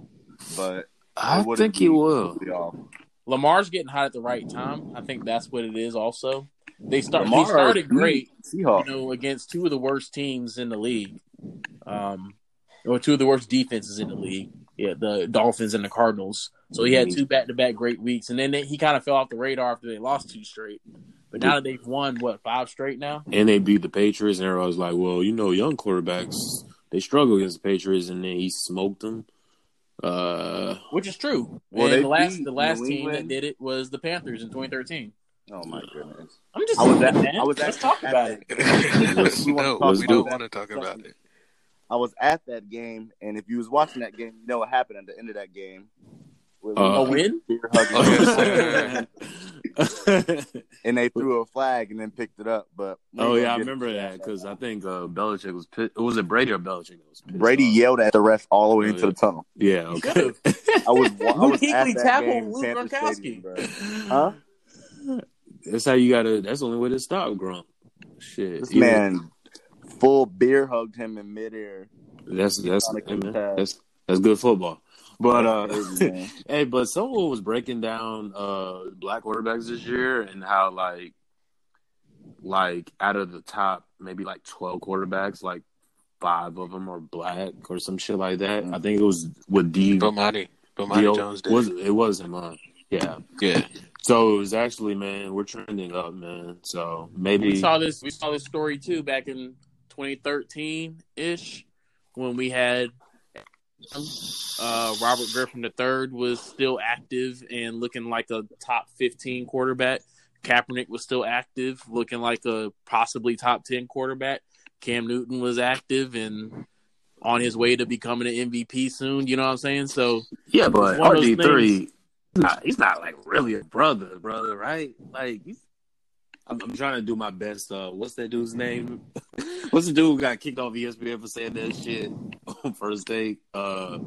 but I it wouldn't think he be will. Lamar's getting hot at the right time. I think that's what it is. Also, they start. Lamar he started great, Seahawks. you know, against two of the worst teams in the league, um, or two of the worst defenses in the league. Yeah, the Dolphins and the Cardinals. So he had two back-to-back great weeks, and then they, he kind of fell off the radar after they lost two straight. But now that they've won what five straight now, And they beat the Patriots, and everyone was like, "Well, you know, young quarterbacks they struggle against the Patriots," and then he smoked them. Uh, which is true. Well, and the last the last New team that did it was the Panthers in 2013. Oh my goodness! I'm just I was saying, at- man. I was Let's talk about that- it. We no, talk we don't that. want to talk about it. I was at that game, and if you was watching that game, you know what happened at the end of that game. With Uh, A win? Beer hugging. Oh, yes, and they threw a flag and then picked it up. But oh yeah, I remember that because I think uh, Belichick was pissed. Was it Brady or Belichick that was Brady off? yelled at the ref all the way Oh, into yeah. the tunnel. Yeah, okay. could've. I was, I Luke was at that tackled game, Luke Gronkowski. Stadium. Huh? That's how you gotta. That's the only way to stop Grump. Shit, This man full beer hugged him in midair. That's that's Trying man, that's that's good football. But uh, hey, but someone was breaking down uh black quarterbacks this year and how like like out of the top maybe like twelve quarterbacks, like five of them are black or some shit like that. I think it was with D. Bomani. Bomani Dio- Jones did. was it wasn't mine. Yeah. yeah. So it was actually man, we're trending up, man. So maybe We maybe saw this. We saw this story too back in 2013 ish when we had uh, Robert Griffin III was still active and looking like a top 15 quarterback. Kaepernick was still active, looking like a possibly top 10 quarterback. Cam Newton was active and on his way to becoming an MVP soon. You know what I'm saying? So Yeah, but It's one of those RG three, he's not, he's not like really a brother, brother, right? Like, he's, I'm, I'm trying to do my best. Uh, what's that dude's name? what's the dude who got kicked off ESPN for saying that shit on first take? Uh,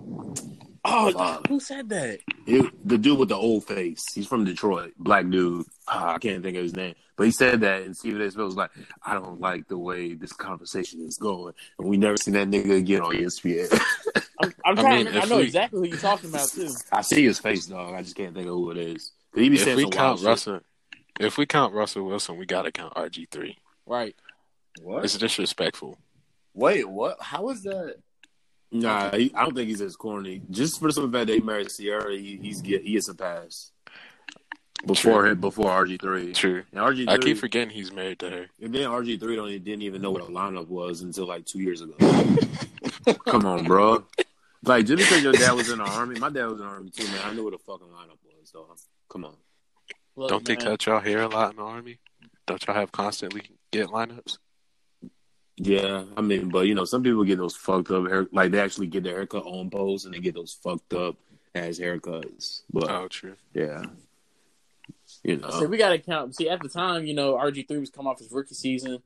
Oh, Fuck. who said that? it, the dude with the old face. He's from Detroit, black dude. Ah, I can't think of his name, but he said that, and Stephen A. Smith was like, "I don't like the way this conversation is going," and we never seen that nigga again on ESPN. I'm, I'm I trying. mean, to, I know we- exactly who you're talking about too. I see his face, dog. I just can't think of who it is. 'Cause He be If saying we some wild count shit. Russell, if we count Russell Wilson, we gotta count RG three. Right. What? It's disrespectful. Wait, what? How is that? Nah, he, I don't think he's as corny. Just for the simple fact that he married Ciara, he, he's get he gets a pass before True. him before RG three. True. And RG I keep forgetting he's married to her. and then RG three don't didn't even know what a lineup was until like two years ago. Come on, bro. Like just because your dad was in the army, my dad was in the army too, man. I knew what a fucking lineup was, dog. Come on. Look, Don't they man, cut y'all hair a lot in the army? Don't y'all have constantly get lineups? Yeah, I mean, but you know, some people get those fucked up hair, like they actually get their haircut on post, and they get those fucked up ass haircuts. But Oh, true. yeah, you know, So we got to count. See, at the time, you know, RG three was coming off his rookie season.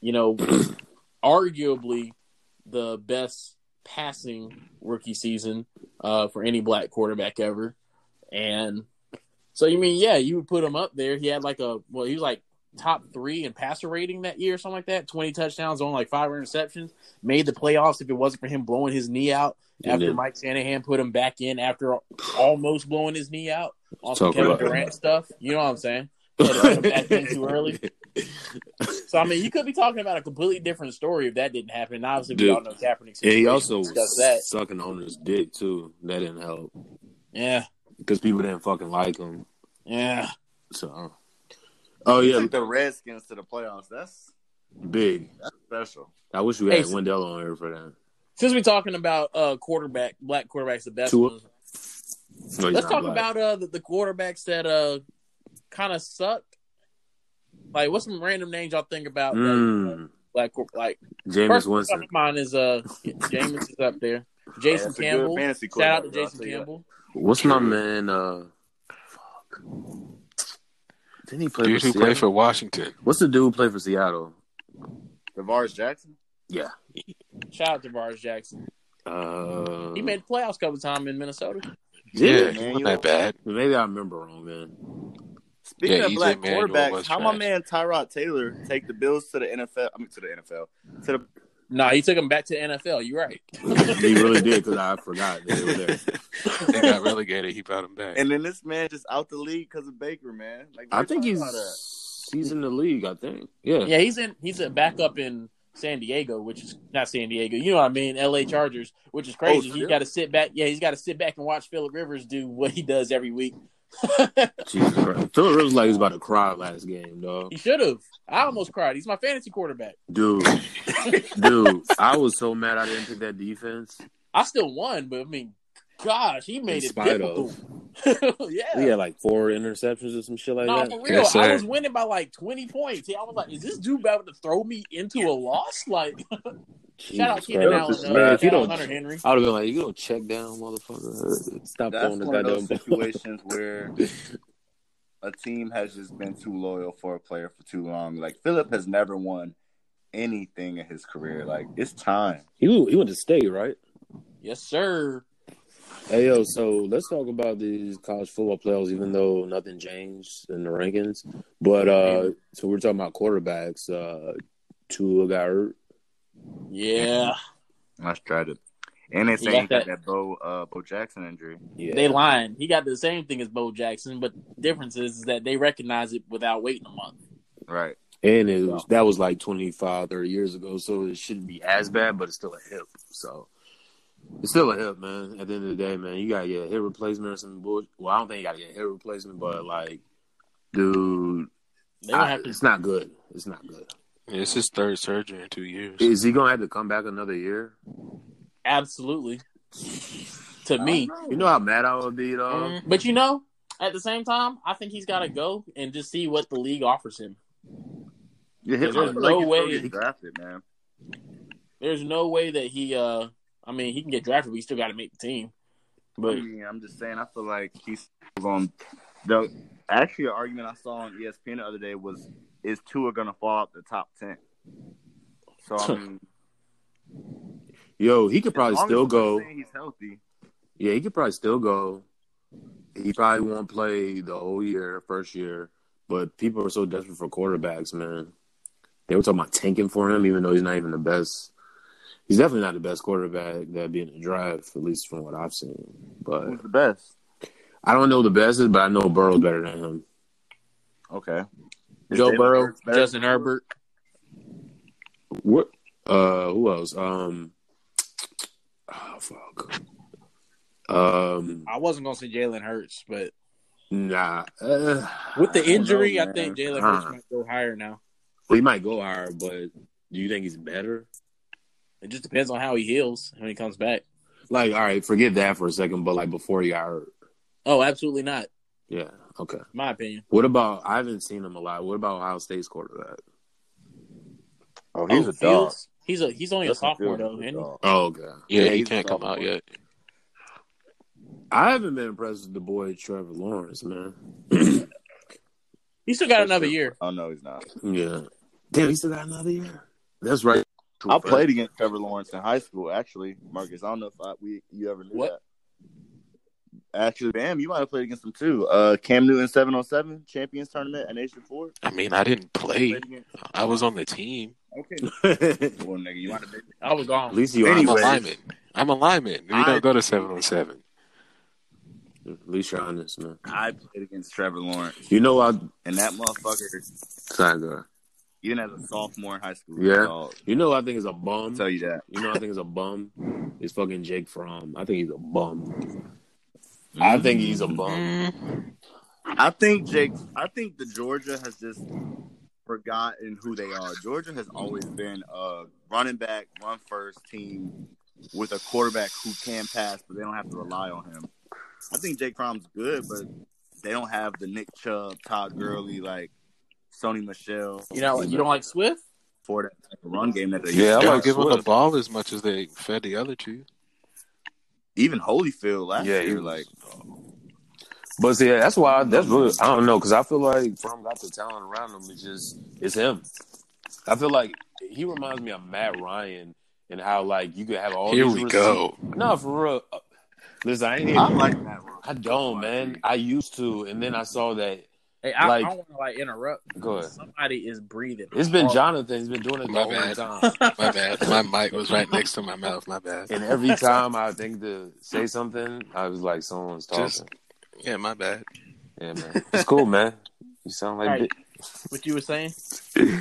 You know, arguably the best passing rookie season uh, for any black quarterback ever. And so, you mean, yeah, you would put him up there. He had like a well, he was like top three in passer rating that year, or something like that. Twenty touchdowns, on like five interceptions. Made the playoffs if it wasn't for him blowing his knee out after Mike Shanahan put him back in after almost blowing his knee out on some Kevin. Durant stuff. You know what I'm saying? Back in too early. So I mean, you could be talking about a completely different story if that didn't happen. And obviously, we all know And situation. he also was that. sucking on his dick too. That didn't help. Yeah, because people didn't fucking like him. Yeah. So, oh yeah, took the Redskins to the playoffs. That's big. that's special. I wish we Hey, had so- Wendell on here for that. Since we're talking about uh quarterback, black quarterbacks, the best Tua. ones. No, Let's talk black. about uh the, the quarterbacks that uh kind of suck. Like, what's some random names y'all think about? that, Mm, black like Jameis first Winston. mine is uh James is up there. Jason That's a good Campbell. Shout out to quarterback, bro, I'll Jason tell you that. Campbell. What's my man? Uh, fuck. Didn't he play Dude for who Seattle? played for Washington. What's the dude who played for Seattle? Tarvaris Jackson. Yeah. Shout out to Vars Jackson. Uh, He made the playoffs a couple times in Minnesota. Yeah, did he man, wasn't you that bad. Maybe I remember wrong, man. Speaking Yeah, of EJ black Manuel quarterbacks, was how my man Tyrod Taylor take the Bills to the NFL? I mean, to the NFL. To the No, he took him back to the NFL. You're right. he really did because I forgot that they were there. they got relegated. He brought him back. and then this man just out the league because of Baker, man. Like I think he's he's in the league. I think. Yeah. Yeah, he's in. He's a backup in San Diego, which is not San Diego. You know what I mean? L.A. Chargers, which is oh, crazy. Oh, he's still? got to sit back. Yeah, he's got to sit back and watch Philip Rivers do what he does every week. Jesus Christ. Philip Rivers like he was about to cry last game, dog. he should have. I almost cried. He's my fantasy quarterback. Dude, dude, I was so mad I didn't pick that defense. I still won, but I mean, gosh, he made In it spite difficult. yeah. He had like four interceptions or some shit like No, that. for real. Yes, I was winning by like 20 points. I was like, is this dude about to throw me into a loss? Like, shout out Jesus Keenan Christ. Allen. Though. Man, if you Shout out don't- Hunter Henry. I would have been like, you don't check down, motherfucker. Stop That's throwing the one of those goddamn ball. situations where a team has just been too loyal for a player for too long. Like Philip has never won anything in his career. Like it's time. He he went to state, right? Yes, sir. Hey yo, so let's talk about these college football playoffs, even though nothing changed in the rankings. But uh so we're talking about quarterbacks. Uh Tua got hurt. Yeah. I tried it. And they You say got he got that- that Bo uh, Bo Jackson injury. Yeah. They lying. He got the same thing as Bo Jackson, but the difference is, is that they recognize it without waiting a month. Right. and it was that was like 25, 30 years ago, so it shouldn't be as bad, but it's still a hip. So it's still a hip, man. At the end of the day, man, you gotta get a hip replacement or some bullshit. Well, I don't think you gotta get a hip replacement, but like, dude, They don't I- have to. it's not good. It's not good. It's his third surgery in two years. Is he gonna have to come back another year? Absolutely. To me. You know how mad I would be, though. Mm, But you know, at the same time, I think he's got to go and just see what the league offers him. Yeah, There's I feel no he still way- gets drafted, man. There's no way that he. uh I mean, he can get drafted, but he still got to make the team. I But mean, I'm just saying. I feel like he's on. The actually, an argument I saw on ESPN the other day was: Is Tua gonna fall out the top ten? So I mean, Yo, he could probably still go. He's healthy. Yeah, he could probably still go. He probably won't play the whole year, first year. But people are so desperate for quarterbacks, man. They were talking about tanking for him, even though he's not even the best. He's definitely not the best quarterback that'd be in the draft, at least from what I've seen. But Who's the best? I don't know the best is, but I know Burrow's better than him. Okay. Is Joe Jalen Burrow, Justin Herbert. What? Uh, who else? Um, oh fuck. Um, I wasn't gonna say Jalen Hurts, but nah. Uh, with the I know, injury, I think Jalen Hurts Uh. might go higher now. he might go higher, but do you think he's better? It just depends on how he heals when he comes back. Like, all right, forget that for a second, but like before he got hurt. Oh, absolutely not. Yeah, okay. My opinion. What about? I haven't seen him a lot. What about Ohio State's quarterback? Oh, he's oh, a Fields. He's a he's only a sophomore though, is a isn't he? Oh, okay. Yeah, Yeah, he can't come out yet. I haven't been impressed with the boy Trevor Lawrence, man. He still got another year. Oh no, he's not. yeah. Damn, he still got another year. That's right. I played against Trevor Lawrence in high school. Actually, Marcus, I don't know if I, we you ever knew What? that. Actually, Bam, you might have played against him too. Uh, Cam Newton seven on seven Champions Tournament at Nation Four. I mean, I didn't play. Played against- I was on the team. Okay, well, nigga, you might have been. I was gone. At least you I'm a lineman. I'm a lineman. We I- don't go to seven on seven. At least you're honest, man. I played against Trevor Lawrence, You know I and that motherfucker, sorry, go ahead. even as a sophomore in high school, Yeah. dog, You know I think is a I'll bum. tell you that. You know I think is a bum. Is fucking Jake Fromm. I think he's a bum. I mm-hmm. think he's a bum. I think Jake. I think the Georgia has just forgotten who they are. Georgia has always been a running back, run first team with a quarterback who can pass, but they don't have to rely on him. I think Jake Fromm's good, but they don't have the Nick Chubb, Todd Gurley, like Sony Michel. You know, you don't like Swift? for that run game that they Yeah, I used they to. like don't give him the ball as much as they fed the other two. Even Holyfield last Yeah, he year, like But see, that's why that's really I don't know because I feel like Fromm got the talent around him. It's just it's him. I feel like he reminds me of Matt Ryan and how like you could have all Here these we receivers- go. No, for real. Uh, Listen, I ain't even, I like that one. I don't, man. I used to, and then I saw that. Hey, I, Like- I don't want to like interrupt. Go ahead. Somebody is breathing. It's been. Jonathan. He's been doing it My whole bad. time. My bad. My mic was right next to my mouth. My bad. And every time I think to say something, I was like, someone's talking. Just- Yeah, my bad. yeah, man. It's cool, man. You sound like. All right. bi- What you were saying?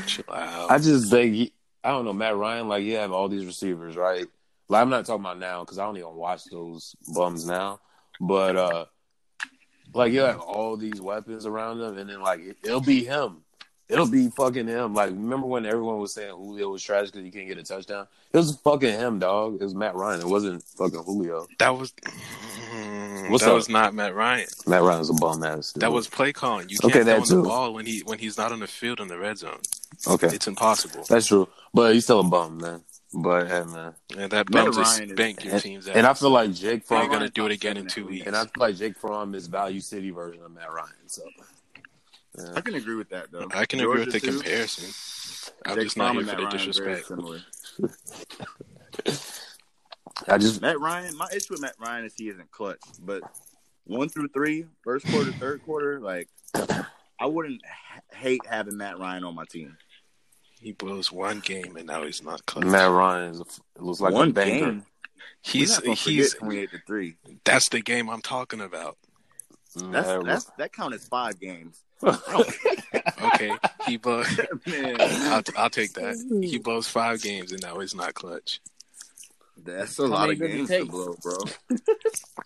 Chill out. I just think he, I don't know Matt Ryan. Like you have all these receivers, right? Like I'm not talking about now because I don't even watch those bums now. But uh like you have all these weapons around him, and then like it, it'll be him. It'll be fucking him. Like remember when everyone was saying Julio was trash because he couldn't get a touchdown? It was fucking him, dog. It was Matt Ryan. It wasn't fucking Julio. that was mm, What's that up? was not Matt Ryan. Matt Ryan's a bum ass. dude. That was play calling. You can't that throw the ball when he when he's not on the field in the red zone. okay. It's impossible. That's true, but he's still a bum, man. But hey, man, And that Matt bum just Ryan is- spank your and, team's ass. and I feel like Jake They're gonna do it again in two weeks. and I feel like Jake Fromm is Value City version of Matt Ryan. So, yeah. I can agree with that though. I can agree with the too. comparison. I'm Jake just not Fromm here and for the Matt Ryan are very disrespect. I just Matt Ryan, my issue with Matt Ryan is he isn't clutch. But one through three, first quarter, third quarter, like I wouldn't h- hate having Matt Ryan on my team. He blows one game and now he's not clutch. Matt Ryan is a, looks like One a banker. game, He's we're not gonna he's forget twenty-eight to three. that's the game I'm talking about. That's Matt- that's that count as five games. Okay, he blows. I'll, I'll take that. He blows five games and now he's not clutch. That's a How lot of games to blow, bro.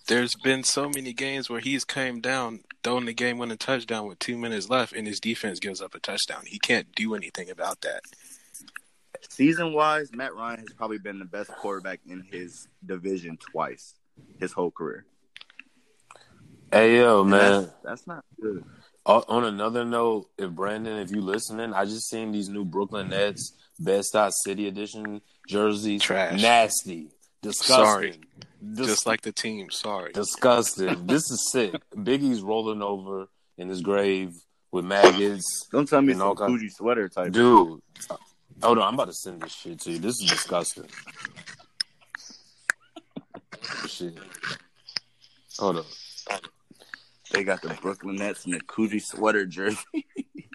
There's been so many games where he's came down, throwing the game winning a touchdown with two minutes left, and his defense gives up a touchdown. He can't do anything about that. Season wise, Matt Ryan has probably been the best quarterback in his division twice, his whole career. Hey yo, man. that's, that's not good. O- On another note, if Brandon, if you listening, I just seen these new Brooklyn Nets Bed-Stuy City Edition jerseys. Trash. nasty, disgusting. Sorry. Dis- Just like the team. Sorry. disgusting. this is sick. Biggie's rolling over in his grave with maggots. Don't tell me And all some kind- Coogi sweater type. Dude, hold on, I'm about to send this shit to you. This is disgusting. shit. Hold up. They got the Brooklyn Nets and the Coogi sweater jersey.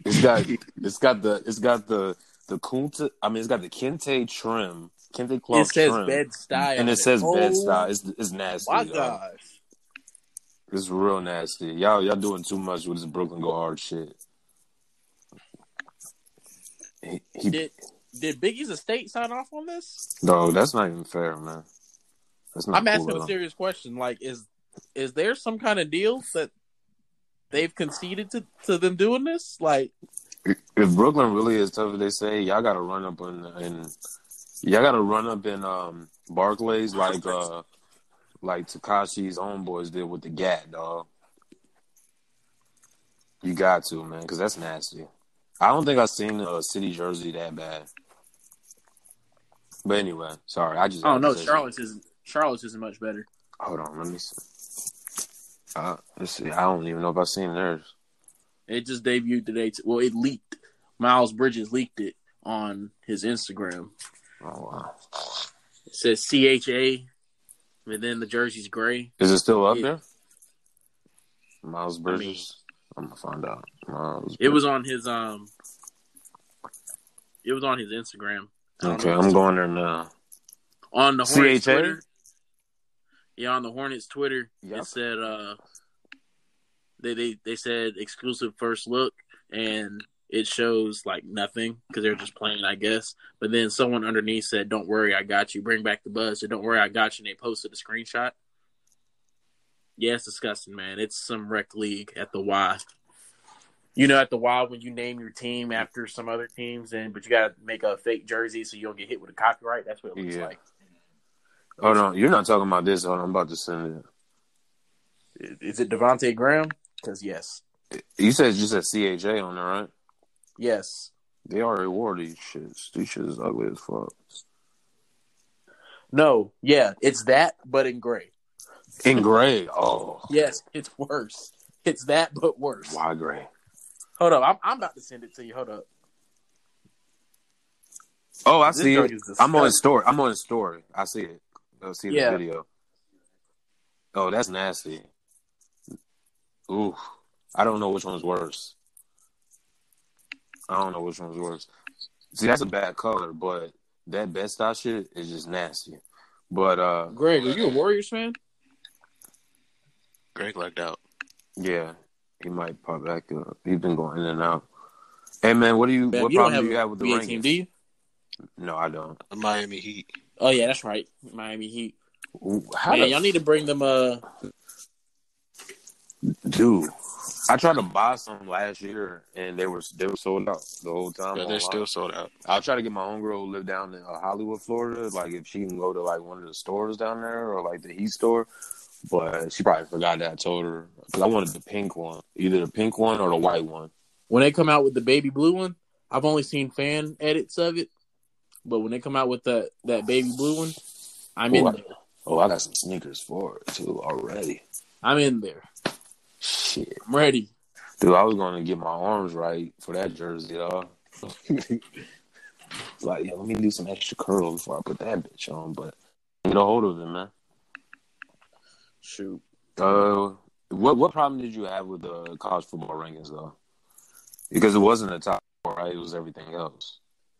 It's got it's got the it's got the the Kunta I mean it's got the Kente trim, Kente cloth It says trim. Bed-Stuy, and it says Oh, Bed-Stuy. It's it's nasty. My gosh, It's real nasty. Y'all y'all doing too much with this Brooklyn go hard shit. He, he did did Biggie's estate sign off on this? No, that's not even fair, man. That's not I'm cool asking a serious question. Like, is is there some kind of deal that they've conceded to, to them doing this? Like, if Brooklyn really is tough as they say, y'all gotta run up in, in y'all gotta run up in um Barclays like uh like Tekashi's homeboys did with the Gat, dog. You got to, man, because that's nasty. I don't think I've seen a city jersey that bad. But anyway, sorry, I just oh no, Charlotte's isn't Charlotte's isn't much better. Hold on, let me see. Uh, let's see. I don't even know if I've seen theirs. It just debuted today. T- well, it leaked. Miles Bridges leaked it on his Instagram. Oh wow, It says CHA, and then the jersey's gray. is it still up It- there? Miles I mean- Bridges. I'm gonna find out. Miles It was on his um. It was on his Instagram. Okay. I'm going there now. on the Hornets CHA? Twitter. Yeah, on the Hornets Twitter, Yep. it said uh, they they they said exclusive first look, and it shows like nothing because they're just playing, I guess. But then someone underneath said, "Don't worry, I got you. Bring back the buzz." So don't worry, I got you. And they posted a screenshot. Yeah, it's disgusting, man. It's some rec league at the Y. You know, at the Y when you name your team after some other teams, and but you got to make a fake jersey so you don't get hit with a copyright. That's what it looks Yeah. like. Hold on, you're not talking about this. Hold on, I'm about to send it. Is it Devonte' Graham? Because yes, You said you said CHA on there, right? yes. They already wore these shits. These shits is ugly as fuck. No, yeah, it's that, but in gray. In gray. Oh, Yes, it's worse. It's that, but worse. why gray? Hold up, I'm, I'm about to send it to you. Hold up. Oh, I This see it. I'm on story. I'm on story. I see it. I see the video. Oh, that's nasty. Ooh, I don't know which one's worse. I don't know which one's worse. See, that's a bad color, but that best style shit is just nasty. But uh, Greg, are you a Warriors fan? Greg lucked out. yeah, he might pop back up. He's been going in and out. Hey man, what do you? Man, what you problem have do you a have with the NBA team, do you? No, I don't. The Miami Heat. Oh yeah, that's right. Miami Heat. Ooh, How Man, the y'all need to bring them. Uh, Dude, I tried to buy some last year and they were they were sold out the whole time. Yeah, they're still sold out. I'll try to get my homegirl who live down in uh, Hollywood, Florida. Like if she can go to like one of the stores down there or like the Heat store, but she probably forgot that I told her because I wanted the pink one, either the pink one or the white one. when they come out with the baby blue one, I've only seen fan edits of it, but when they come out with that that baby blue one, I'm in I- there. Oh, I got some sneakers for it too already. I'm in there. Shit, I'm ready. dude, I was going to get my arms right for that jersey, dog. like, yeah, let me do some extra curls before I put that bitch on, but get a hold of it, man. Shoot. Uh, what what problem did you have with the college football rankings though? Because it wasn't the top four, right? It was everything else.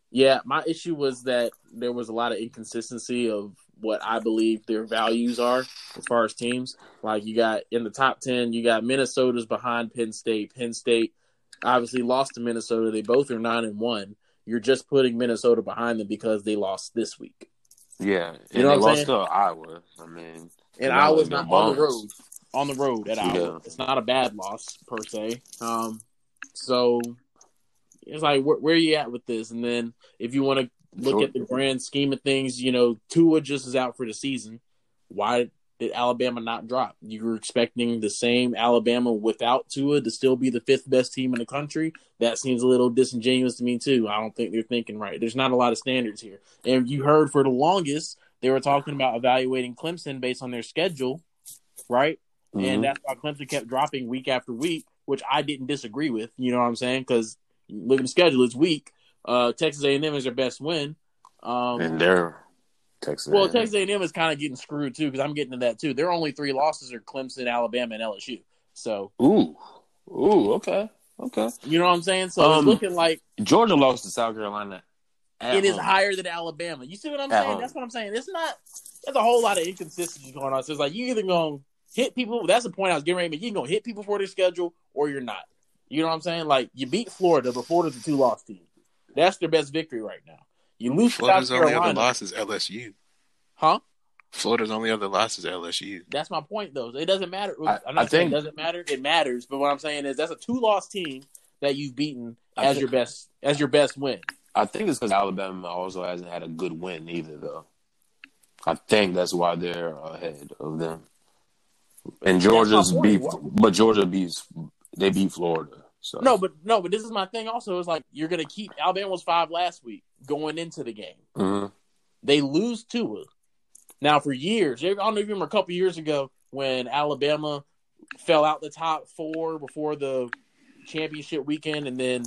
Yeah, my issue was that there was a lot of inconsistency of what I believe their values are as far as teams. Like you got in the top ten, you got Minnesota's behind Penn State. Penn State obviously lost to Minnesota. They both are nine and one. You're just putting Minnesota behind them because they lost this week. Yeah, and You know they what I'm lost saying? to Iowa. I mean, And Yeah, Iowa's they're not on the road. On the road at Iowa. Yeah. It's not a bad loss per se. Um, so it's like where, where are you at with this? And then if you want to look Sure. at the grand scheme of things, you know, Tua just is out for the season. Why did Alabama not drop? You were expecting the same Alabama without Tua to still be the fifth best team in the country. That seems a little disingenuous to me too. I don't think they're thinking right. There's not a lot of standards here. And you heard for the longest they were talking about evaluating Clemson based on their schedule, right? Mhm. And that's why Clemson kept dropping week after week, which I didn't disagree with. You know what I'm saying? Because look at the schedule; it's weak. Uh, Texas A&M is their best win. Um, and they're Texas. well, A&M. Texas A&M is kind of getting screwed too because I'm getting to that too. Their only three losses are Clemson, Alabama, and LSU. So Ooh, ooh, okay, okay. you know what I'm saying? So it's Um, looking like Georgia lost to South Carolina. it is home. higher than Alabama. You see what I'm At saying? home. That's what I'm saying. It's not. There's a whole lot of inconsistency going on. So it's like you either gonna hit people. That's the point I was getting ready. to make. You gonna hit people for their schedule, or you're not. You know what I'm saying? Like you beat Florida, but Florida's a two loss team. That's their best victory right now. You lose Florida's South only other Carolina, loss is LSU. huh? Florida's only other loss is LSU. That's my point, though. It doesn't matter. I- I'm not I saying think- it doesn't matter. It matters. But what I'm saying is that's a two loss team that you've beaten as think- your best as your best win. I think it's because Alabama also hasn't had a good win either, though. I think that's why they're ahead of them. And Georgia's my beat, point. but Georgia beats they beat Florida. So No, but no, but this is my thing. Also, is like you're gonna keep Alabama was five last week going into the game. Mhm. They lose Tua. Now, for years, I don't know if you remember a couple years ago when Alabama fell out the top four before the championship weekend, and then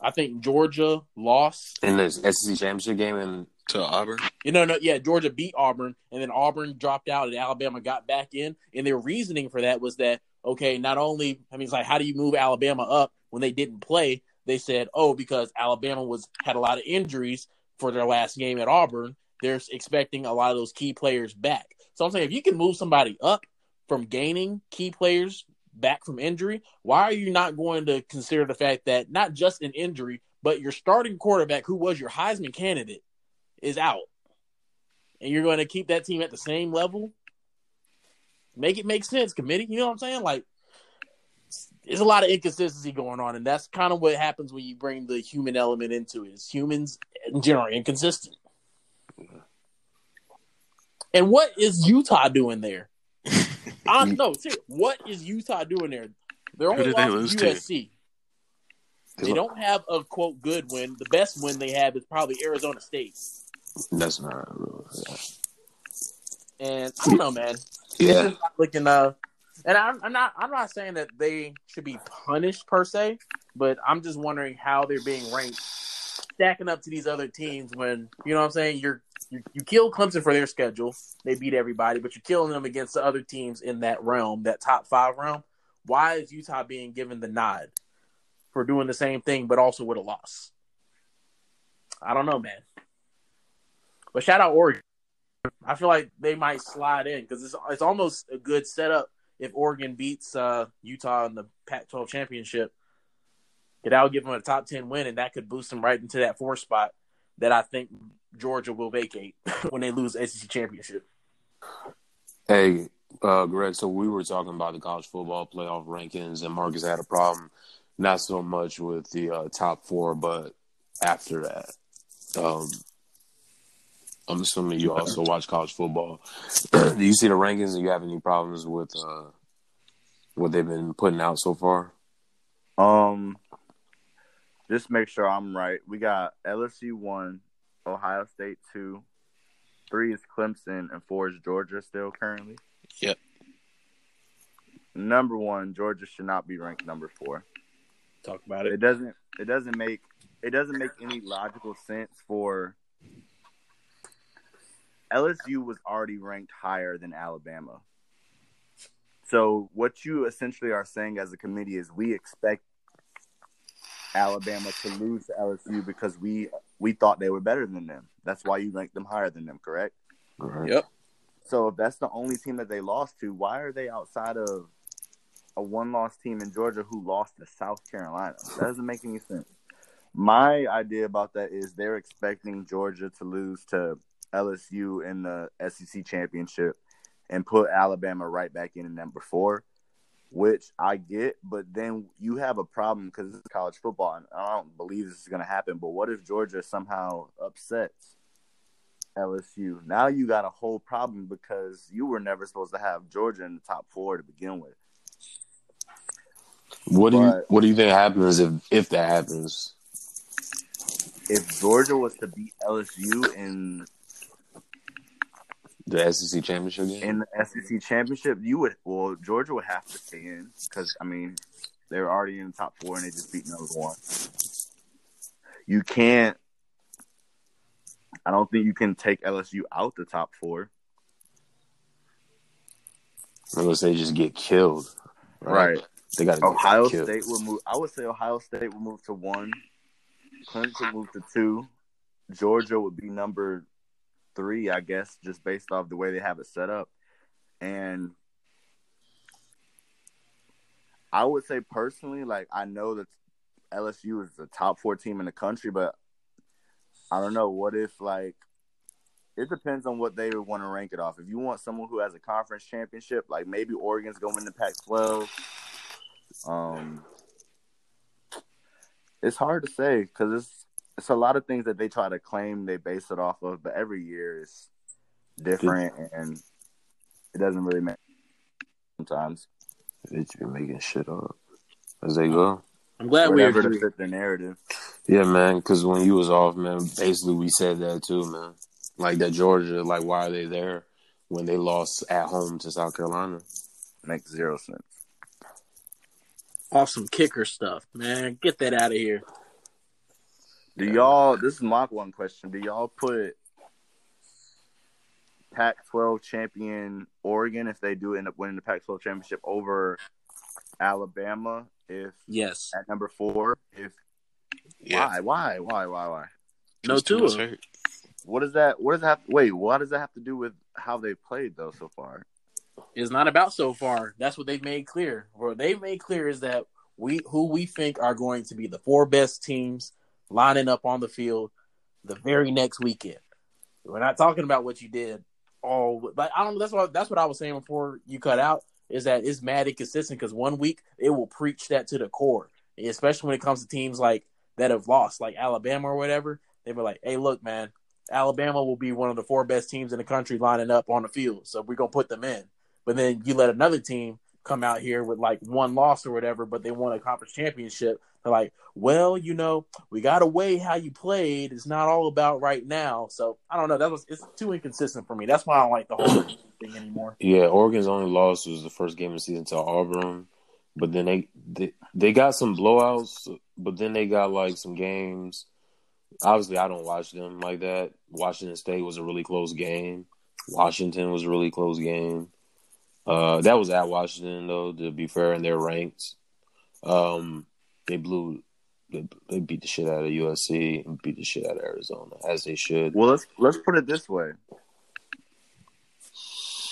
I think Georgia lost. in the SEC championship game, and To Auburn. You know, no, yeah, Georgia beat Auburn, and then Auburn dropped out, and Alabama got back in. And their reasoning for that was that okay, not only I mean, it's like how do you move Alabama up when they didn't play? They said, oh, because Alabama was had a lot of injuries for their last game at Auburn, they're expecting a lot of those key players back. So I'm saying if you can move somebody up from gaining key players back from injury, why are you not going to consider the fact that not just an injury, but your starting quarterback, who was your Heisman candidate, is out, and you're going to keep that team at the same level? Make it make sense, committee. You know what I'm saying? Like, there's a lot of inconsistency going on, and that's kind of what happens when you bring the human element into it. Is humans in general inconsistent. And what is Utah doing there? I no, seriously, what is Utah doing there? They're only did they lost lose to? USC. They don't have a quote good win. The best win they have is probably Arizona State. That's not real. And I don't know, man. Yeah. looking uh and I'm, I'm not I'm not saying that they should be punished per se, but I'm just wondering how they're being ranked stacking up to these other teams when you know what I'm saying you're you, you kill Clemson for their schedule. They beat everybody, but you're killing them against the other teams in that realm, that top five realm. Why is Utah being given the nod for doing the same thing, but also with a loss? I don't know, man. But shout out Oregon. I feel like they might slide in because it's it's almost a good setup if Oregon beats uh, Utah in the Pac-12 championship. That would give them a top ten win, and that could boost them right into that four spot that I think Georgia will vacate when they lose SEC championship. Hey, uh, Greg. So we were talking about the college football playoff rankings, and Marques had a problem, not so much with the uh, top four, but after that. Um, I'm assuming you also watch college football. Do you see the rankings, Do you have any problems with uh, what they've been putting out so far? Um, just make sure I'm right. We got LSU one, Ohio State two, three is Clemson, and four is Georgia still currently. Yep. Number one, Georgia should not be ranked number four. Talk about It it. doesn't. It doesn't make. It doesn't make any logical sense for. LSU was already ranked higher than Alabama. So what you essentially are saying as a committee is we expect Alabama to lose to LSU because we we thought they were better than them. That's why you ranked them higher than them, correct? Right. Yep. So if that's the only team that they lost to, why are they outside of a one-loss team in Georgia who lost to South Carolina? That doesn't make any sense. My idea about that is they're expecting Georgia to lose to LSU in the SEC championship and put Alabama right back in at number four, which I get. But then you have a problem because this is college football, and I don't believe this is going to happen. But what if Georgia somehow upsets LSU? Now you got a whole problem because you were never supposed to have Georgia in the top four to begin with. What do you But- What do you think happens if if that happens? If Georgia was to beat LSU in The SEC championship game. in the SEC championship, you would well Georgia would have to stay in because I mean they were already in the top four and they just beat number one. You can't. I don't think you can take LSU out the top four. Unless they just get killed. Right they got Ohio. State will move. I would say Ohio State will move to one. Clemson will move to two. Georgia would be number three, I guess, just based off the way they have it set up. And I would say personally, like I know that LSU is the top four team in the country, but I don't know. What if like it depends on what they want to rank it off. If you want someone who has a conference championship, like maybe Oregon's going to Pac-12. Um, it's hard to say because it's it's a lot of things that they try to claim they base it off of, but every year is different and it doesn't really matter sometimes. They just be making shit up as they go. I'm glad we Whatever to agree. fit their narrative. Yeah, man. Because when you was off, man, basically we said that too, man. Like that Georgia, like why are they there when they lost at home to South Carolina? Makes zero sense. Awesome kicker stuff, man. Get that out of here. Do y'all? This is my one question. Do y'all put Pac-12 champion Oregon if they do end up winning the Pac-12 championship over Alabama? If Yes. at number four, if Yeah. why, why, why, why, why? No Just too hurt. What does that? What does that? Have, wait, what does that have to do with how they played though so far? It's not about so far. That's what they've made clear. What they've made clear is that we who we think are going to be the four best teams lining up on the field the very next weekend. We're not talking about what you did all, but I don't. That's what that's what I was saying before you cut out. Is that it's mad inconsistent because one week it will preach that to the core, especially when it comes to teams like that have lost, like Alabama or whatever. They were like, "Hey, look, man, Alabama will be one of the four best teams in the country lining up on the field, so we're gonna put them in." But then you let another team come out here with like one loss or whatever, but they won a conference championship. They're like, well, you know, we got to weigh how you played. It's not all about right now. So I don't know. That was it's too inconsistent for me. That's why I don't like the whole thing anymore. Yeah, Oregon's only loss was the first game of the season to Auburn, but then they they, they got some blowouts, but then they got like some games. Obviously, I don't watch them like that. Washington State was a really close game. Washington was a really close game. Uh, that was at Washington though. To be fair, in their ranks. Um, they blew. They, they beat the shit out of USC and beat the shit out of Arizona as they should. Well, let's let's put it this way.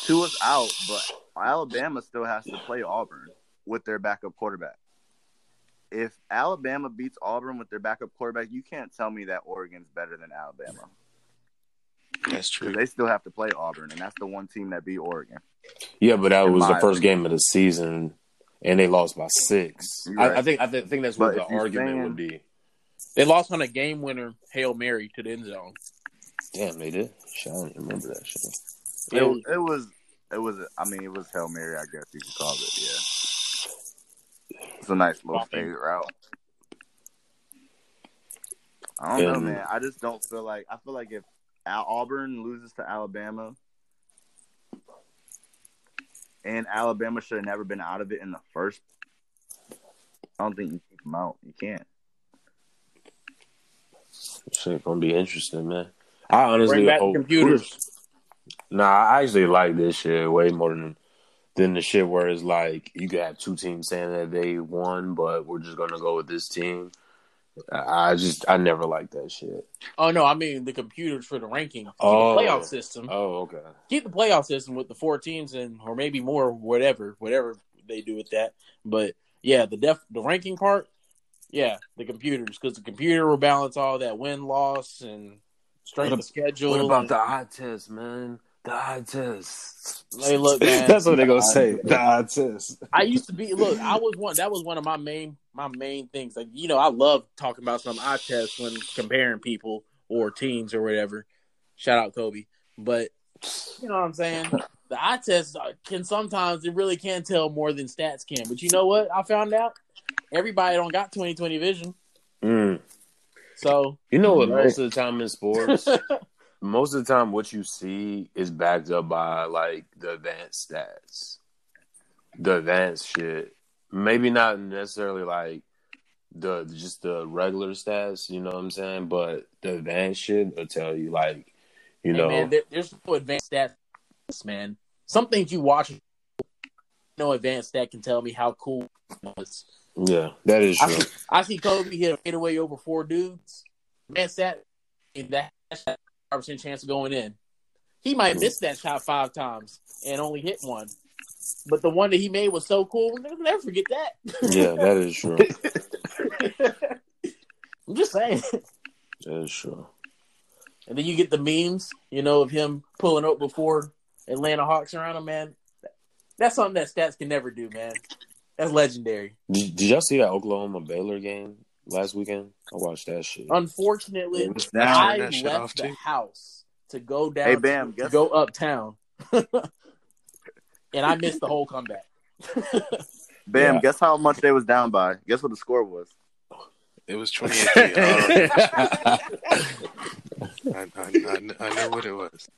Tua's out, but Alabama still has to play Auburn with their backup quarterback. If Alabama beats Auburn with their backup quarterback, you can't tell me that Oregon's better than Alabama That's true. they still have to play Auburn, and that's the one team that beat Oregon. Yeah, but that was the my first game of the season, and they lost by six. You're I. I think I th- think that's what But the argument saying- would be. They lost on a game winner hail mary to the end zone. Damn, they did. Shit, I don't remember that shit. It, it was, it was. I mean, it was hail mary. I guess you could call it. Yeah, it's a nice little fade route. I don't know, man. I just don't feel like. I feel like if Auburn loses to Alabama, and Alabama should have never been out of it in the first. I don't think you keep them out. You can't. Shit gonna be interesting, man. I honestly Bring back hope- computers. Nah, I actually like this shit way more than than the shit where it's like you could have two teams saying that they won, but we're just gonna go with this team. I just I never liked that shit. Oh no, I mean the computers for the ranking. Keep Oh. the playoff system. Oh, okay. Keep the playoff system with the four teams and or maybe more, whatever, whatever they do with that. But yeah, the def the ranking part, yeah, the computers because the computer will balance all that win loss and strength What of schedule. What about and- the eye test, man? The eye test. Hey, look, man. That's what they're gonna say. The eye test. I used to be look. I was one. That was one of my main my main things. Like you know, I love talking about some eye tests when comparing people or teams or whatever. Shout out Kobe, but you know what I'm saying. The eye test can sometimes it really can tell more than stats can. But you know what? I found out everybody don't got 20/20 vision. Mm. So You know what? Right. Most of the time in sports, most of the time what you see is backed up by like the advanced stats, the advanced shit. Maybe not necessarily like the just the regular stats. You know what I'm saying? But the advanced shit will tell you like, you hey, know, man, there, there's no advanced stats, man. Some things you watch, no advanced stat can tell me how cool it was. yeah, that is I true. see, I see Kobe hit a fadeaway over four dudes. Man, that and that percent chance of going in. He might miss that shot five times and only hit one, but the one that he made was so cool. Never- never forget that. yeah, that is true. I'm just saying. That is true. And then you get the memes, you know, of him pulling up before Atlanta Hawks around him. Man, that's something that stats can never do, man. That's legendary. Did, did y'all see that Oklahoma Baylor game last weekend? I watched that shit. Unfortunately, It was. I that shit off, left the too. house to go down Hey, Bam, to guess- go uptown. and I missed the whole comeback. Bam, Yeah. guess how much they was down by? Guess what the score was? It was 28 3. Uh, I, I, I, I know what it was.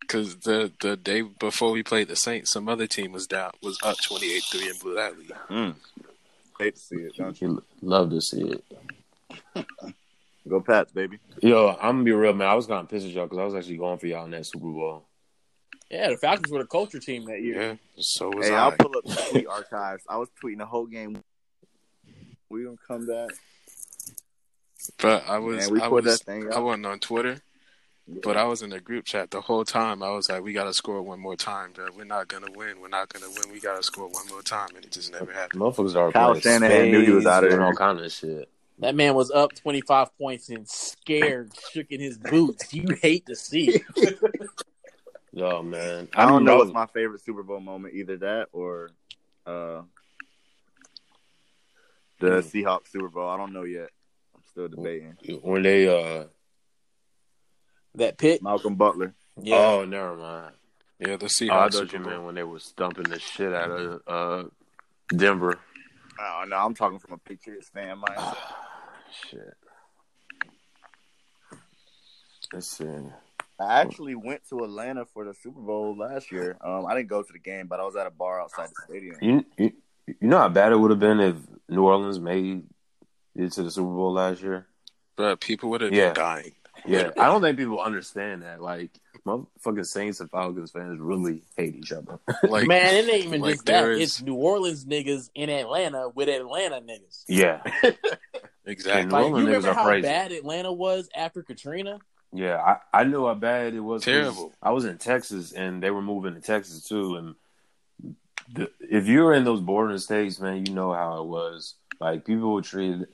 Because the, the day before we played the Saints, some other team was down, was up 28 3 and blew that lead. Mm. Hate to see it, don't you? You love to see it. Go Pats, baby. Yo, I'm gonna be real, man. I was gonna piss at y'all because I was actually going for y'all in that Super Bowl. Yeah, the Falcons were the culture team that year. Yeah, so was Hey, I. I'll pull up the tweet archives. I was tweeting the whole game. We gonna come back. But I was, Man, we I was, that thing I wasn't on Twitter, but I was in the group chat the whole time. I was like, "We got to score one more time. Bro. We're not gonna win. We're not gonna win. We got to score one more time." And it just never happened. Motherfuckers are Kyle playing Shanahan knew he was spades outta and there. all kind of shit. That man was up 25 points and scared, shook in his boots. You hate to see it. Yo, know, man. I don't know know what's my favorite Super Bowl moment, either that or uh the Mm. Seahawks Super Bowl. I don't know yet. I'm still debating. when they uh That pick. Malcolm Butler. Yeah. oh never mind. Yeah, the Oh, I Seahawks. thought Super you meant when they were stumping the shit out of uh Denver. Oh no, I'm talking from a Patriots fan mindset. shit. Let's see. I actually went to Atlanta for the Super Bowl last year. Um, I didn't go to the game, but I was at a bar outside the stadium. You, you you know how bad it would have been if New Orleans made it to the Super Bowl last year. But people would have Yeah. been dying. Yeah, I don't think people understand that. Like, motherfucking Saints and Falcons fans really hate each other. Like Man, it ain't even like just that. It's New Orleans niggas in Atlanta with Atlanta niggas. yeah, exactly. And- Like, New you niggas remember are how crazy. bad Atlanta was after Katrina? yeah. I, I knew how bad it was. Terrible. I was in Texas, and they were moving to Texas too. And the, if you were in those bordering states, man, you know how it was. Like people were treated.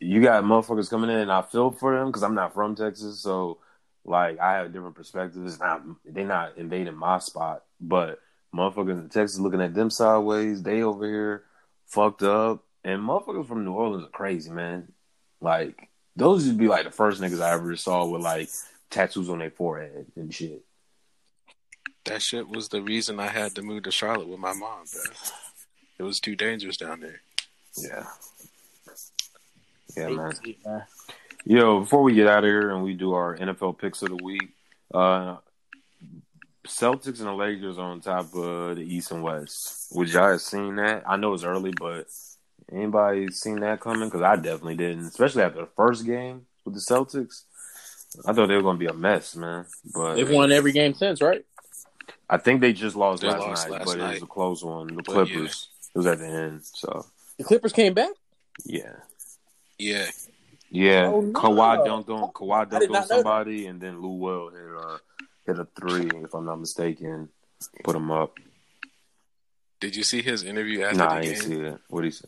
You got motherfuckers coming in, and I feel for them because I'm not from Texas, so like I have different perspectives. It's not they not invading my spot, but motherfuckers in Texas looking at them sideways. They over here fucked up, and motherfuckers from New Orleans are crazy, man. Like those would be like the first niggas I ever saw with like tattoos on their forehead and shit. That shit was the reason I had to move to Charlotte with my mom, bro. It was too dangerous down there. Yeah. Yeah, man. Yo, before we get out of here and we do our NFL picks of the week, uh Celtics and the Lakers on top of the East and West. Would y'all have seen that? I know it's early, but anybody seen that coming? Because I definitely didn't, especially after the first game with the Celtics. I thought they were going to be a mess, man. But They've won every game since, right? I think they just lost They last lost night, last but it was a close one. The Clippers. It was at the end, so The Clippers came back. yeah. Yeah, Yeah, Oh, no. Kawhi dunked on Kawhi dunked on not know that. somebody, and then Lou Will hit a hit a three, if I'm not mistaken. Put him up. Did you see his interview after Nah, the I game? didn't see that. What would he say?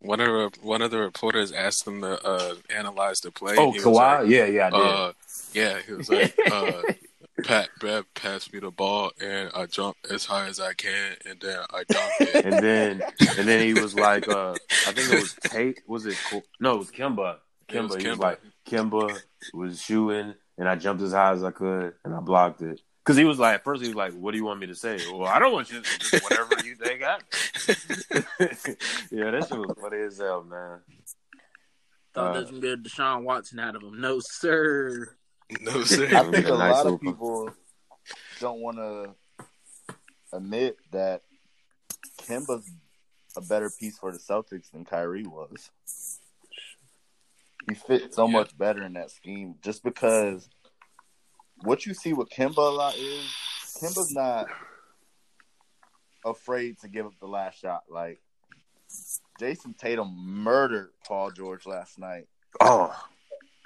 One of the one of the reporters asked him to uh, analyze the play. Oh, He Kawhi? like, yeah, yeah, I did. uh, yeah, he was like, uh, Pat Bev passed me the ball and I jumped as high as I can and then I dunked it. and then and then he was like, uh, I think it was Tate. Was it? Ko- No, it was Kemba. It was Kemba. He was like Kemba was shooting, and I jumped as high as I could, and I blocked it. Because he was like, at first he was like, "What do you want me to say?" Well, I don't want you to just whatever you think. I... yeah, that shit was funny as hell, man. Thought Uh, that was gonna be Deshaun Watson out of him. No, sir. No sir. I think a Nice lot of people don't want to admit that Kemba's a better piece for the Celtics than Kyrie was. He fit so Yeah. much better in that scheme just because what you see with Kemba a lot is Kemba's not afraid to give up the last shot. Like Jayson Tatum murdered Paul George last night. Oh,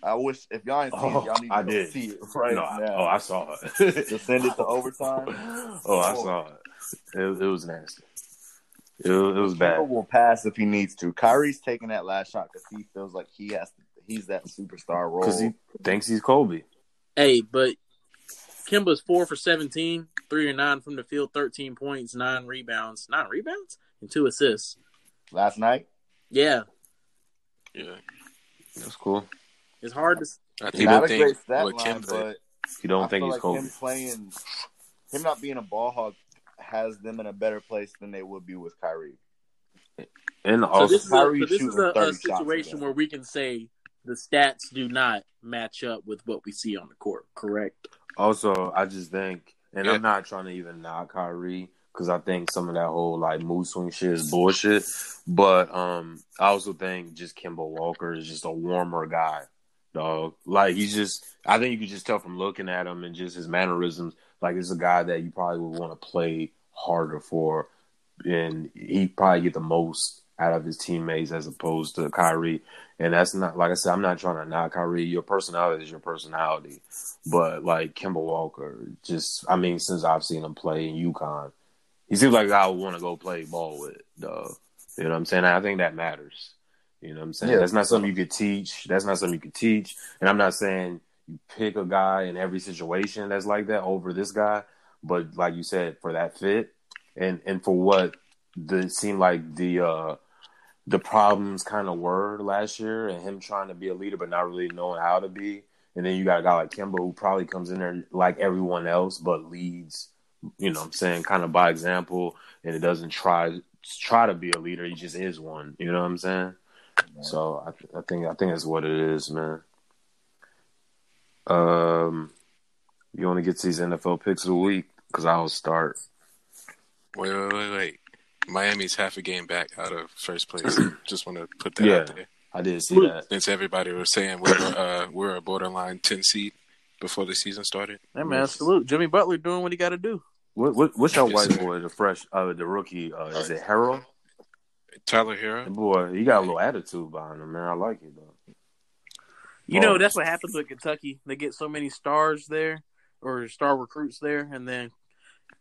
I wish if y'all ain't seen Oh, it, y'all need to I go did. see it right no, I- now. oh, I saw it. to send it to overtime. oh, I saw it. It, it was nasty. It, it was Kemba bad. will pass if he needs to. Kyrie's taking that last shot because he feels like he has to. He's that superstar role. Because he thinks he's Kobe. Hey, but Kemba's four for 17, three or nine from the field, 13 points, nine rebounds, nine rebounds, and two assists. last night. Yeah, Yeah, That's cool. It's hard to. I think He the Not a thing great stat with line, Kemba, but You don't I think feel he's like Kobe. him playing, him not being a ball hog, has them in a better place than they would be with Kyrie. And So also, this is a, so this is a, a 30 shots a situation where we can say the stats do not match up with what we see on the court. Correct. also, I just think, and Yeah. I'm not trying to even knock Kyrie because I think some of that whole like mood swing shit is bullshit. But um, I also think just Kemba Walker is just a warmer guy, dog. Like he's just, I think you could just tell from looking at him and just his mannerisms. Like it's a guy that you probably would want to play harder for, and he probably get the most out of his teammates as opposed to Kyrie. And that's not like I said. I'm not trying to knock Kyrie. Your personality is your personality, but like Kemba Walker, just I mean, since I've seen him play in UConn, he seems like I would want to go play ball with. Dog. You know what I'm saying? I think that matters. You know what I'm saying? Yeah. That's not something you could teach. That's not something you could teach. And I'm not saying you pick a guy in every situation that's like that over this guy, but like you said, for that fit and and for what the seemed like the uh the problems kind of were last year, and him trying to be a leader but not really knowing how to be. And then you got a guy like Kemba who probably comes in there like everyone else, but leads, you know what I'm saying, kind of by example, and it doesn't try try to be a leader. He just is one. You know what I'm saying? So I, th- I think I think that's what it is, man. Um, you want to get to these NFL picks of the week because I'll start. Wait, wait, wait, wait. Miami's half a game back out of first place. Just want to put that Yeah. out there. I did see that. Since everybody was saying we're uh, we're a borderline ten seed before the season started. Hey man, salute Jimmy Butler doing what he got to do. What, what what's your Yes, white boy, the fresh, uh, the rookie? Uh, is it Harold? Tyler Herro. Boy, he got a little attitude behind him, man. I like it though. You know that's what happens with Kentucky. They get so many stars there, or star recruits there, and then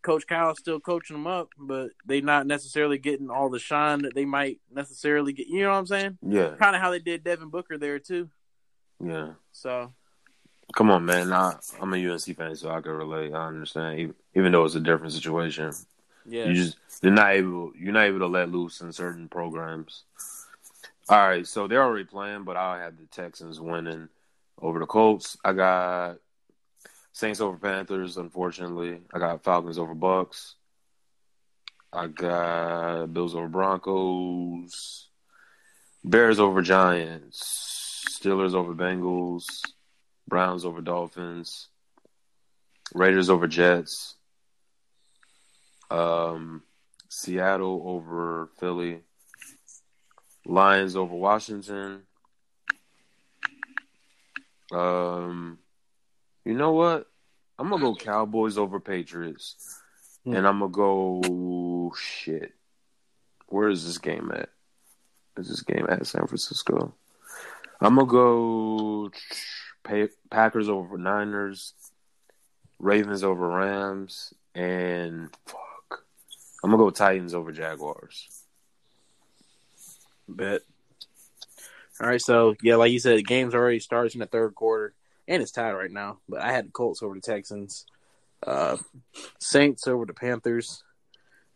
Coach Kyle's still coaching them up, but they not necessarily getting all the shine that they might necessarily get. You know what I'm saying? Yeah, Kind of how they did Devin Booker there too. yeah. So Come on, man. Nah, I'm a UNC fan, so I can relate. I understand, even, even though it's a different situation. Yeah, You just they're not able. You're not able to let loose in certain programs. All right, so they're already playing, but I have the Texans winning over the Colts. I got Saints over Panthers. Unfortunately, I got Falcons over Bucks. I got Bills over Broncos. Bears over Giants. Steelers over Bengals. Browns over Dolphins. Raiders over Jets. Um, Seattle over Philly. Lions over Washington. Um, you know what? I'm gonna go Cowboys over Patriots, Hmm. and I'm gonna go shit. Where is this game at? Is this game at San Francisco? I'm gonna go Packers over Niners, Ravens over Rams, and I'm gonna go Titans over Jaguars. bet. All right, so yeah, like you said, the game's already starts in the third quarter, and it's tied right now. But I had the Colts over the Texans, uh, Saints over the Panthers.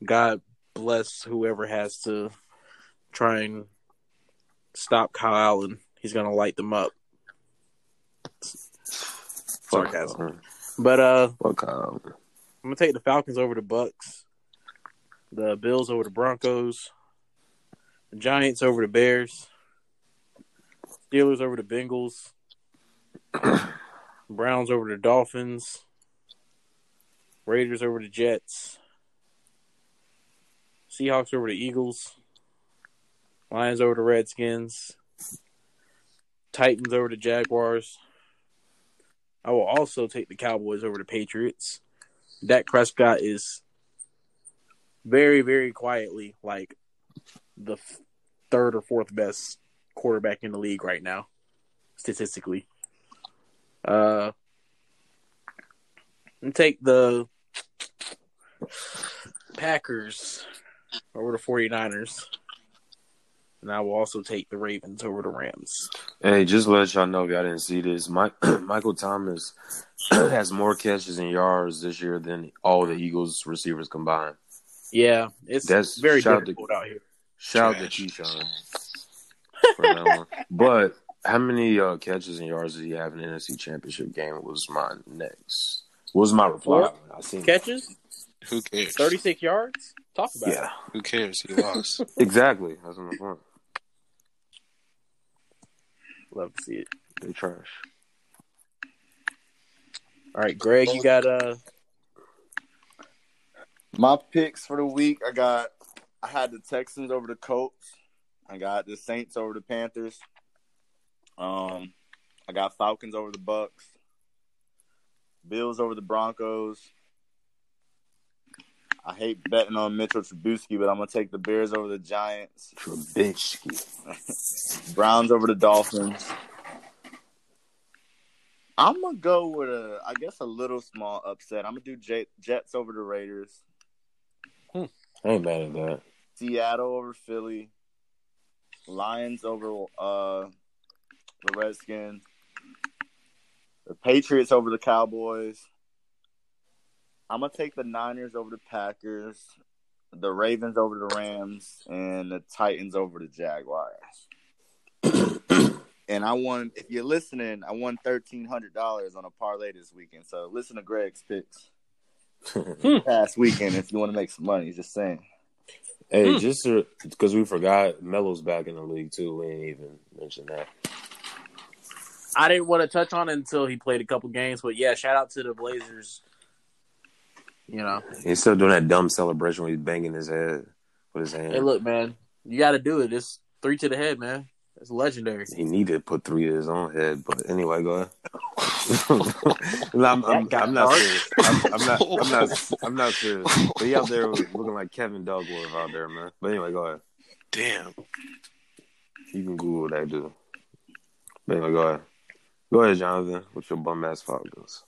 God bless whoever has to try and stop Kyle Allen. He's gonna light them up. Sarcasm. But uh. I'm gonna take the Falcons over the Bucks, the Bills over the Broncos, the Giants over the Bears, Steelers over the Bengals, Browns over the Dolphins, Raiders over the Jets, Seahawks over the Eagles, Lions over the Redskins, Titans over the Jaguars. I will also take the Cowboys over the Patriots. Dak Prescott is very, very quietly like the third or fourth best quarterback in the league right now, statistically. Uh, and take the Packers over the 49ers. And I will also take the Ravens over the Rams. Hey, just let y'all know if y'all didn't see this, Mike, Michael Thomas has more catches and yards this year than all the Eagles receivers combined. Yeah, it's That's- very shout out to- difficult out here. Shout out to Keyshawn for. But how many uh, catches and yards did he have in the NFC Championship game? Was my next. Was my reply? Four I seen Catches, Who cares? 36 yards. Talk about Yeah, Who cares? He lost. exactly. That's my point. Love to see it. They trash. All right, Greg, you got uh My picks for the week, I got I had the Texans over the Colts. I got the Saints over the Panthers. Um I got Falcons over the Bucks. Bills over the Broncos. I hate betting on Mitchell Trubisky, but I'm gonna take the Bears over the Giants. Trubisky. Browns over the Dolphins. I'm gonna go with a, I guess, a little small upset. I'm gonna do Jet, Jets over the Raiders. I ain't mad at that. Seattle over Philly, Lions over uh, the Redskins, the Patriots over the Cowboys, I'm gonna take the Niners over the Packers, the Ravens over the Rams, and the Titans over the Jaguars. and I won. If you're listening, I won thirteen hundred dollars on a parlay this weekend. So listen to Greg's picks past weekend if you want to make some money. Just saying. Hey, Hmm. just because we forgot, Melo's back in the league too. We ain't even mentioned that. I didn't want to touch on it until he played a couple games, but yeah, shout out to the Blazers. You know, He's still doing that dumb celebration where he's banging his head with his hand. hey, look, man, you got to do it. It's three to the head, man. It's legendary. He needed to put three to his own head, but anyway, go ahead. I'm, I'm, I'm not serious. I'm, I'm not. I'm not. I'm not serious. But he out there looking like Kevin Duckworth out there, man. But anyway, go ahead. Damn. You can Google that dude. But anyway, go ahead. Go ahead, Jonathan, with your bum ass Falcons.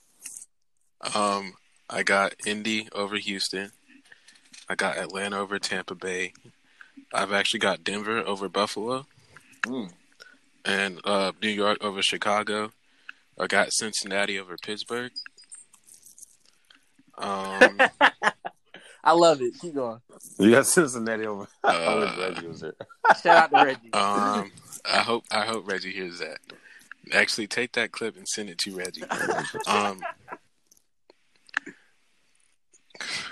Um, I got Indy over Houston. I got Atlanta over Tampa Bay. I've actually got Denver over Buffalo. Mm. And uh, New York over Chicago. I got Cincinnati over Pittsburgh. Um, I love it. Keep going. You got Cincinnati over. I wish Uh, Reggie was there. Shout out to Reggie. um, I hope I hope Reggie hears that. Actually, take that clip and send it to Reggie. Um,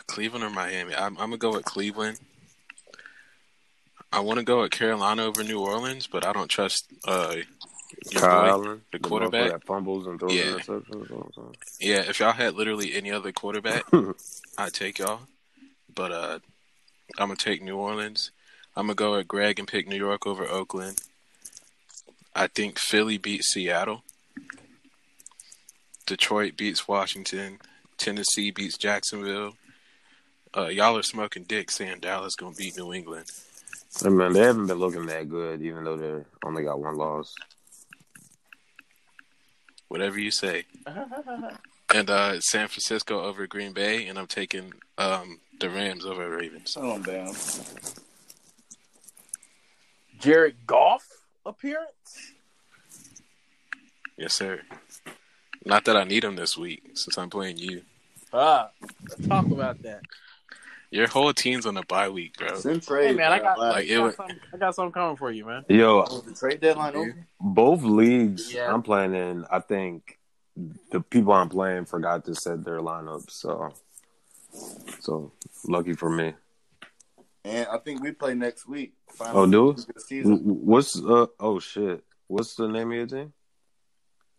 Cleveland or Miami? I'm, I'm gonna go with Cleveland. I want to go with Carolina over New Orleans, but I don't trust uh, Allen, the quarterback. that fumbles and throws Yeah. interceptions. Yeah, if y'all had literally any other quarterback, I'd take y'all. But uh, I'm gonna take New Orleans. I'm gonna go at Greg and pick New York over Oakland. I think Philly beats Seattle. Detroit beats Washington. Tennessee beats Jacksonville. Uh, y'all are smoking dick saying Dallas gonna beat New England. I mean, they haven't been looking that good, even though they only got one loss. Whatever you say. And uh, San Francisco over Green Bay, and I'm taking um, the Rams over Ravens. Oh damn. Jared Goff appearance. Yes, sir. Not that I need him this week since I'm playing you. Ah, let's talk about that. Your whole team's on a bye week, bro. Send trade. Hey man, I got, Like, Like, I, got would- something, I got something coming for you, man. Yo, oh, the trade deadline over. both leagues Yeah. I'm playing in, I think the people I'm playing forgot to set their lineups. So, so lucky for me. And I think we play next week. Oh, do? of the season. W- What's uh? Oh shit! What's the name of your team?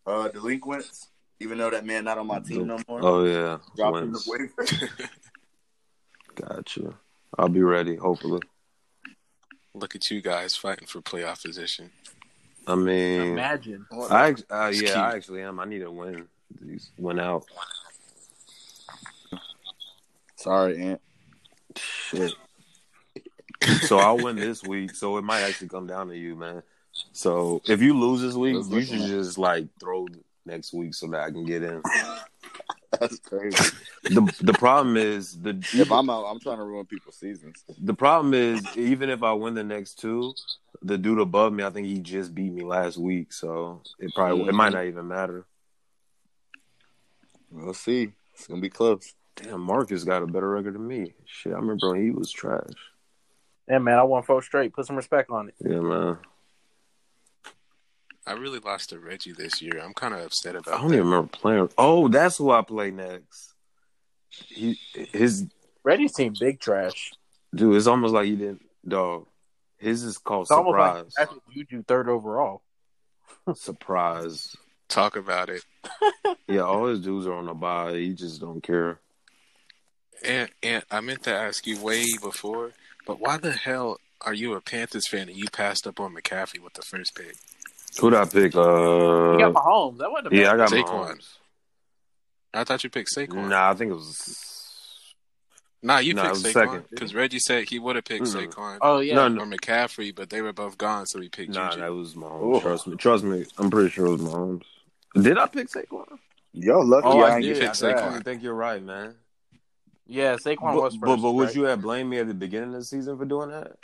Uh, delinquents. Even though that man not on my team no more. Oh yeah, Dropping Wins. the waiver. Gotcha. I'll be ready. Hopefully. Look at you guys fighting for playoff position. I mean, Imagine. I act- uh, yeah, cute. I actually am. I need to win. These win out. Sorry, Ant. Shit. so I'll win this week. So it might actually come down to you, man. So if you lose this week, you should just like throw next week so that I can get in. That's crazy. the The problem is the if I'm out, I'm trying to ruin people's seasons. the problem is even if I win the next two, the dude above me, I think he just beat me last week. So it probably it might mm-hmm. not even matter. We'll see. It's gonna be close. Damn, Marques got a better record than me. Shit, I remember when he was trash. Yeah, man, I won four straight. Put some respect on it. Yeah, man. I really lost to Reggie this year. I'm kind of upset about. I don't that. even remember playing. Oh, that's who I play next. He his Reggie's team big trash. dude. It's almost like he didn't. Dog. His is called It's almost like surprise. that's what Juju third overall. surprise. Talk about it. Yeah, all his dudes are on the bye. He just don't care. And and I meant to ask you way before, but why the hell are you a Panthers fan and you passed up on McCaffrey with the first pick? Who'd I pick? You Uh, got Mahomes. That wasn't a yeah, I got Saquon. Mahomes. I thought you picked Saquon. Nah, I think it was. Nah, you Nah, it picked Saquon second. because Reggie said he would have picked Mm-mm. Saquon Oh yeah. No, or no, McCaffrey, but they were both gone, so he picked nah, Juju. that was Mahomes. Ooh. Trust me, trust me. I'm pretty sure it was Mahomes. Did I pick Saquon? Yo, lucky Oh, I I did. get picked I. Saquon. definitely think you're right, man. Yeah, Saquon But, was first. but, but would right? you have blamed me at the beginning of the season for doing that?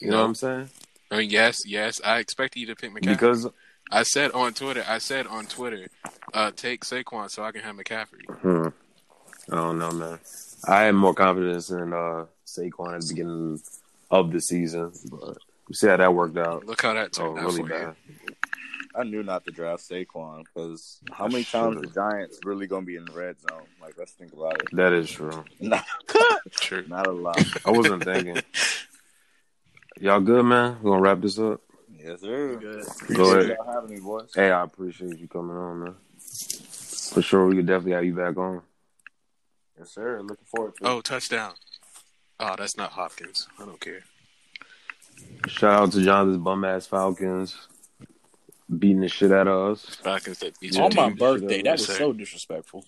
You know what I'm saying? I mean, yes, yes, I expected you to pick McCaffrey. Because I said on Twitter, I said on Twitter, uh, take Saquon so I can have McCaffrey. hmm, I don't know, man. I had more confidence in uh, Saquon at the beginning of the season, but we see how that worked out. Look how that Oh, turned out really for bad. you. I knew not to draft Saquon because how many times the. Giants really gonna be in the red zone? Like, let's think about it. That is true. Not, True. not a lot. I wasn't thinking. Y'all good, man? We gonna wrap this up. Yes, sir. Good. Go Appreciate ahead. y'all having me, boys. Hey, I appreciate you coming on, man. For sure, we could definitely have you back on. Yes, sir. Looking forward to it. Oh, touchdown. Oh, that's not Hopkins. I don't care. Shout out to Jonathan's bum ass Falcons beating the shit out of us. Falcons that beat Yeah, On your my birthday, that was so disrespectful.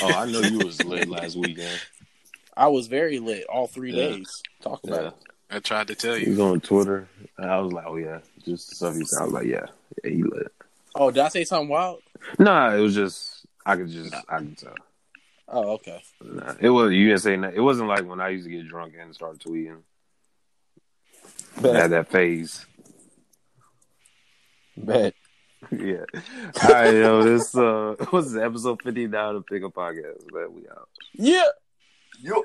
Oh, I know you was lit last weekend. I was very lit all three Yeah. days. Talk about Yeah. it. I tried to tell He you. was on Twitter. And I was like, oh yeah, just the stuff he said. I was like, yeah, yeah, he lit. Oh, did I say something wild? Nah, it was just I could just I could tell. Oh, okay. Nah, it was you didn't say that. It wasn't like when I used to get drunk and start tweeting. I had that phase. Bet. yeah. All right, yo. This uh, what's this, episode fifty nine of Pick Up Podcast. Man, we out. Yeah. Yo.